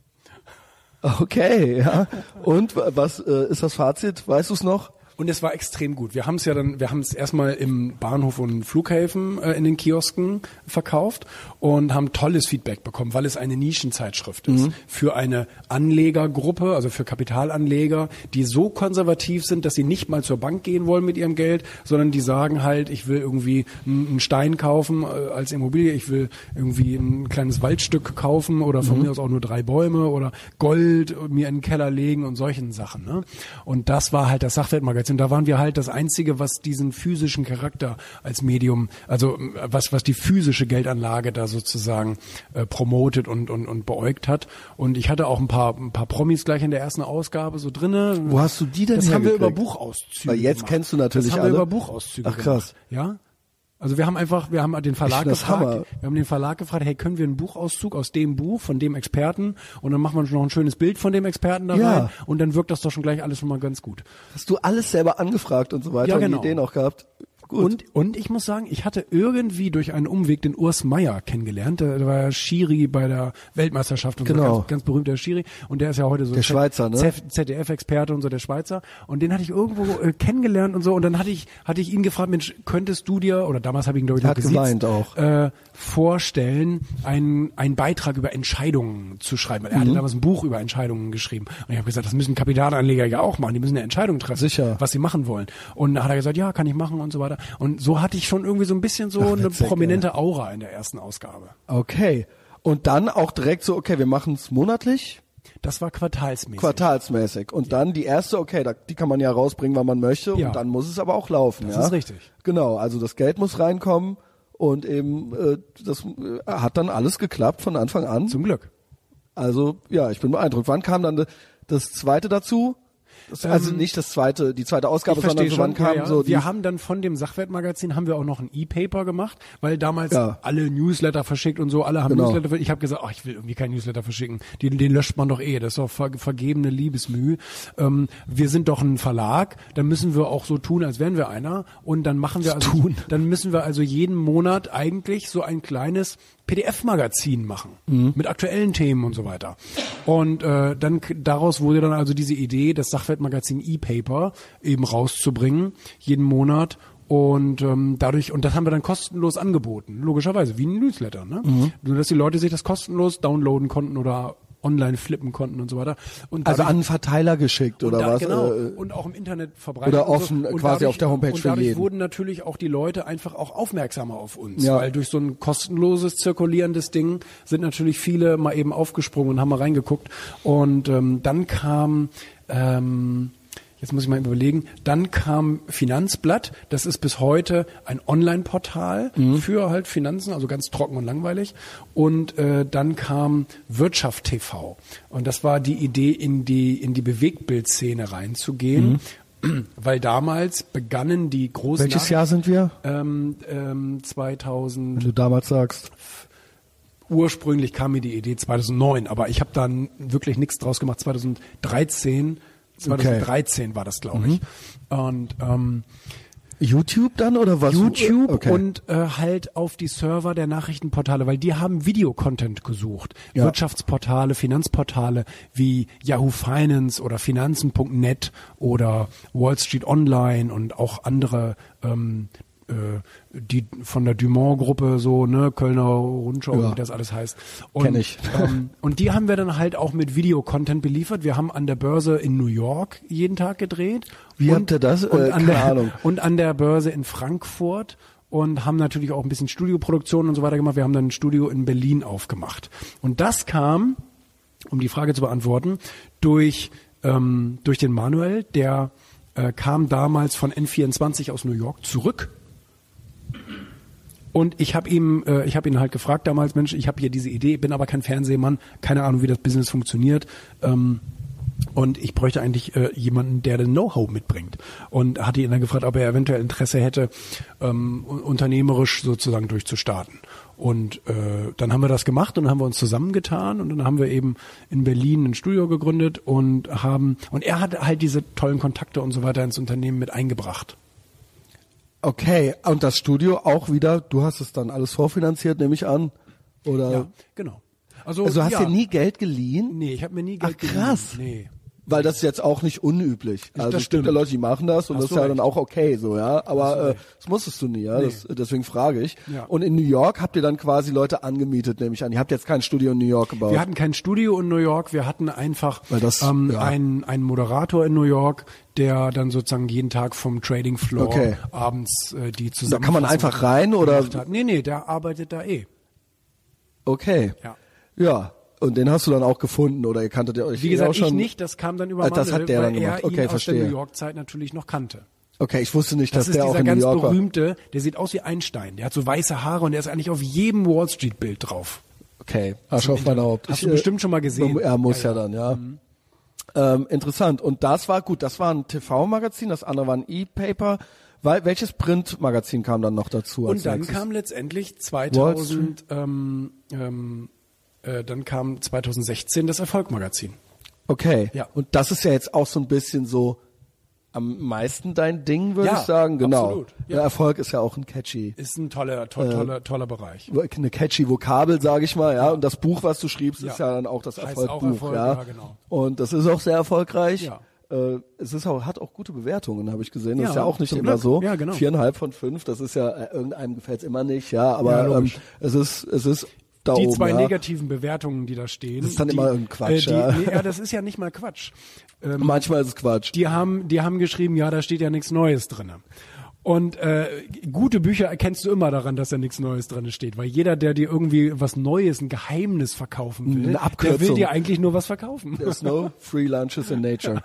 Okay, ja. Und wa- was äh, ist das Fazit? Weißt du es noch? Und es war extrem gut. Wir haben es ja dann, wir haben es erstmal im Bahnhof und Flughäfen äh, in den Kiosken verkauft und haben tolles Feedback bekommen, weil es eine Nischenzeitschrift ist für eine Anlegergruppe, also für Kapitalanleger, die so konservativ sind, dass sie nicht mal zur Bank gehen wollen mit ihrem Geld, sondern die sagen halt, ich will irgendwie einen Stein kaufen äh, als Immobilie, ich will irgendwie ein kleines Waldstück kaufen oder von mir aus auch nur drei Bäume oder Gold mir in den Keller legen und solchen Sachen. Ne? Und das war halt das Sachwertmagazin. Da waren wir halt das Einzige, was diesen physischen Charakter als Medium, also äh, was, was die physische Geldanlage da sozusagen äh, promotet und, und, und beäugt hat. Und ich hatte auch ein paar, ein paar Promis gleich in der ersten Ausgabe so drinne. Wo hast du die denn Das haben wir über? Buchauszüge Weil jetzt gemacht. kennst du natürlich Das haben alle. wir über Buchauszüge Ach, krass. gemacht. Ja? Also wir haben einfach, wir haben den Verlag gefragt, Hammer. wir haben den Verlag gefragt, hey, können wir einen Buchauszug aus dem Buch von dem Experten und dann machen wir noch ein schönes Bild von dem Experten da Ja. rein und dann wirkt das doch schon gleich alles schon mal ganz gut. Hast du alles selber angefragt und so weiter Ja, und genau. Ideen auch gehabt? Gut. Und, und ich muss sagen, ich hatte irgendwie durch einen Umweg den Urs Meier kennengelernt. Der, war Schiri bei der Weltmeisterschaft und Genau. so, ganz, ganz berühmter Schiri. Und der ist ja heute so Der Schweizer, ne? ZDF-Experte und so, der Schweizer. Und den hatte ich irgendwo äh, kennengelernt und so. Und dann hatte ich, hatte ich ihn gefragt, Mensch, könntest du dir, oder damals habe ich ihn, glaube ich, noch gesiezt, auch. Äh, vorstellen, einen, einen Beitrag über Entscheidungen zu schreiben. Weil er Mhm. hatte damals ein Buch über Entscheidungen geschrieben. Und ich habe gesagt, das müssen Kapitalanleger ja auch machen. Die müssen eine Entscheidung treffen, Sicher. was sie machen wollen. Und da hat er gesagt, ja, kann ich machen und so weiter. Und so hatte ich schon irgendwie so ein bisschen so Ach, eine witzig, prominente Aura in der ersten Ausgabe. Okay. Und dann auch direkt so, okay, wir machen es monatlich, Das war quartalsmäßig. quartalsmäßig. Und dann die erste, okay, da, die kann man ja rausbringen, wann man möchte. Ja. Und dann muss es aber auch laufen. Das ja? ist richtig. Genau, also das Geld muss reinkommen und eben äh, das äh, hat dann alles geklappt von Anfang an. Zum Glück. Also ja, ich bin beeindruckt. Wann kam dann das zweite dazu? Also nicht das zweite, die zweite Ausgabe, Ähm, Ich sondern so wann schon. kam ja, so die wir haben dann von dem Sachwertmagazin haben wir auch noch ein E-Paper gemacht, weil damals Ja. alle Newsletter verschickt und so, alle haben Genau. Newsletter. Ich habe gesagt, ach, ich will irgendwie keinen Newsletter verschicken. Den, den löscht man doch eh. Das ist doch ver vergebene Liebesmühe. Ähm, wir sind doch ein Verlag, dann müssen wir auch so tun, als wären wir einer. Und dann machen wir also, Tun. dann müssen wir also jeden Monat eigentlich so ein kleines PDF-Magazin machen Mhm. mit aktuellen Themen und so weiter. Und äh, dann daraus wurde dann also diese Idee, das Sachwertmagazin E-Paper eben rauszubringen jeden Monat. Und ähm, dadurch, und das haben wir dann kostenlos angeboten, logischerweise, wie ein Newsletter, ne? Mhm. Nur dass die Leute sich das kostenlos downloaden konnten oder online flippen konnten und so weiter. Und also dadurch- an einen Verteiler geschickt oder da, was? Genau. Äh, und auch im Internet verbreitet. oder und offen, so. Quasi auf der Homepage und dadurch wurden natürlich auch die Leute einfach auch aufmerksamer auf uns. Ja. Weil durch so ein kostenloses, zirkulierendes Ding sind natürlich viele mal eben aufgesprungen und haben mal reingeguckt. Und ähm, dann kam... Ähm, Jetzt muss ich mal überlegen. Dann kam Finanzblatt. Das ist bis heute ein Online-Portal Mhm. für halt Finanzen, also ganz trocken und langweilig. Und äh, dann kam Wirtschaft TV. Und das war die Idee, in die in die Bewegtbildszene reinzugehen, weil damals begannen die großen. Mhm. welches Nach- Jahr sind wir? Ähm, ähm, 2000 Wenn du damals sagst. ursprünglich kam mir die Idee 2009, aber ich habe dann wirklich nichts draus gemacht. 2013, 2013 war das, glaube ich. Und ähm, YouTube dann oder was? YouTube okay. und äh, halt auf die Server der Nachrichtenportale, weil die haben Videocontent gesucht. Ja. Wirtschaftsportale, Finanzportale wie Yahoo Finance oder Finanzen.net oder Wall Street Online und auch andere ähm, äh, die von der Dumont-Gruppe so, ne, Kölner Rundschau, Ja. wie das alles heißt. Und, Kenn ich. Ähm, und die haben wir dann halt auch mit Videocontent beliefert. Wir haben an der Börse in New York jeden Tag gedreht. Wie und, habt ihr das? Und Äh, an keine der, Ahnung. Und an der Börse in Frankfurt und haben natürlich auch ein bisschen Studioproduktion und so weiter gemacht. Wir haben dann ein Studio in Berlin aufgemacht. Und das kam, um die Frage zu beantworten, durch, ähm, durch den Manuel, der äh, kam damals von N24 aus New York zurück. Und ich habe ihm, äh, ich habe ihn halt gefragt damals, Mensch, ich habe hier diese Idee, bin aber kein Fernsehmann, keine Ahnung, wie das Business funktioniert. Ähm, Und ich bräuchte eigentlich äh, jemanden, der den Know-how mitbringt. Und hatte ihn dann gefragt, ob er eventuell Interesse hätte, ähm, unternehmerisch sozusagen durchzustarten. Und äh, dann haben wir das gemacht und dann haben wir uns zusammengetan und dann haben wir eben in Berlin ein Studio gegründet und haben und er hat halt diese tollen Kontakte und so weiter ins Unternehmen mit eingebracht. Okay, und das Studio auch wieder, du hast es dann alles vorfinanziert, nehme ich an. Oder? Ja, genau. Also, Also hast ja. dir nie Geld geliehen? Nee, ich habe mir nie Geld Ach, krass. geliehen. Nee. Weil das ist jetzt auch nicht unüblich. Also das es gibt ja stimmt. Leute, die machen das und Hast das ist ja recht. dann auch okay so, ja. Aber äh, das musstest du nie, ja. Nee. Das, deswegen frage ich. Ja. Und in New York habt ihr dann quasi Leute angemietet, nehme ich an. Ihr habt jetzt kein Studio in New York gebaut. Wir hatten kein Studio in New York, wir hatten einfach Weil das- ähm, ja. einen, einen Moderator in New York, der dann sozusagen jeden Tag vom Trading Floor Okay. abends äh, die da zusammen. kann man einfach rein oder? Hat. Nee, nee, der arbeitet da eh. Okay. Ja. Ja. Und den hast du dann auch gefunden oder ihr kanntet ihr euch Wie eh gesagt, auch schon? ich nicht, das kam dann über Ah, das hat der dann gemacht. Okay, aus verstehe. der New York-Zeit natürlich noch kannte. Okay, ich wusste nicht, Das dass ist der auch dieser in New ganz York war. berühmte, der sieht aus wie Einstein. Der hat so weiße Haare und der ist eigentlich auf jedem Wall Street Bild drauf. Okay, Asche auf mein Haupt. Hast du bestimmt schon mal gesehen. Er muss ja, Ja, dann, Mhm. ja. Ähm, interessant. Und das war gut. Das war ein TV-Magazin, das andere war ein E-Paper. Weil, welches Print-Magazin kam dann noch dazu? Und dann nächstes? kam letztendlich Wall 2000, ähm, ähm, äh, dann kam 2016 das Erfolgmagazin. Okay. Ja. Und das ist ja jetzt auch so ein bisschen so am meisten dein Ding, würde Ja, ich sagen. Genau. absolut. Ja. Erfolg ist ja auch ein catchy, Ist ein toller, to toller, toller Bereich. eine catchy Vokabel, sage ich mal, ja. Und das Buch, was du schriebst, ist ja dann auch das Erfolgbuch, Erfolg, ja. ja, genau. Und das ist auch sehr erfolgreich. Ja. Äh, es ist auch, hat auch gute Bewertungen, habe ich gesehen. Das Ja, ist ja auch nicht immer Glück. so. Ja, genau. Viereinhalb von fünf, das ist ja, äh, irgendeinem gefällt es immer nicht, ja, aber Ja, ähm, es ist, es ist da Die oben. zwei ja. negativen Bewertungen, die da stehen. Das ist dann die, immer irgendein Quatsch, Äh, die, ja. nee, ja, das ist ja nicht mal Quatsch. Ähm, Manchmal ist es Quatsch. die haben, die haben geschrieben, ja, da steht ja nichts Neues drinne. Und äh, gute Bücher erkennst du immer daran, dass da nichts Neues drin steht, weil jeder, der dir irgendwie was Neues, ein Geheimnis verkaufen will, der will dir eigentlich nur was verkaufen. There's no free lunches in nature.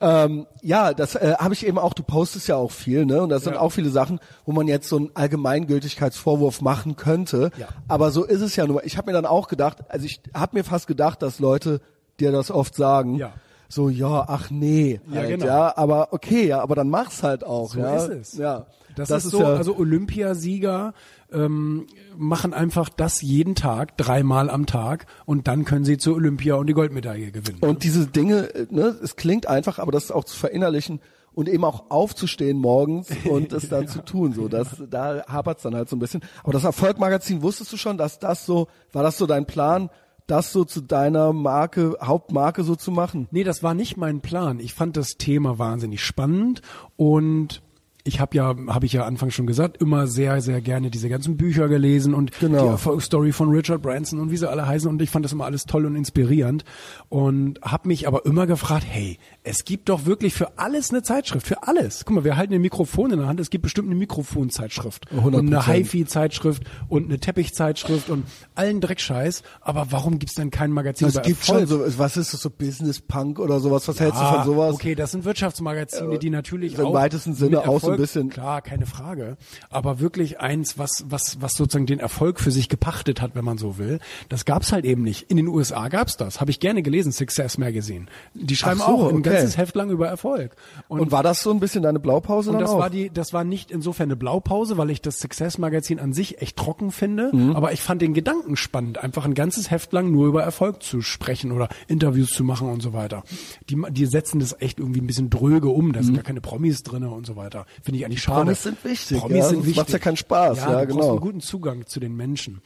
ähm, ja, das äh, habe ich eben auch, du postest ja auch viel, ne? Und das sind Ja. auch viele Sachen, wo man jetzt so einen Allgemeingültigkeitsvorwurf machen könnte. Ja. Aber so ist es ja nur. Ich habe mir dann auch gedacht, also ich habe mir fast gedacht, dass Leute dir das oft sagen. Ja. So, ja, ach nee, Ja, halt, genau. ja, aber okay, ja, aber dann mach's halt auch, So ja. ist es. Ja. Das, ist, so, ja, also Olympiasieger ähm, machen einfach das jeden Tag, dreimal am Tag und dann können sie zur Olympia und die Goldmedaille gewinnen. Und diese Dinge, äh, ne, es klingt einfach, aber das auch zu verinnerlichen und eben auch aufzustehen morgens und das dann zu tun, so, das, da hapert's dann halt so ein bisschen. Aber das Erfolgmagazin, wusstest du schon, dass das so, war das so dein Plan, das so zu deiner Marke, Hauptmarke so zu machen? Nee, das war nicht mein Plan. Ich fand das Thema wahnsinnig spannend und ich habe ja, habe ich ja Anfang schon gesagt, immer sehr, sehr gerne diese ganzen Bücher gelesen und Genau. die Erfolgsstory von Richard Branson und wie sie alle heißen und ich fand das immer alles toll und inspirierend und habe mich aber immer gefragt, hey, es gibt doch wirklich für alles eine Zeitschrift, für alles. Guck mal, wir halten ein Mikrofon in der Hand, es gibt bestimmt eine Mikrofonzeitschrift und 100%. eine HiFi-Zeitschrift und eine Teppichzeitschrift und allen Dreckscheiß, aber warum gibt's denn kein Magazin Es gibt Erfolg? schon so, was ist das so Business Punk oder sowas? Was hältst du von sowas? Okay, das sind Wirtschaftsmagazine, die natürlich im auch weitesten Sinne ein Erfolg- bisschen- Klar, keine Frage. Aber wirklich eins, was, was, was sozusagen den Erfolg für sich gepachtet hat, wenn man so will, das gab's halt eben nicht. In den USA gab's das. Habe ich gerne gelesen, Success Magazine. Die schreiben so, auch ein okay. ganzes Heft lang über Erfolg. Und war das so ein bisschen deine Blaupause Und das auch? war die, das war nicht insofern eine Blaupause, weil ich das Success Magazin an sich echt trocken finde. Mhm. Aber ich fand den Gedanken spannend, einfach ein ganzes Heft lang nur über Erfolg zu sprechen oder Interviews zu machen und so weiter. Die, die setzen das echt irgendwie ein bisschen dröge um. Da sind gar keine Promis drinne und so weiter. Finde ich eigentlich schade. Promis sind wichtig, Promis ja, sind wichtig. macht's ja keinen Spaß, ja, du brauchst genau. einen guten Zugang zu den Menschen.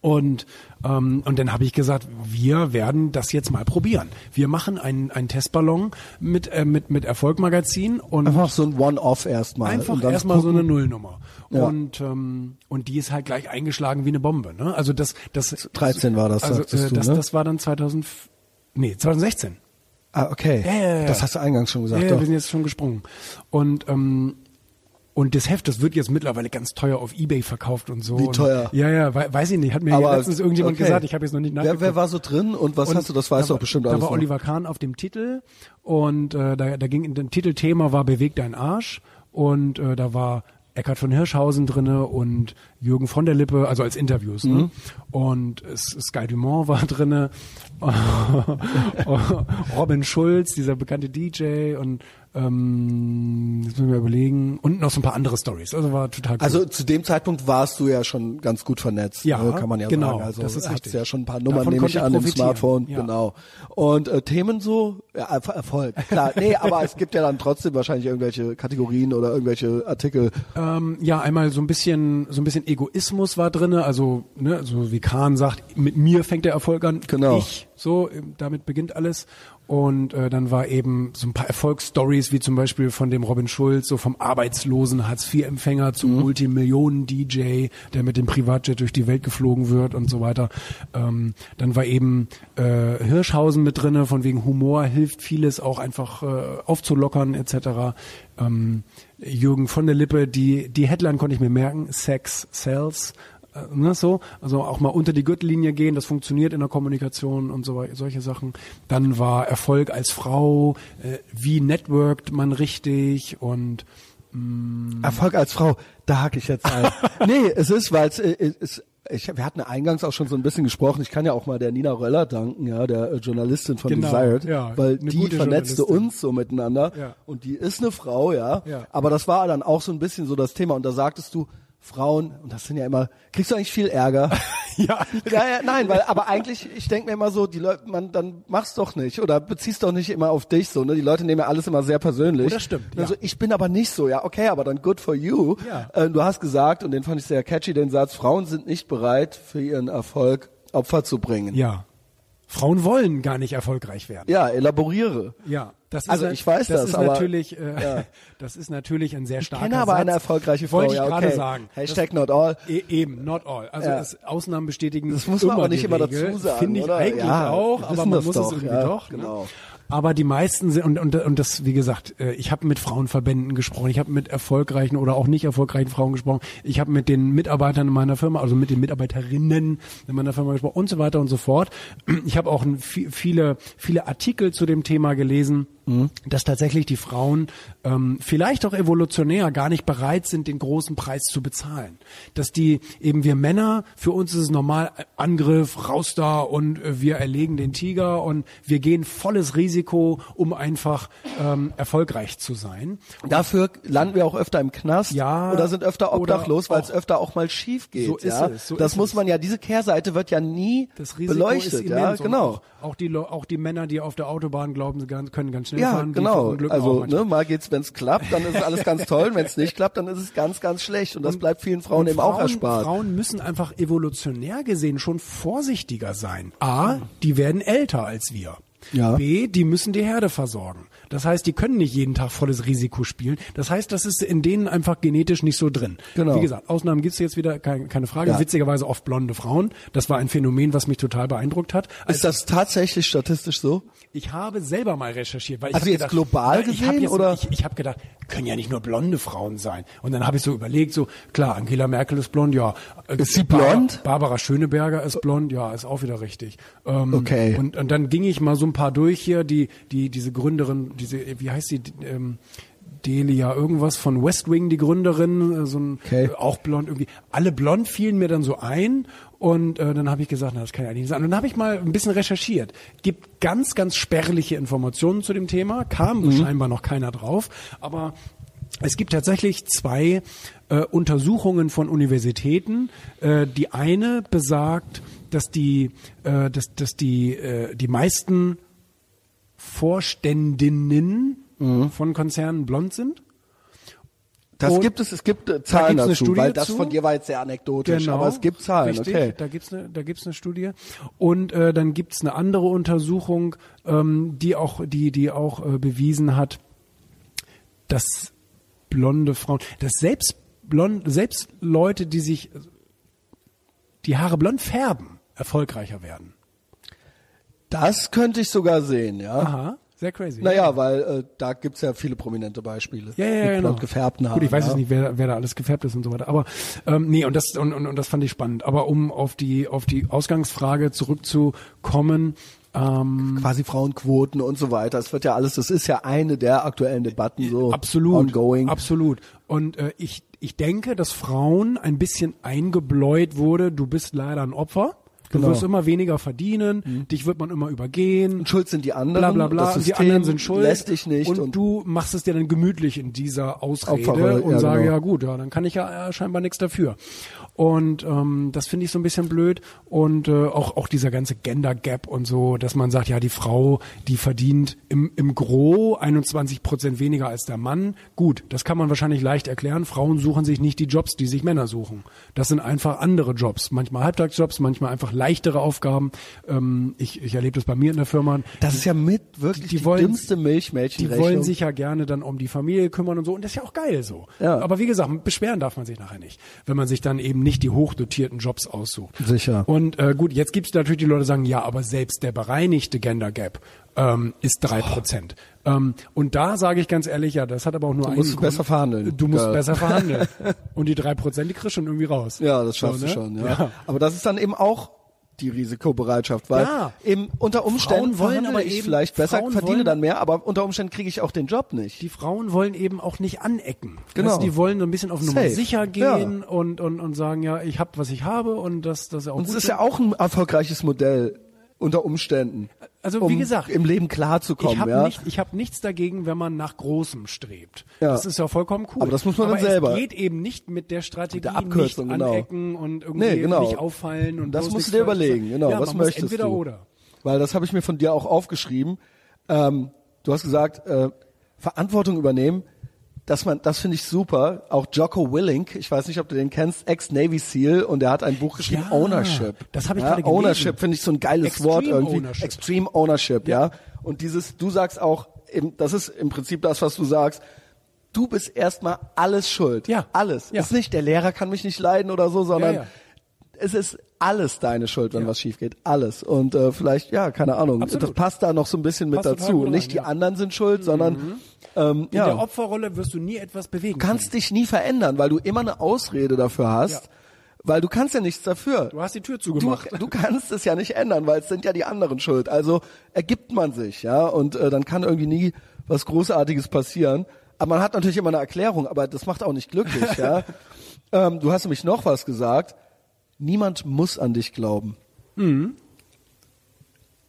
Und, ähm, und dann habe ich gesagt, wir werden das jetzt mal probieren. Wir machen einen, einen Testballon mit, äh, mit, mit Erfolgmagazin und Einfach so ein One-Off erstmal. Einfach dann erstmal so eine Nullnummer. Ja. Und, ähm, und die ist halt gleich eingeschlagen wie eine Bombe. Ne? Also das, das 13 war das, also, äh, du, das, ne? das war dann 2000, nee, 2016. Ah, okay. Ja, ja, ja. Das hast du eingangs schon gesagt. Ja, doch. wir sind jetzt schon gesprungen. Und ähm, und das Heft, das wird jetzt mittlerweile ganz teuer auf Ebay verkauft und so. Wie und, teuer? Ja, ja, wei- weiß ich nicht. Hat mir Aber, letztens irgendjemand okay. gesagt. Ich habe jetzt noch nicht wer, nachgeguckt. wer war so drin und was Und hast du, das weißt du da auch bestimmt war, alles Da war noch. Oliver Kahn auf dem Titel und äh, da, da ging, das Titelthema war Beweg dein Arsch und äh, da war Eckhard von Hirschhausen drinne und Jürgen von der Lippe, also als Interviews. Ne? Und es, Sky Dumont war drinne, Robin Schulz, dieser bekannte DJ und ähm, jetzt müssen wir überlegen und noch so ein paar andere Stories. Also war total cool. Also zu dem Zeitpunkt warst du ja schon ganz gut vernetzt, Ja, ne, kann man ja genau, sagen. Also das ist hast ja schon ein paar Nummern, Davon nehme ich an, im Smartphone, ja. genau. Und äh, Themen so, ja, Erf- Erfolg, klar. Nee, aber es gibt ja dann trotzdem wahrscheinlich irgendwelche Kategorien oder irgendwelche Artikel. Ähm, ja, einmal so ein bisschen, so ein bisschen Egoismus war drinne, also ne, so wie Kahn sagt, mit mir fängt der Erfolg an, Genau. ich, so, damit beginnt alles. Und äh, dann war eben so ein paar Erfolgsstories, wie zum Beispiel von dem Robin Schulz, so vom arbeitslosen Hartz-IV-Empfänger zum Multimillionen-DJ, der mit dem Privatjet durch die Welt geflogen wird und so weiter. Ähm, dann war eben äh, Hirschhausen mit drinne, von wegen Humor hilft vieles auch einfach äh, aufzulockern etc. Ähm, Jürgen von der Lippe, die die Headline konnte ich mir merken, Sex sells. Äh, Ne, so, also auch mal unter die Gürtellinie gehen, das funktioniert in der Kommunikation und so solche Sachen. Dann war Erfolg als Frau, äh, wie networkt man richtig und Erfolg als Frau, da hake ich jetzt ein. nee, es ist, weil es äh, ist, ich, wir hatten eingangs auch schon so ein bisschen gesprochen. Ich kann ja auch mal der Nina Röller danken, ja, der äh, Journalistin von Genau, Desired, ja, weil die vernetzte uns so miteinander Ja. und die ist eine Frau, ja. Ja. Aber das war dann auch so ein bisschen so das Thema und da sagtest du Frauen und das sind ja immer, kriegst du eigentlich viel Ärger? ja, ja, ja, nein, weil aber eigentlich, ich denke mir immer so, die Leute, man, dann mach's doch nicht oder beziehst doch nicht immer auf dich so, ne? Die Leute nehmen ja alles immer sehr persönlich. Oh, das stimmt, Also ja. ich bin aber nicht so, ja, okay, aber dann good for you. Ja. Äh, du hast gesagt und den fand ich sehr catchy, den Satz: Frauen sind nicht bereit für ihren Erfolg Opfer zu bringen. ja. Frauen wollen gar nicht erfolgreich werden. Ja, elaboriere. Ja, das ist Also ich weiß das, ist aber- natürlich, äh, ja. das ist natürlich ein sehr starker Kenne aber Satz. eine erfolgreiche Frau, Wollte ich ja, gerade okay. sagen. Hashtag not all. Das, e eben, not all. Also Ja. Ausnahmen bestätigen Das muss man aber nicht immer Regel. dazu sagen, Finde ich oder? eigentlich auch, aber man das muss doch, es irgendwie doch. Ne? genau. Aber die meisten sind, und, und, und das, wie gesagt, äh, ich habe mit Frauenverbänden gesprochen, ich habe mit erfolgreichen oder auch nicht erfolgreichen Frauen gesprochen, ich habe mit den Mitarbeitern in meiner Firma, also mit den Mitarbeiterinnen in meiner Firma gesprochen und so weiter und so fort. Ich habe auch viele, viele Artikel zu dem Thema gelesen, dass tatsächlich die Frauen ähm, vielleicht auch evolutionär gar nicht bereit sind, den großen Preis zu bezahlen. Dass die eben wir Männer, für uns ist es normal, Angriff, raus da und äh, wir erlegen den Tiger und wir gehen volles Risiko, um einfach ähm, erfolgreich zu sein. Dafür landen wir auch öfter im Knast Ja, oder sind öfter obdachlos, weil es öfter auch mal schief geht. So ist ja? es, so das ist muss es. man ja, diese Kehrseite wird ja nie Das Risiko beleuchtet. ist ja, immens. Und genau. Auch, auch die auch die Männer, die auf der Autobahn glauben, sie können ganz schnell Ja, genau. Also ne, mal geht's, wenn es klappt, dann ist alles ganz toll. Wenn es nicht klappt, dann ist es ganz, ganz schlecht. Und das bleibt vielen Frauen eben auch erspart. Frauen müssen einfach evolutionär gesehen schon vorsichtiger sein. A, die werden älter als wir. Ja. B, die müssen die Herde versorgen. Das heißt, die können nicht jeden Tag volles Risiko spielen. Das heißt, das ist in denen einfach genetisch nicht so drin. Genau. Wie gesagt, Ausnahmen gibt's jetzt wieder, keine, keine Frage. Ja. Witzigerweise oft blonde Frauen. Das war ein Phänomen, was mich total beeindruckt hat. Ist das tatsächlich statistisch so? Ich habe selber mal recherchiert, weil ich Also jetzt gedacht, global ich gesehen, jetzt, oder? Ich, ich habe gedacht, können ja nicht nur blonde Frauen sein. Und dann habe ich so überlegt, so klar, Angela Merkel ist blond, ja. Äh, Ist sie blond? Barbara Schöneberger ist blond, ja, ist auch wieder richtig. Ähm, Okay. Und, und dann ging ich mal so ein paar durch hier, die die diese Gründerin, diese wie heißt die? Ähm, Delia irgendwas von West Wing, die Gründerin, äh, so ein Okay. äh, auch blond irgendwie. Alle blond fielen mir dann so ein und äh, dann habe ich gesagt, na, das kann ja nicht sein. Und dann habe ich mal ein bisschen recherchiert. Gibt ganz, ganz spärliche Informationen zu dem Thema, kam scheinbar noch keiner drauf, aber es gibt tatsächlich zwei äh, Untersuchungen von Universitäten. Äh, die eine besagt, dass die, äh, dass, dass die, äh, die meisten Vorständinnen von Konzernen blond sind. Das Und gibt es, es gibt äh, Zahlen eine dazu, weil das zu? von dir war jetzt sehr anekdotisch, Genau, aber es gibt Zahlen, richtig, okay. Da gibt's eine, da gibt's eine Studie und äh, dann gibt's eine andere Untersuchung, ähm, die auch, die, die auch äh, bewiesen hat, dass blonde Frauen, dass selbst blond, selbst Leute, die sich die Haare blond färben, erfolgreicher werden. Das könnte ich sogar sehen, ja. Aha, sehr crazy. Naja, weil äh, da gibt's ja viele prominente Beispiele. Ja, ja, mit ja, genau. gefärbten Haaren. Gut, ich weiß ja. jetzt nicht, wer, wer da alles gefärbt ist und so weiter. Aber ähm, nee, und das und, und, und das fand ich spannend. Aber um auf die auf die Ausgangsfrage zurückzukommen, Ähm, Quasi Frauenquoten und so weiter. Es wird ja alles, das ist ja eine der aktuellen Debatten so absolut, ongoing. absolut. Und äh, ich ich denke, dass Frauen ein bisschen eingebläut wurde. Du bist leider ein Opfer. Du Genau. wirst immer weniger verdienen, dich wird man immer übergehen. Und schuld sind die anderen. bla bla bla. Das und die System anderen sind schuld. Lässt dich nicht. Und, Und, du machst es dir dann gemütlich in dieser Ausrede Opferrolle, und ja, sage, genau. ja gut, ja, dann kann ich ja scheinbar nichts dafür. Und ähm, das finde ich so ein bisschen blöd. Und äh, auch, auch dieser ganze Gender Gap und so, dass man sagt, ja, die Frau, die verdient im, im Gros 21 Prozent weniger als der Mann. Gut, das kann man wahrscheinlich leicht erklären. Frauen suchen sich nicht die Jobs, die sich Männer suchen. Das sind einfach andere Jobs. Manchmal Halbtagsjobs, manchmal einfach leichtere Aufgaben. Ähm, ich, ich erlebe das bei mir in der Firma. das ist ja mit wirklich die die, wollen- dümmste Die Milchmädchenrechnung. wollen sich ja gerne dann um die Familie kümmern und so. Und das ist ja auch geil so. Ja. Aber wie gesagt, beschweren darf man sich nachher nicht, wenn man sich dann eben nicht die hochdotierten Jobs aussucht. Sicher. Und äh, gut, jetzt gibt es natürlich die Leute, die sagen, ja, aber selbst der bereinigte Gender Gap ähm, ist drei Prozent. Ähm, und da sage ich ganz ehrlich, ja, das hat aber auch nur einen musst Grund. besser verhandeln. Du musst Ja. besser verhandeln. und die drei Prozent, die kriegst du schon irgendwie raus. Ja, das schaffst So, du ne? schon. Ja. Ja. Aber das ist dann eben auch die Risikobereitschaft, weil Ja. eben unter Umständen Frauen wollen aber ich eben- vielleicht besser, Frauen verdiene wollen- dann mehr, aber unter Umständen kriege ich auch den Job nicht. die Frauen wollen eben auch nicht anecken. Genau. Du, die wollen so ein bisschen auf Nummer Safe. sicher gehen und, und, und sagen, ja, ich habe, was ich habe und das, das ist auch Und es ist ja auch ein erfolgreiches Modell unter Umständen. Also, wie um gesagt, im Leben klarzukommen. ich habe ja. nicht, ich hab nichts dagegen, wenn man nach Großem strebt. Ja. Das ist ja vollkommen cool. Aber das muss man dann Aber selber. Es geht eben nicht mit der Strategie, der Abkürzung, nicht genau. anecken und irgendwie Nee, genau. nicht auffallen und das musst du dir überlegen, genau. Ja, was möchtest entweder du? oder. Weil das habe ich mir von dir auch aufgeschrieben. Ähm, du hast gesagt, äh, Verantwortung übernehmen. Das, man, das finde ich super. Auch Jocko Willink, ich weiß nicht, ob du den kennst, Ex-Navy SEAL und der hat ein Buch geschrieben, Ja, Ownership. das habe ich ja, gerade gelesen. Ownership finde ich so ein geiles Extreme Wort irgendwie. Ownership. Extreme Ownership, ja. Und dieses, du sagst auch, das ist im Prinzip das, was du sagst. Du bist erstmal alles schuld. Ja. Alles. Ja. Ist nicht, der Lehrer kann mich nicht leiden oder so, sondern Ja, ja. es ist alles deine Schuld, wenn Ja. was schief geht. Alles. Und äh, vielleicht, ja, keine Ahnung. Absolut. Das passt da noch so ein bisschen mit Passt total dazu. Nicht rein, die ja. Mhm. anderen sind schuld, sondern ähm, In der Opferrolle wirst du nie etwas bewegen du kannst dich nie verändern, weil du immer eine Ausrede dafür hast. Ja. Weil du kannst ja nichts dafür. Du hast die Tür Du, zugemacht. du kannst es ja nicht ändern, weil es sind ja die anderen schuld. Also ergibt man sich, ja, und äh, dann kann irgendwie nie was Großartiges passieren. Aber man hat natürlich immer eine Erklärung, aber das macht auch nicht glücklich, ja. Ähm, du hast nämlich noch was gesagt. Niemand muss an dich glauben. Mhm.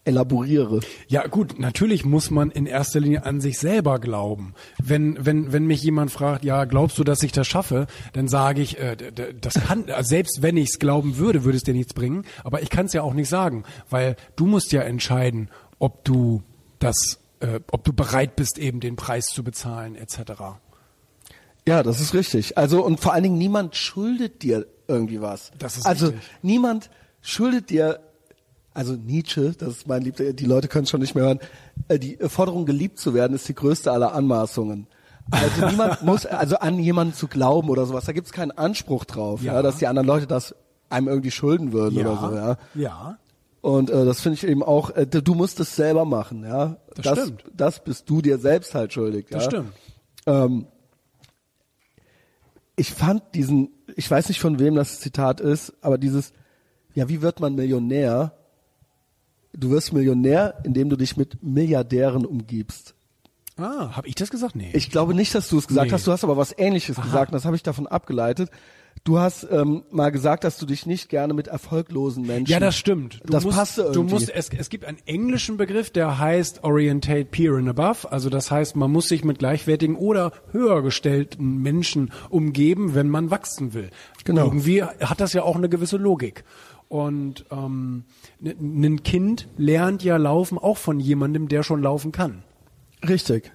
Elaboriere. Ja gut, natürlich muss man in erster Linie an sich selber glauben. Wenn wenn wenn mich jemand fragt, ja, glaubst du, dass ich das schaffe, dann sage ich, äh, das kann also selbst wenn ich es glauben würde, würde es dir nichts bringen. Aber ich kann es ja auch nicht sagen, weil du musst ja entscheiden, ob du das, äh, ob du bereit bist, eben den Preis zu bezahlen etc. Ja, das ist richtig. Also und vor allen Dingen niemand schuldet dir irgendwie was. Das ist also richtig. niemand schuldet dir. Also Nietzsche, das ist mein Liebster, die Leute können es schon nicht mehr hören. äh, Die Forderung, geliebt zu werden, ist die größte aller Anmaßungen. Also niemand muss, also an jemanden zu glauben oder sowas, da gibt es keinen Anspruch drauf, ja. Ja. dass die anderen Leute das einem irgendwie schulden würden oder so, ja. ja. Und äh, das finde ich eben auch, äh, du musst es selber machen, ja. Das stimmt. Das bist du dir selbst halt schuldig, Das ja. stimmt. Ähm, ich fand diesen, ich weiß nicht von wem das Zitat ist, aber dieses, ja, wie wird man Millionär? Du wirst Millionär, indem du dich mit Milliardären umgibst. Ah, habe ich das gesagt? Nee. Ich glaube nicht, dass du es gesagt Nee. hast, du hast aber was Ähnliches gesagt und das habe ich davon abgeleitet. Du hast ähm, mal gesagt, dass du dich nicht gerne mit erfolglosen Menschen. Ja, das stimmt. Du das musst, passte Du irgendwie. musst, es, es gibt einen englischen Begriff, der heißt Orientate Peer and Above. Also das heißt, man muss sich mit gleichwertigen oder höher gestellten Menschen umgeben, wenn man wachsen will. Genau. Irgendwie hat das ja auch eine gewisse Logik. Und ähm, ein Kind lernt ja laufen auch von jemandem, der schon laufen kann. Richtig.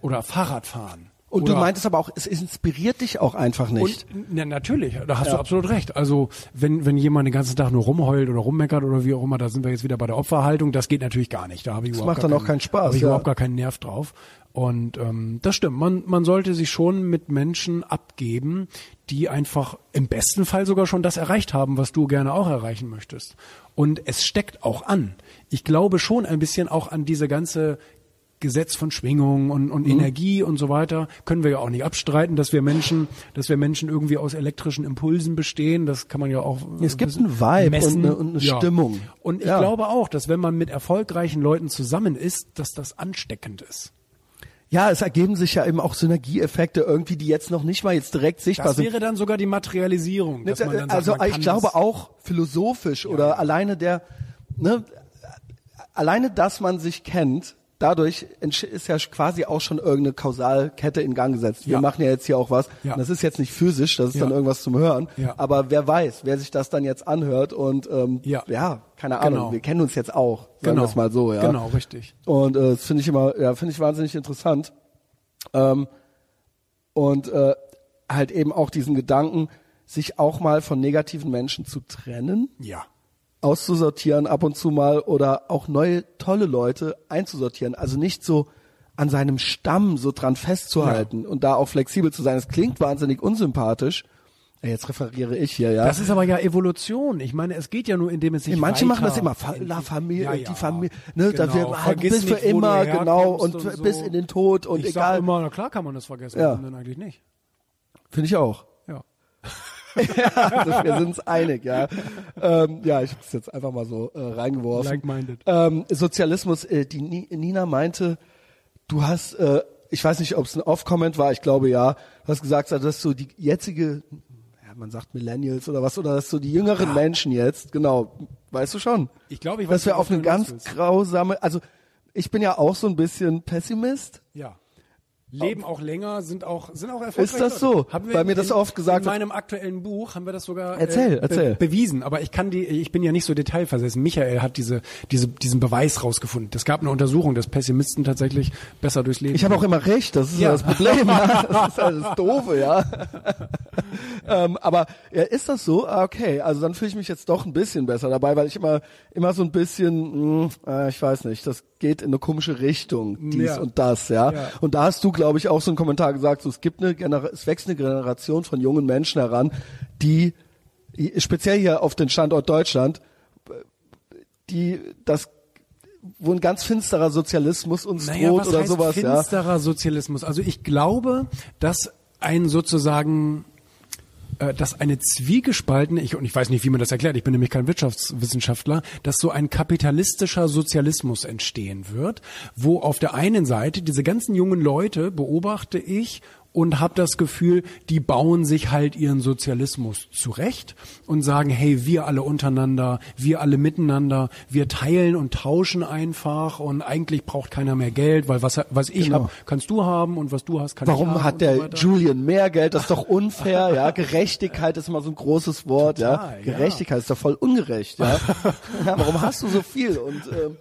Oder Fahrrad fahren. Und oder du meintest aber auch, es inspiriert dich auch einfach nicht. Und, na, natürlich, da hast Ja. du absolut recht. Also wenn, wenn jemand den ganzen Tag nur rumheult oder rummeckert oder wie auch immer, da sind wir jetzt wieder bei der Opferhaltung, das geht natürlich gar nicht. Da habe ich Das überhaupt macht dann auch keinen Spaß, Habe ich ja. überhaupt gar keinen Nerv drauf. Und ähm, das stimmt, man, man sollte sich schon mit Menschen abgeben, die einfach im besten Fall sogar schon das erreicht haben, was du gerne auch erreichen möchtest. Und es steckt auch an. Ich glaube schon ein bisschen auch an diese ganze Gesetz von Schwingung und, und mhm. Energie und so weiter können wir ja auch nicht abstreiten, dass wir Menschen, dass wir Menschen irgendwie aus elektrischen Impulsen bestehen. Das kann man ja auch. Es gibt einen Vibe messen. und eine, und eine ja. Stimmung. Und ich ja. glaube auch, dass wenn man mit erfolgreichen Leuten zusammen ist, dass das ansteckend ist. Ja, es ergeben sich ja eben auch Synergieeffekte irgendwie, die jetzt noch nicht mal jetzt direkt sichtbar sind. Das wäre dann sogar die Materialisierung. Ne, sagt, also ich glaube auch philosophisch ja. oder alleine der, ne, alleine, dass man sich kennt, dadurch ist ja quasi auch schon irgendeine Kausalkette in Gang gesetzt. Wir ja. machen ja jetzt hier auch was. Ja. das ist jetzt nicht physisch, das ist ja. dann irgendwas zum Hören. Aber wer weiß, wer sich das dann jetzt anhört und ähm, ja. ja, keine Ahnung, genau. wir kennen uns jetzt auch, sagen genau. wir es mal so, ja. Genau, richtig. Und äh, das finde ich immer, ja, finde ich wahnsinnig interessant. Ähm, und äh, halt eben auch diesen Gedanken, sich auch mal von negativen Menschen zu trennen. Ja auszusortieren ab und zu mal oder auch neue tolle Leute einzusortieren. Also nicht so an seinem Stamm so dran festzuhalten ja. und da auch flexibel zu sein. Es klingt wahnsinnig unsympathisch. Jetzt referiere ich hier, ja. Das ist aber ja Evolution. Ich meine, es geht ja nur, indem es sich ja, Manche machen das immer, Fa La Familie, ja, ja. die Familie, ne, genau. da wir halt bis für immer, genau, und, und so. bis in den Tod und ich egal. Sag immer, na klar kann man das vergessen, ja. dann eigentlich nicht. Finde ich auch. Ja. also wir sind uns einig, ja. Ähm, ja, ich habe es jetzt einfach mal so äh, reingeworfen. Like-minded. Ähm, Sozialismus, äh, die Nina meinte, du hast, äh, ich weiß nicht, ob es ein Off-Comment war, ich glaube ja, du hast gesagt, dass so die jetzige, ja, man sagt Millennials oder was, oder dass so die jüngeren ja. Menschen jetzt, genau, weißt du schon? Ich glaube, ich weiß, dass wir auf eine ganz grausame, also ich bin ja auch so ein bisschen Pessimist. Ja leben auch länger, sind auch sind auch erfolgreich. Ist das so? Haben wir Weil mir das oft gesagt. In meinem aktuellen Buch haben wir das sogar erzähl, äh, erzähl. Be bewiesen. Aber ich kann die, ich bin ja nicht so detailversessen. Michael hat diese, diese diesen Beweis rausgefunden. Es gab eine Untersuchung, dass Pessimisten tatsächlich besser durchs Leben. Ich habe auch immer recht. Das ist ja. das Problem. Ja. Das ist alles doofe, ja. ähm, aber ja, ist das so? Ah, okay, also dann fühle ich mich jetzt doch ein bisschen besser dabei, weil ich immer immer so ein bisschen, mh, hm, äh, ich weiß nicht, das geht in eine komische Richtung, dies ja. und das, ja? ja. Und da hast du, glaube ich, auch so einen Kommentar gesagt, so, es gibt eine Genera es wächst eine Generation von jungen Menschen heran, die speziell hier auf den Standort Deutschland, die das wo ein ganz finsterer Sozialismus uns naja, droht oder sowas, finsterer ja. Finsterer Sozialismus. Also ich glaube, dass ein sozusagen dass eine zwiegespaltene, ich, und ich weiß nicht, wie man das erklärt, ich bin nämlich kein Wirtschaftswissenschaftler, dass so ein kapitalistischer Sozialismus entstehen wird, wo auf der einen Seite diese ganzen jungen Leute, beobachte ich, und habe das Gefühl, die bauen sich halt ihren Sozialismus zurecht und sagen, hey, wir alle untereinander, wir alle miteinander, wir teilen und tauschen einfach und eigentlich braucht keiner mehr Geld, weil was, was ich genau. habe, kannst du haben und was du hast, kann Warum ich haben. Warum hat der so Julian mehr Geld? Das ist doch unfair, ja. Gerechtigkeit ist immer so ein großes Wort, Total, ja. Gerechtigkeit ja. ist doch voll ungerecht, ja. Warum hast du so viel? Und ähm,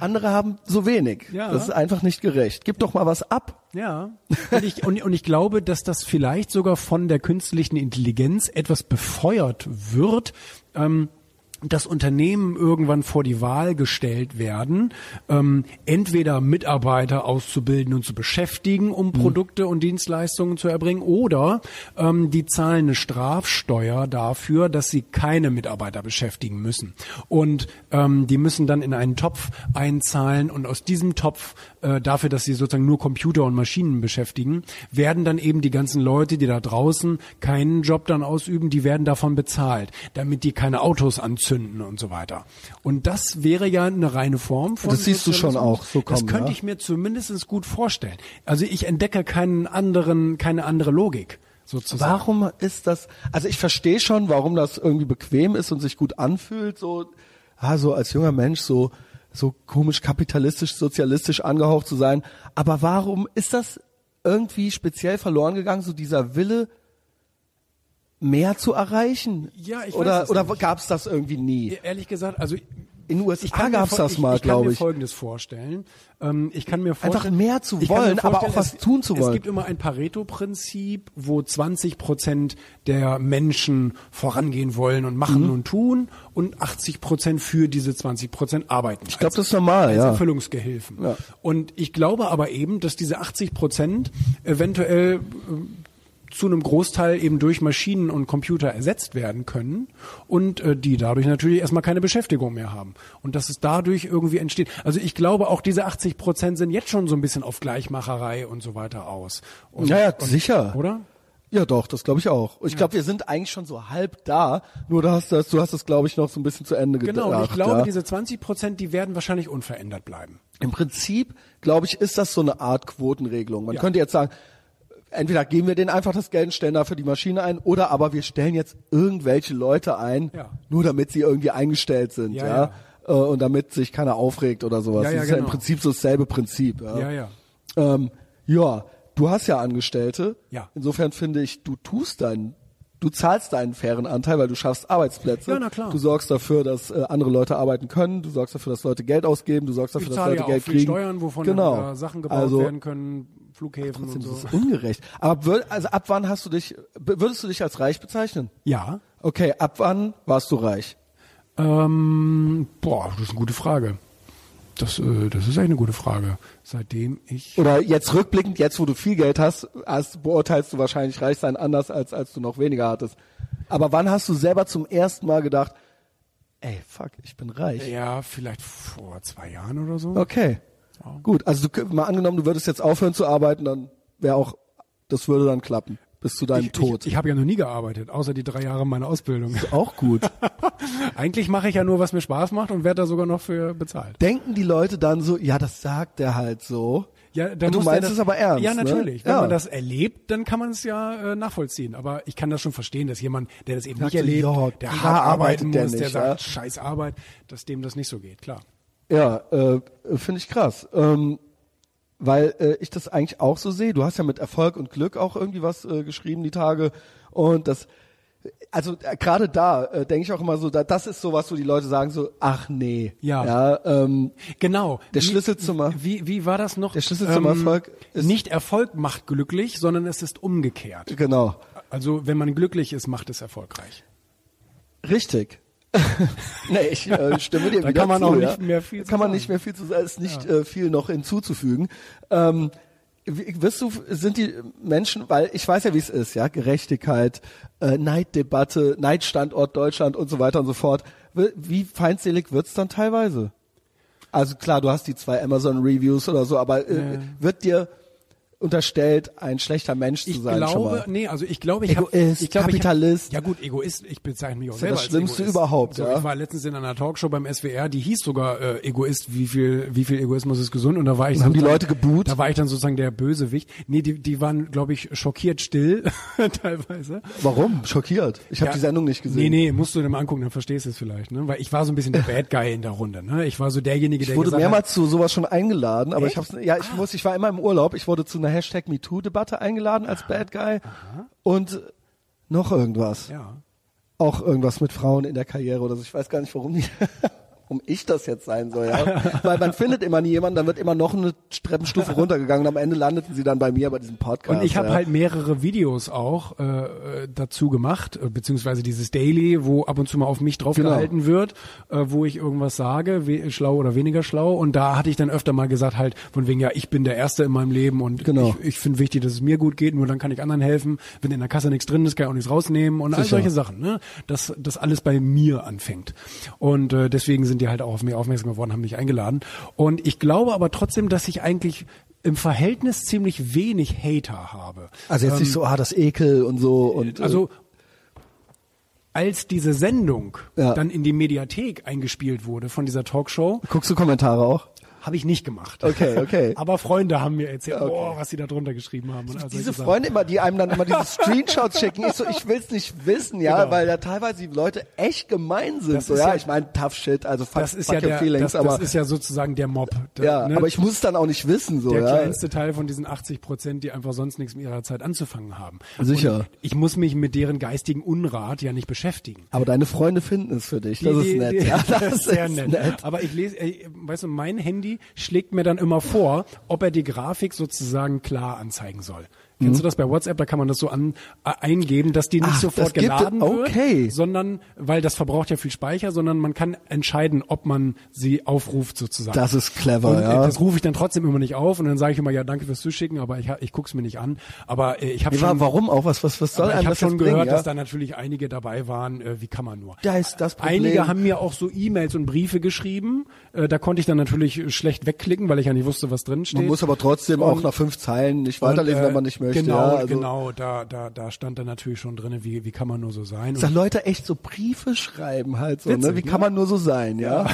andere haben so wenig. Ja. Das ist einfach nicht gerecht. Gib doch mal was ab. Ja. Und ich, und, und ich glaube, dass das vielleicht sogar von der künstlichen Intelligenz etwas befeuert wird. Ähm, dass Unternehmen irgendwann vor die Wahl gestellt werden, ähm, entweder Mitarbeiter auszubilden und zu beschäftigen, um mhm. Produkte und Dienstleistungen zu erbringen, oder ähm, die zahlen eine Strafsteuer dafür, dass sie keine Mitarbeiter beschäftigen müssen. Und ähm, die müssen dann in einen Topf einzahlen und aus diesem Topf, äh, dafür, dass sie sozusagen nur Computer und Maschinen beschäftigen, werden dann eben die ganzen Leute, die da draußen keinen Job dann ausüben, die werden davon bezahlt, damit die keine Autos anzünden zünden und so weiter. Und das wäre ja eine reine Form von. Das siehst du schon auch so kommen. Das könnte ja? ich mir zumindest gut vorstellen. Also ich entdecke keinen anderen, keine andere Logik. Sozusagen. Warum ist das? Also ich verstehe schon, warum das irgendwie bequem ist und sich gut anfühlt, so, ah, so als junger Mensch so so komisch kapitalistisch, sozialistisch angehaucht zu sein. Aber warum ist das irgendwie speziell verloren gegangen, so dieser Wille, mehr zu erreichen? Ja, ich oder weiß oder gab es das irgendwie nie? Ehrlich gesagt, also in den USA gab es das mal, glaube ich. Ich kann mir Folgendes vorstellen. Ähm, ich kann mir vorstellen, einfach mehr zu wollen, aber auch was es, tun zu wollen. Es gibt immer ein Pareto-Prinzip, wo 20 Prozent der Menschen vorangehen wollen und machen mhm. und tun und 80 Prozent für diese 20 Prozent arbeiten. Ich glaube, das ist normal, als ja. Erfüllungsgehilfen. Ja. Und ich glaube aber eben, dass diese 80 Prozent eventuell äh, zu einem Großteil eben durch Maschinen und Computer ersetzt werden können und äh, die dadurch natürlich erstmal keine Beschäftigung mehr haben. Und dass es dadurch irgendwie entsteht. Also ich glaube, auch diese 80 Prozent sind jetzt schon so ein bisschen auf Gleichmacherei und so weiter aus. Und, Ja, ja, und, sicher. Oder? Ja, doch, das glaube ich auch. Ich glaube, wir sind eigentlich schon so halb da, nur du hast das, du hast das, glaube ich, noch so ein bisschen zu Ende gedacht. Genau, und ich glaube, ja. diese 20 Prozent, die werden wahrscheinlich unverändert bleiben. Im Prinzip, glaube ich, ist das so eine Art Quotenregelung. Man Ja. könnte jetzt sagen, entweder geben wir denen einfach das Geld und stellen dafür die Maschine ein, oder aber wir stellen jetzt irgendwelche Leute ein, Ja. nur damit sie irgendwie eingestellt sind, ja. Ja, Äh, Und damit sich keiner aufregt oder sowas. Ja, ja, das ist ja im genau. Prinzip so dasselbe Prinzip. Ja, Ja, ja. Ähm, ja du hast ja Angestellte. Ja. Insofern finde ich, du tust deinen Du zahlst deinen fairen Anteil, weil du schaffst Arbeitsplätze. Ja, na klar. Du sorgst dafür, dass äh, andere Leute arbeiten können. Du sorgst dafür, dass Leute Geld ausgeben. Du sorgst dafür, dass Leute ja Geld kriegen. Steuern, wovon genau. äh, Sachen gebaut also, werden können, Flughäfen und Trotzdem, so. das ist ungerecht. Aber wür- also ab wann hast du dich, würdest du dich als reich bezeichnen? Ja. Okay, ab wann warst du reich? Ähm, boah, das ist eine gute Frage. Das, äh, das ist echt eine gute Frage. Seitdem ich Oder jetzt rückblickend, jetzt wo du viel Geld hast, hast beurteilst du wahrscheinlich reich sein anders, als als du noch weniger hattest. Aber wann hast du selber zum ersten Mal gedacht, ey, fuck, ich bin reich? ja vielleicht vor zwei Jahren oder so. Okay, gut. Also du, mal angenommen, du würdest jetzt aufhören zu arbeiten, dann wäre auch, das würde dann klappen bis zu deinem ich, Tod. Ich, ich habe ja noch nie gearbeitet, außer die drei Jahre meiner Ausbildung. auch gut. Eigentlich mache ich ja nur, was mir Spaß macht und werde da sogar noch für bezahlt. Denken die Leute dann so, ja, das sagt der halt so. Ja, dann du der meinst das, es aber ernst, Ja, ne? natürlich. Wenn Ja. man das erlebt, dann kann man es ja äh, nachvollziehen. Aber ich kann das schon verstehen, dass jemand, der das eben Sagt nicht so, erlebt, ja, der hart arbeiten der muss, der nicht, sagt, ja. scheiß Arbeit, dass dem das nicht so geht, klar. Ja, äh, finde ich krass. Ähm, weil äh, ich das eigentlich auch so sehe. Du hast ja mit Erfolg und Glück auch irgendwie was äh, geschrieben die Tage. Und das, also äh, gerade da äh, denke ich auch immer so, da, das ist sowas, wo die Leute sagen so, ach nee. Ja. ja ähm, Genau. Der Schlüssel zum Wie, wie war das noch? Ähm, Der Schlüssel zum Erfolg ist- nicht Erfolg macht glücklich, sondern es ist umgekehrt. genau. Also wenn man glücklich ist, macht es erfolgreich. Richtig. nee, ich äh, stimme dir Da wieder kann man zu, auch ja. nicht mehr viel kann man sagen. nicht mehr viel zu sagen, ist nicht äh, viel noch hinzuzufügen. Ähm, wirst du, sind die Menschen, weil ich weiß ja, wie es ist, ja, Gerechtigkeit, äh, Neiddebatte, Neidstandort Deutschland und so weiter und so fort. Wie- feindselig wird's dann teilweise? Also klar, du hast die zwei Amazon-Reviews oder so, aber äh, wird dir unterstellt, ein schlechter Mensch zu Ich sein schon glaube, mal? nee, also ich glaube, ich habe, Egoist, ich glaube, Kapitalist. Ich hab, ja gut, Egoist, ich bezeichne mich auch ja selber das als Schlimmste Egoist. überhaupt, So, ja. Ich war letztens in einer Talkshow beim SWR, die hieß sogar äh, Egoist, wie viel, wie viel Egoismus ist gesund und da war ich Und haben die Leute geboot? Da war ich dann sozusagen der Bösewicht. Nee, die, die waren, glaube ich, schockiert still teilweise. Warum? Schockiert. Ich habe Ja. die Sendung nicht gesehen. Nee, nee, musst du dir mal angucken, dann verstehst du es vielleicht, ne? Weil ich war so ein bisschen der Bad Guy in der Runde, ne? Ich war so derjenige, der Ich wurde mehrmals zu sowas schon eingeladen, aber ich Echt? hab's, ja, ich muss, ich war immer im Urlaub, ich wurde zu einer Hashtag MeToo-Debatte eingeladen als Bad Guy und noch irgendwas. ja. Auch irgendwas mit Frauen in der Karriere oder so. Ich weiß gar nicht, warum die, warum ich das jetzt sein soll, ja. Weil man findet immer nie jemanden, dann wird immer noch eine Treppenstufe runtergegangen und am Ende landeten sie dann bei mir bei diesem Podcast. Und ich habe ja. halt mehrere Videos auch äh, dazu gemacht, äh, beziehungsweise dieses Daily, wo ab und zu mal auf mich drauf Genau. gehalten wird, äh, wo ich irgendwas sage, schlau oder weniger schlau. Und da hatte ich dann öfter mal gesagt, halt von wegen, ja, ich bin der Erste in meinem Leben und Genau. ich, ich finde wichtig, dass es mir gut geht, nur dann kann ich anderen helfen. Wenn in der Kasse nichts drin ist, kann ich auch nichts rausnehmen und all Sicher. solche Sachen, ne? Dass das alles bei mir anfängt. Und äh, deswegen sind die halt auch auf mich aufmerksam geworden, haben mich eingeladen. Und ich glaube aber trotzdem, dass ich eigentlich im Verhältnis ziemlich wenig Hater habe. also jetzt nicht so, ah, das Ekel und so und, äh, Also als diese Sendung Ja. dann in die Mediathek eingespielt wurde von dieser Talkshow, guckst du Kommentare auch? Habe ich nicht gemacht. Okay, okay. Aber Freunde haben mir erzählt, Okay. boah, was sie da drunter geschrieben haben. Und diese. Freunde immer, die einem dann immer diese Screenshots schicken, ich so, ich will's nicht wissen, ja, Genau. weil da teilweise die Leute echt gemein sind. Das so, ja, ja- ich meine, tough shit, also fuck, das ist fuck ja der, feelings, das, aber das ist ja sozusagen der Mob. Der, ja, ne? aber ich muss es dann auch nicht wissen, so, der ja. kleinste Teil von diesen 80 Prozent, die einfach sonst nichts mit ihrer Zeit anzufangen haben. Sicher. Und ich muss mich mit deren geistigen Unrat ja nicht beschäftigen. Aber deine Freunde finden es für dich, das Die- ist nett, die- ja, das ist sehr nett. nett. Aber ich lese, ey, weißt du, mein Handy, schlägt mir dann immer vor, ob er die Grafik sozusagen klar anzeigen soll. Kennst du das bei WhatsApp? Da kann man das so an, äh, eingeben, dass die nicht Ach, sofort das gibt- geladen okay. wird, sondern, weil das verbraucht ja viel Speicher, sondern man kann entscheiden, ob man sie aufruft sozusagen. Das ist clever, und, äh, ja. Das rufe ich dann trotzdem immer nicht auf und dann sage ich immer, ja, danke fürs Zuschicken, aber ich, ich guck's mir nicht an. Aber äh, ich habe schon, warum auch? Was, was, was soll ich habe schon gehört, bringen, ja? dass da natürlich einige dabei waren. Äh, wie kann man nur? Da ist das Problem. Einige haben mir auch so E-Mails und Briefe geschrieben. Äh, da konnte ich dann natürlich schlecht wegklicken, weil ich ja nicht wusste, was drin steht. Man muss aber trotzdem Und- auch nach fünf Zeilen nicht weiterlesen, und, äh, wenn man nicht möchte. Genau, ja, also, genau. Da, da, da stand dann natürlich schon drin, wie, wie kann man nur so sein. Dass Leute echt so Briefe schreiben halt so, ne? Wie ne? kann man nur so sein, ja?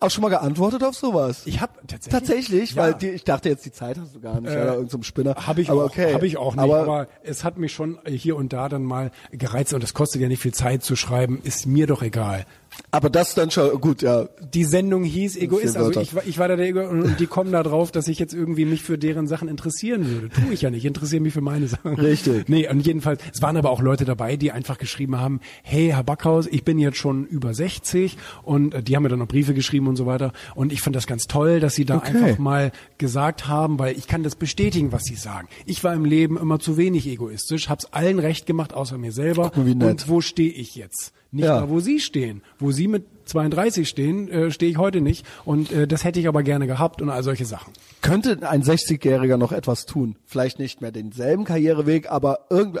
auch schon mal geantwortet auf sowas? ich habe tatsächlich, Tatsächlich, Ja. weil die, ich dachte jetzt, die Zeit hast du gar nicht, Äh, oder irgendein so Spinner. Habe ich, aber auch, okay. hab ich auch nicht, Aber, aber, es hat mich schon hier und da dann mal gereizt und es kostet ja nicht viel Zeit zu schreiben, ist mir doch egal. Aber das dann schon, gut, ja. Die Sendung hieß Egoist, also ich, war- ich war da der Ego und die kommen da drauf, dass ich jetzt irgendwie mich für deren Sachen interessieren würde. Tue ich ja nicht, ich interessiere mich für meine Sachen. Richtig. Nee, und jedenfalls, es waren aber auch Leute dabei, die einfach geschrieben haben, hey, Herr Backhaus, ich bin jetzt schon über 60 und äh, die haben mir dann noch Briefe geschrieben und so weiter und ich fand das ganz toll, dass sie da Okay. einfach mal gesagt haben, weil ich kann das bestätigen, was sie sagen. Ich war im Leben immer zu wenig egoistisch, hab's allen recht gemacht, außer mir selber. Guck mal, wie nett. Und wo stehe ich jetzt? Nicht Ja. da, wo Sie stehen. Wo Sie mit 32 stehen, äh, stehe ich heute nicht. Und äh, das hätte ich aber gerne gehabt und all solche Sachen. Könnte ein 60-Jähriger noch etwas tun? Vielleicht nicht mehr denselben Karriereweg, aber irgend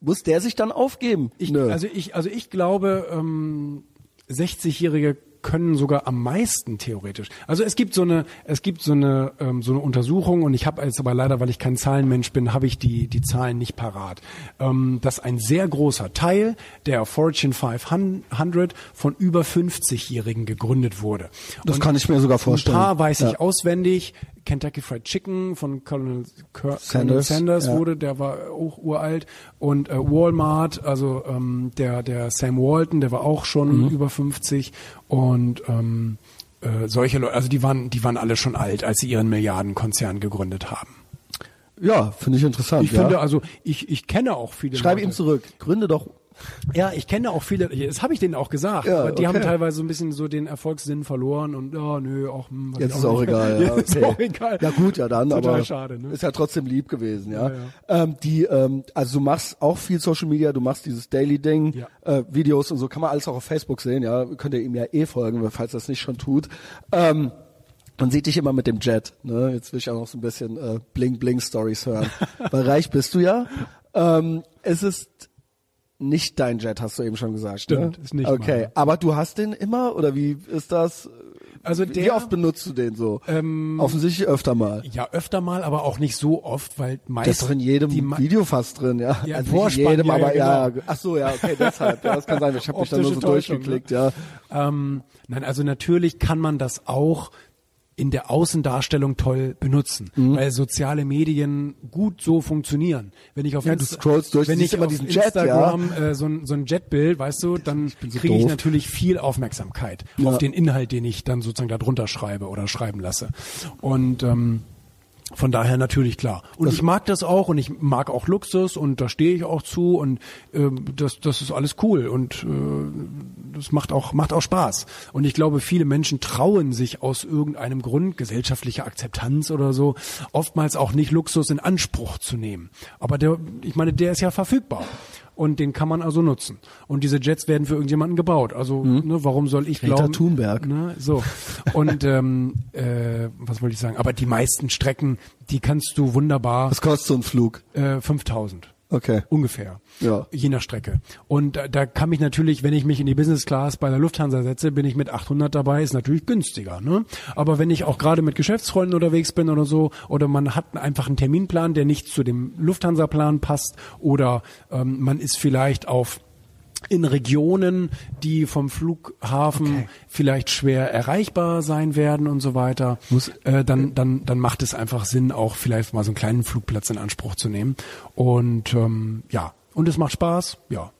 muss der sich dann aufgeben? Ich. Also ich, also ich glaube, ähm, 60-Jährige können sogar am meisten theoretisch. Also es gibt so eine, es gibt so eine, ähm, so eine Untersuchung und ich habe jetzt aber leider, weil ich kein Zahlenmensch bin, habe ich die die Zahlen nicht parat. Ähm, dass ein sehr großer Teil der Fortune 500 von über 50-Jährigen gegründet wurde. Das kann ich mir sogar vorstellen. Ein paar weiß ich Ja. auswendig. Kentucky Fried Chicken von Colonel, Cur- Colonel Sanders, Sanders ja. wurde, der war auch uralt. Und äh, Walmart, also ähm, der, der Sam Walton, der war auch schon Mhm. über 50. Und ähm, äh, solche Leute, also die waren, die waren alle schon alt, als sie ihren Milliardenkonzern gegründet haben. ja, finde ich interessant. Ich ja. finde also, ich, ich kenne auch viele Schreibe ihm zurück. Gründe doch. Ja, ich kenne auch viele, das habe ich denen auch gesagt, Ja, aber die haben okay. teilweise so ein bisschen so den Erfolgssinn verloren und ja, nö, auch hm, weiß Jetzt ist auch egal. Ja, Ja, ist okay. auch egal. Ja gut, ja dann, Total aber schade, ne? ist ja trotzdem lieb gewesen, ja. Ja, Ähm, die, ähm, also du machst auch viel Social Media, du machst dieses Daily Ding, Ja. äh, Videos und so kann man alles auch auf Facebook sehen, ja. Könnt ihr ihm ja eh folgen, falls das nicht schon tut. Ähm, man sieht dich immer mit dem Jet, ne? Jetzt will ich auch noch so ein bisschen äh, Bling Bling Stories hören. Weil reich bist du ja. Ähm, es ist nicht dein Jet, hast du eben schon gesagt. Stimmt, ne? ist nicht Okay, meiner. aber du hast den immer oder wie ist das? Also Wie der, oft benutzt du den so? Ähm, Offensichtlich öfter mal. ja, öfter mal, aber auch nicht so oft, weil meist Das ist doch in jedem Video fast drin, ja. Ja, also nicht in jedem, ja, aber ja, ja. genau. Ach so, ja, okay, deshalb. Ja, das kann sein. Ich habe mich dann nur so Täuschung, durchgeklickt, ne? ja. Ähm, nein, also natürlich kann man das auch in der Außendarstellung toll benutzen, Mhm. weil soziale Medien gut so funktionieren. Wenn ich auf Ja, Insta- durch, wenn ich auf diesen Jet, Instagram äh, so ein, so ein Jetbild, weißt du, dann so kriege ich natürlich viel Aufmerksamkeit Ja. auf den Inhalt, den ich dann sozusagen da drunter schreibe oder schreiben lasse. Und ähm, von daher natürlich klar. Und ich mag das auch und ich mag auch Luxus und da stehe ich auch zu und ähm, das, das ist alles cool und äh, das macht auch, macht auch Spaß. Und ich glaube, viele Menschen trauen sich aus irgendeinem Grund, gesellschaftliche Akzeptanz oder so, oftmals auch nicht Luxus in Anspruch zu nehmen. Aber der, ich meine, der ist ja verfügbar. Und den kann man also nutzen. Und diese Jets werden für irgendjemanden gebaut. Also, ne, warum soll ich Greta glauben? Thunberg. Ne, so. Und ähm, äh, was wollte ich sagen? Aber die meisten Strecken, die kannst du wunderbar Was kostet so ein Flug? äh, 5000 Okay. ungefähr. Ja. Je nach Strecke. Und da, da kann mich natürlich, wenn ich mich in die Business Class bei der Lufthansa setze, bin ich mit 800 dabei, ist natürlich günstiger. Ne? Aber wenn ich auch gerade mit Geschäftsfreunden unterwegs bin oder so, oder man hat einfach einen Terminplan, der nicht zu dem Lufthansa-Plan passt, oder ähm, man ist vielleicht auf in Regionen, die vom Flughafen Okay. vielleicht schwer erreichbar sein werden und so weiter, Muss- äh, dann, dann, dann macht es einfach Sinn, auch vielleicht mal so einen kleinen Flugplatz in Anspruch zu nehmen. Und ähm, ja, und es macht Spaß, ja.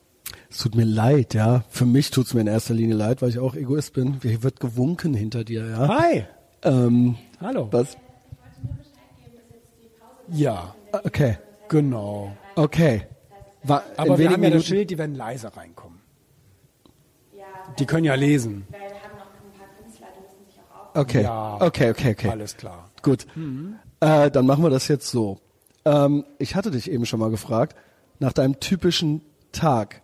Es tut mir leid, ja. Für mich tut's mir in erster Linie leid, weil ich auch Egoist bin. Hier wird gewunken hinter dir, ja. Hi. Ähm, Hallo. was? Ja, Okay. genau. Okay. Wa Aber wir haben ja das Schild, die werden leise reinkommen. Die können ja lesen. Weil wir haben noch ein paar Künstler, die müssen sich auch Okay. Ja. Okay, okay, okay. Alles klar. Gut. Äh, dann machen wir das jetzt so. Ähm, ich hatte dich eben schon mal gefragt nach deinem typischen Tag.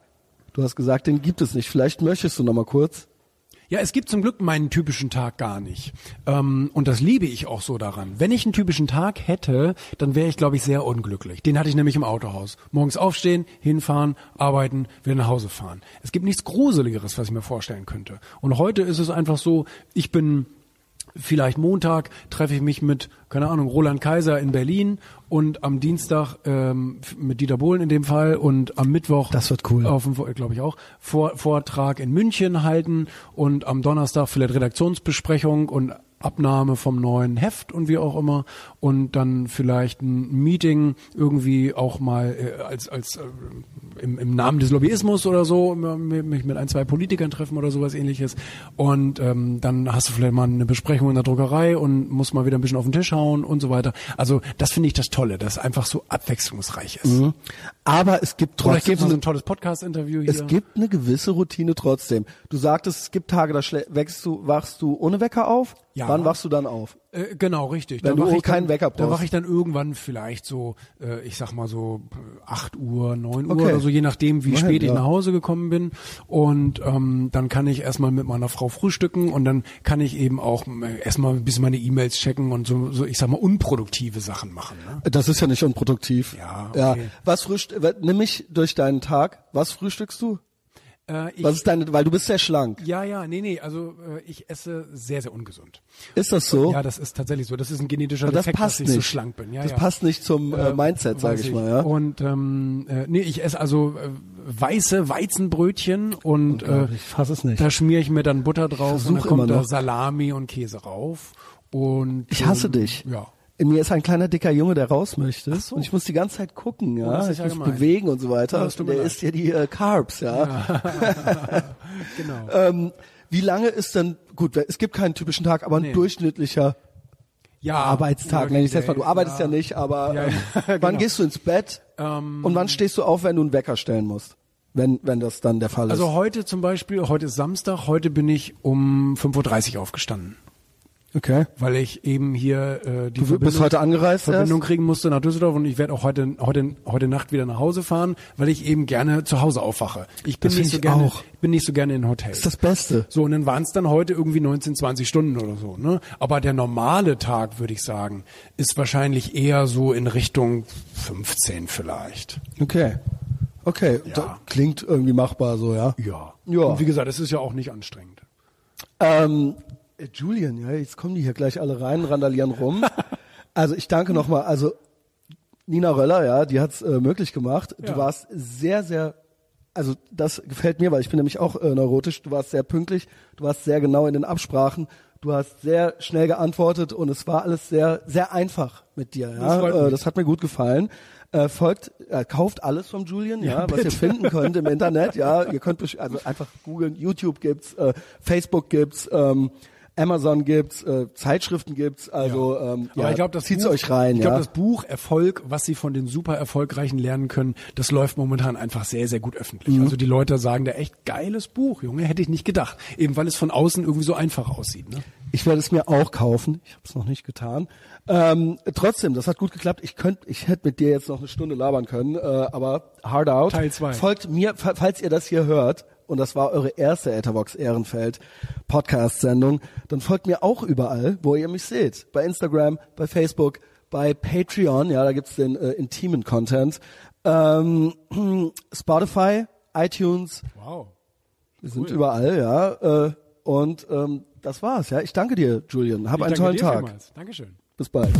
Du hast gesagt, den gibt es nicht. Vielleicht möchtest du noch mal kurz. Ja, es gibt zum Glück meinen typischen Tag gar nicht. Ähm, und das liebe ich auch so daran. Wenn ich einen typischen Tag hätte, dann wäre ich, glaube ich, sehr unglücklich. Den hatte ich nämlich im Autohaus. Morgens aufstehen, hinfahren, arbeiten, wieder nach Hause fahren. Es gibt nichts Gruseligeres, was ich mir vorstellen könnte. Und heute ist es einfach so, ich bin vielleicht Montag treffe ich mich mit, keine Ahnung, Roland Kaiser in Berlin und am Dienstag ähm, mit Dieter Bohlen in dem Fall und am Mittwoch Das wird cool. auf dem, glaube ich auch, Vor, Vortrag in München halten und am Donnerstag vielleicht Redaktionsbesprechung und Abnahme vom neuen Heft und wie auch immer und dann vielleicht ein Meeting irgendwie auch mal äh, als als äh, im, im Namen des Lobbyismus oder so mich mit ein zwei Politikern treffen oder sowas ähnliches und ähm, dann hast du vielleicht mal eine Besprechung in der Druckerei und musst mal wieder ein bisschen auf den Tisch hauen und so weiter also das finde ich das Tolle dass es einfach so abwechslungsreich ist Aber es gibt oder es gibt so trotzdem ein tolles Podcast-Interview hier Es gibt eine gewisse Routine trotzdem. Du sagtest, es gibt Tage, da wächst du, wachst du ohne Wecker auf. Ja. Wann wachst du dann auf? Äh, genau, richtig. Wenn Da du ich keinen dann, Wecker Da brauchst. wache ich dann irgendwann vielleicht so, äh, ich sag mal so äh, 8 Uhr, 9 Uhr Okay. oder so, je nachdem, wie Immerhin, spät ich ja. nach Hause gekommen bin. Und ähm, dann kann ich erstmal mit meiner Frau frühstücken und dann kann ich eben auch äh, erstmal ein bisschen meine E-Mails checken und so, so, ich sag mal, unproduktive Sachen machen. Ne? Das ist ja nicht unproduktiv. Ja, ja. okay. Was frühst nimm mich durch deinen Tag. Was frühstückst du? Äh, ich, Was ist deine, weil du bist sehr schlank. ja, ja, nee, nee, also äh, ich esse sehr, sehr ungesund. Ist das so? Ja, das ist tatsächlich so. Das ist ein genetischer Aber das Defekt, passt dass ich nicht. so schlank bin. Ja, das ja. passt nicht zum äh, Mindset, sage Weiß ich mal. Ja. Und ähm, äh, nee, ich esse also äh, weiße Weizenbrötchen und äh, Unglaublich, ich fass es nicht. da schmiere ich mir dann Butter drauf und versuch dann kommt da. Salami und Käse rauf. Und Ich hasse ähm, dich. Ja. In mir ist ein kleiner dicker Junge, der raus möchte. so. Und ich muss die ganze Zeit gucken, ja. Oh, ich ja muss gemein. bewegen und so weiter. Ja, der isst ja die äh, Carbs, ja. Genau. Ähm, wie lange ist denn, gut, es gibt keinen typischen Tag, aber ein Nee. durchschnittlicher ja, Arbeitstag, nenne ich es jetzt mal. Du arbeitest ja, nicht, aber Ja, ähm, ja, wann genau. gehst du ins Bett Ähm, und wann stehst du auf, wenn du einen Wecker stellen musst? Wenn, wenn das dann der Fall ist. Also heute zum Beispiel, heute ist Samstag, heute bin ich um 5.30 Uhr aufgestanden. Okay. Weil ich eben hier äh, die Du bist Verbindung, heute angereist Verbindung erst? kriegen musste nach Düsseldorf und ich werde auch heute, heute, heute Nacht wieder nach Hause fahren, weil ich eben gerne zu Hause aufwache. Ich bin Das nicht so gerne, auch. ich bin nicht so gerne in Hotels. Das ist das Beste. So, und dann waren es dann heute irgendwie 19, 20 Stunden oder so. Ne? Aber der normale Tag, würde ich sagen, ist wahrscheinlich eher so in Richtung 15 vielleicht. Okay. Okay, Ja. klingt irgendwie machbar so, ja. Ja. Ja. Und wie gesagt, es ist ja auch nicht anstrengend. Ähm, äh, Julian, ja, jetzt kommen die hier gleich alle rein, randalieren rum. also ich danke nochmal, also Nina Röller, ja, die hat's äh, möglich gemacht. Du Ja. warst sehr, sehr, also das gefällt mir, weil ich bin nämlich auch äh, neurotisch. Du warst sehr pünktlich, du warst sehr genau in den Absprachen, du hast sehr schnell geantwortet und es war alles sehr, sehr einfach mit dir. Das Ja, freut äh, das hat mir gut gefallen. Äh, folgt, äh, kauft alles vom Julian, ja, Ja, was ihr finden könnt im Internet, ja. Ihr könnt also einfach googeln, YouTube gibt's, äh, Facebook gibt's, ähm, Amazon gibt's, äh, Zeitschriften gibt's, also ähm, Aber ja, ich glaube, das zieht's Buch, euch rein, Ich ja. glaube, das Buch Erfolg, was sie von den super erfolgreichen lernen können, das läuft momentan einfach sehr, sehr gut öffentlich. Mhm. Also die Leute sagen, da echt geiles Buch, Junge, hätte ich nicht gedacht. Eben weil es von außen irgendwie so einfach aussieht. Ne? Ich werde es mir auch kaufen. Ich habe es noch nicht getan. Ähm, trotzdem, das hat gut geklappt. Ich könnte, ich hätte mit dir jetzt noch eine Stunde labern können, äh, aber hard out. Teil zwei. Folgt mir, fa- falls ihr das hier hört. Und das war eure erste Etherbox Ehrenfeld Podcast-Sendung. Dann folgt mir auch überall, wo ihr mich seht. Bei Instagram, bei Facebook, bei Patreon. Ja, da gibt's den äh, intimen Content. Ähm, Spotify, iTunes, Wow. wir sind überall, ja. Äh, und ähm, das war's, ja. Ich danke dir, Julian. Hab Ich einen tollen Tag. vielmals. Dankeschön. Bis bald.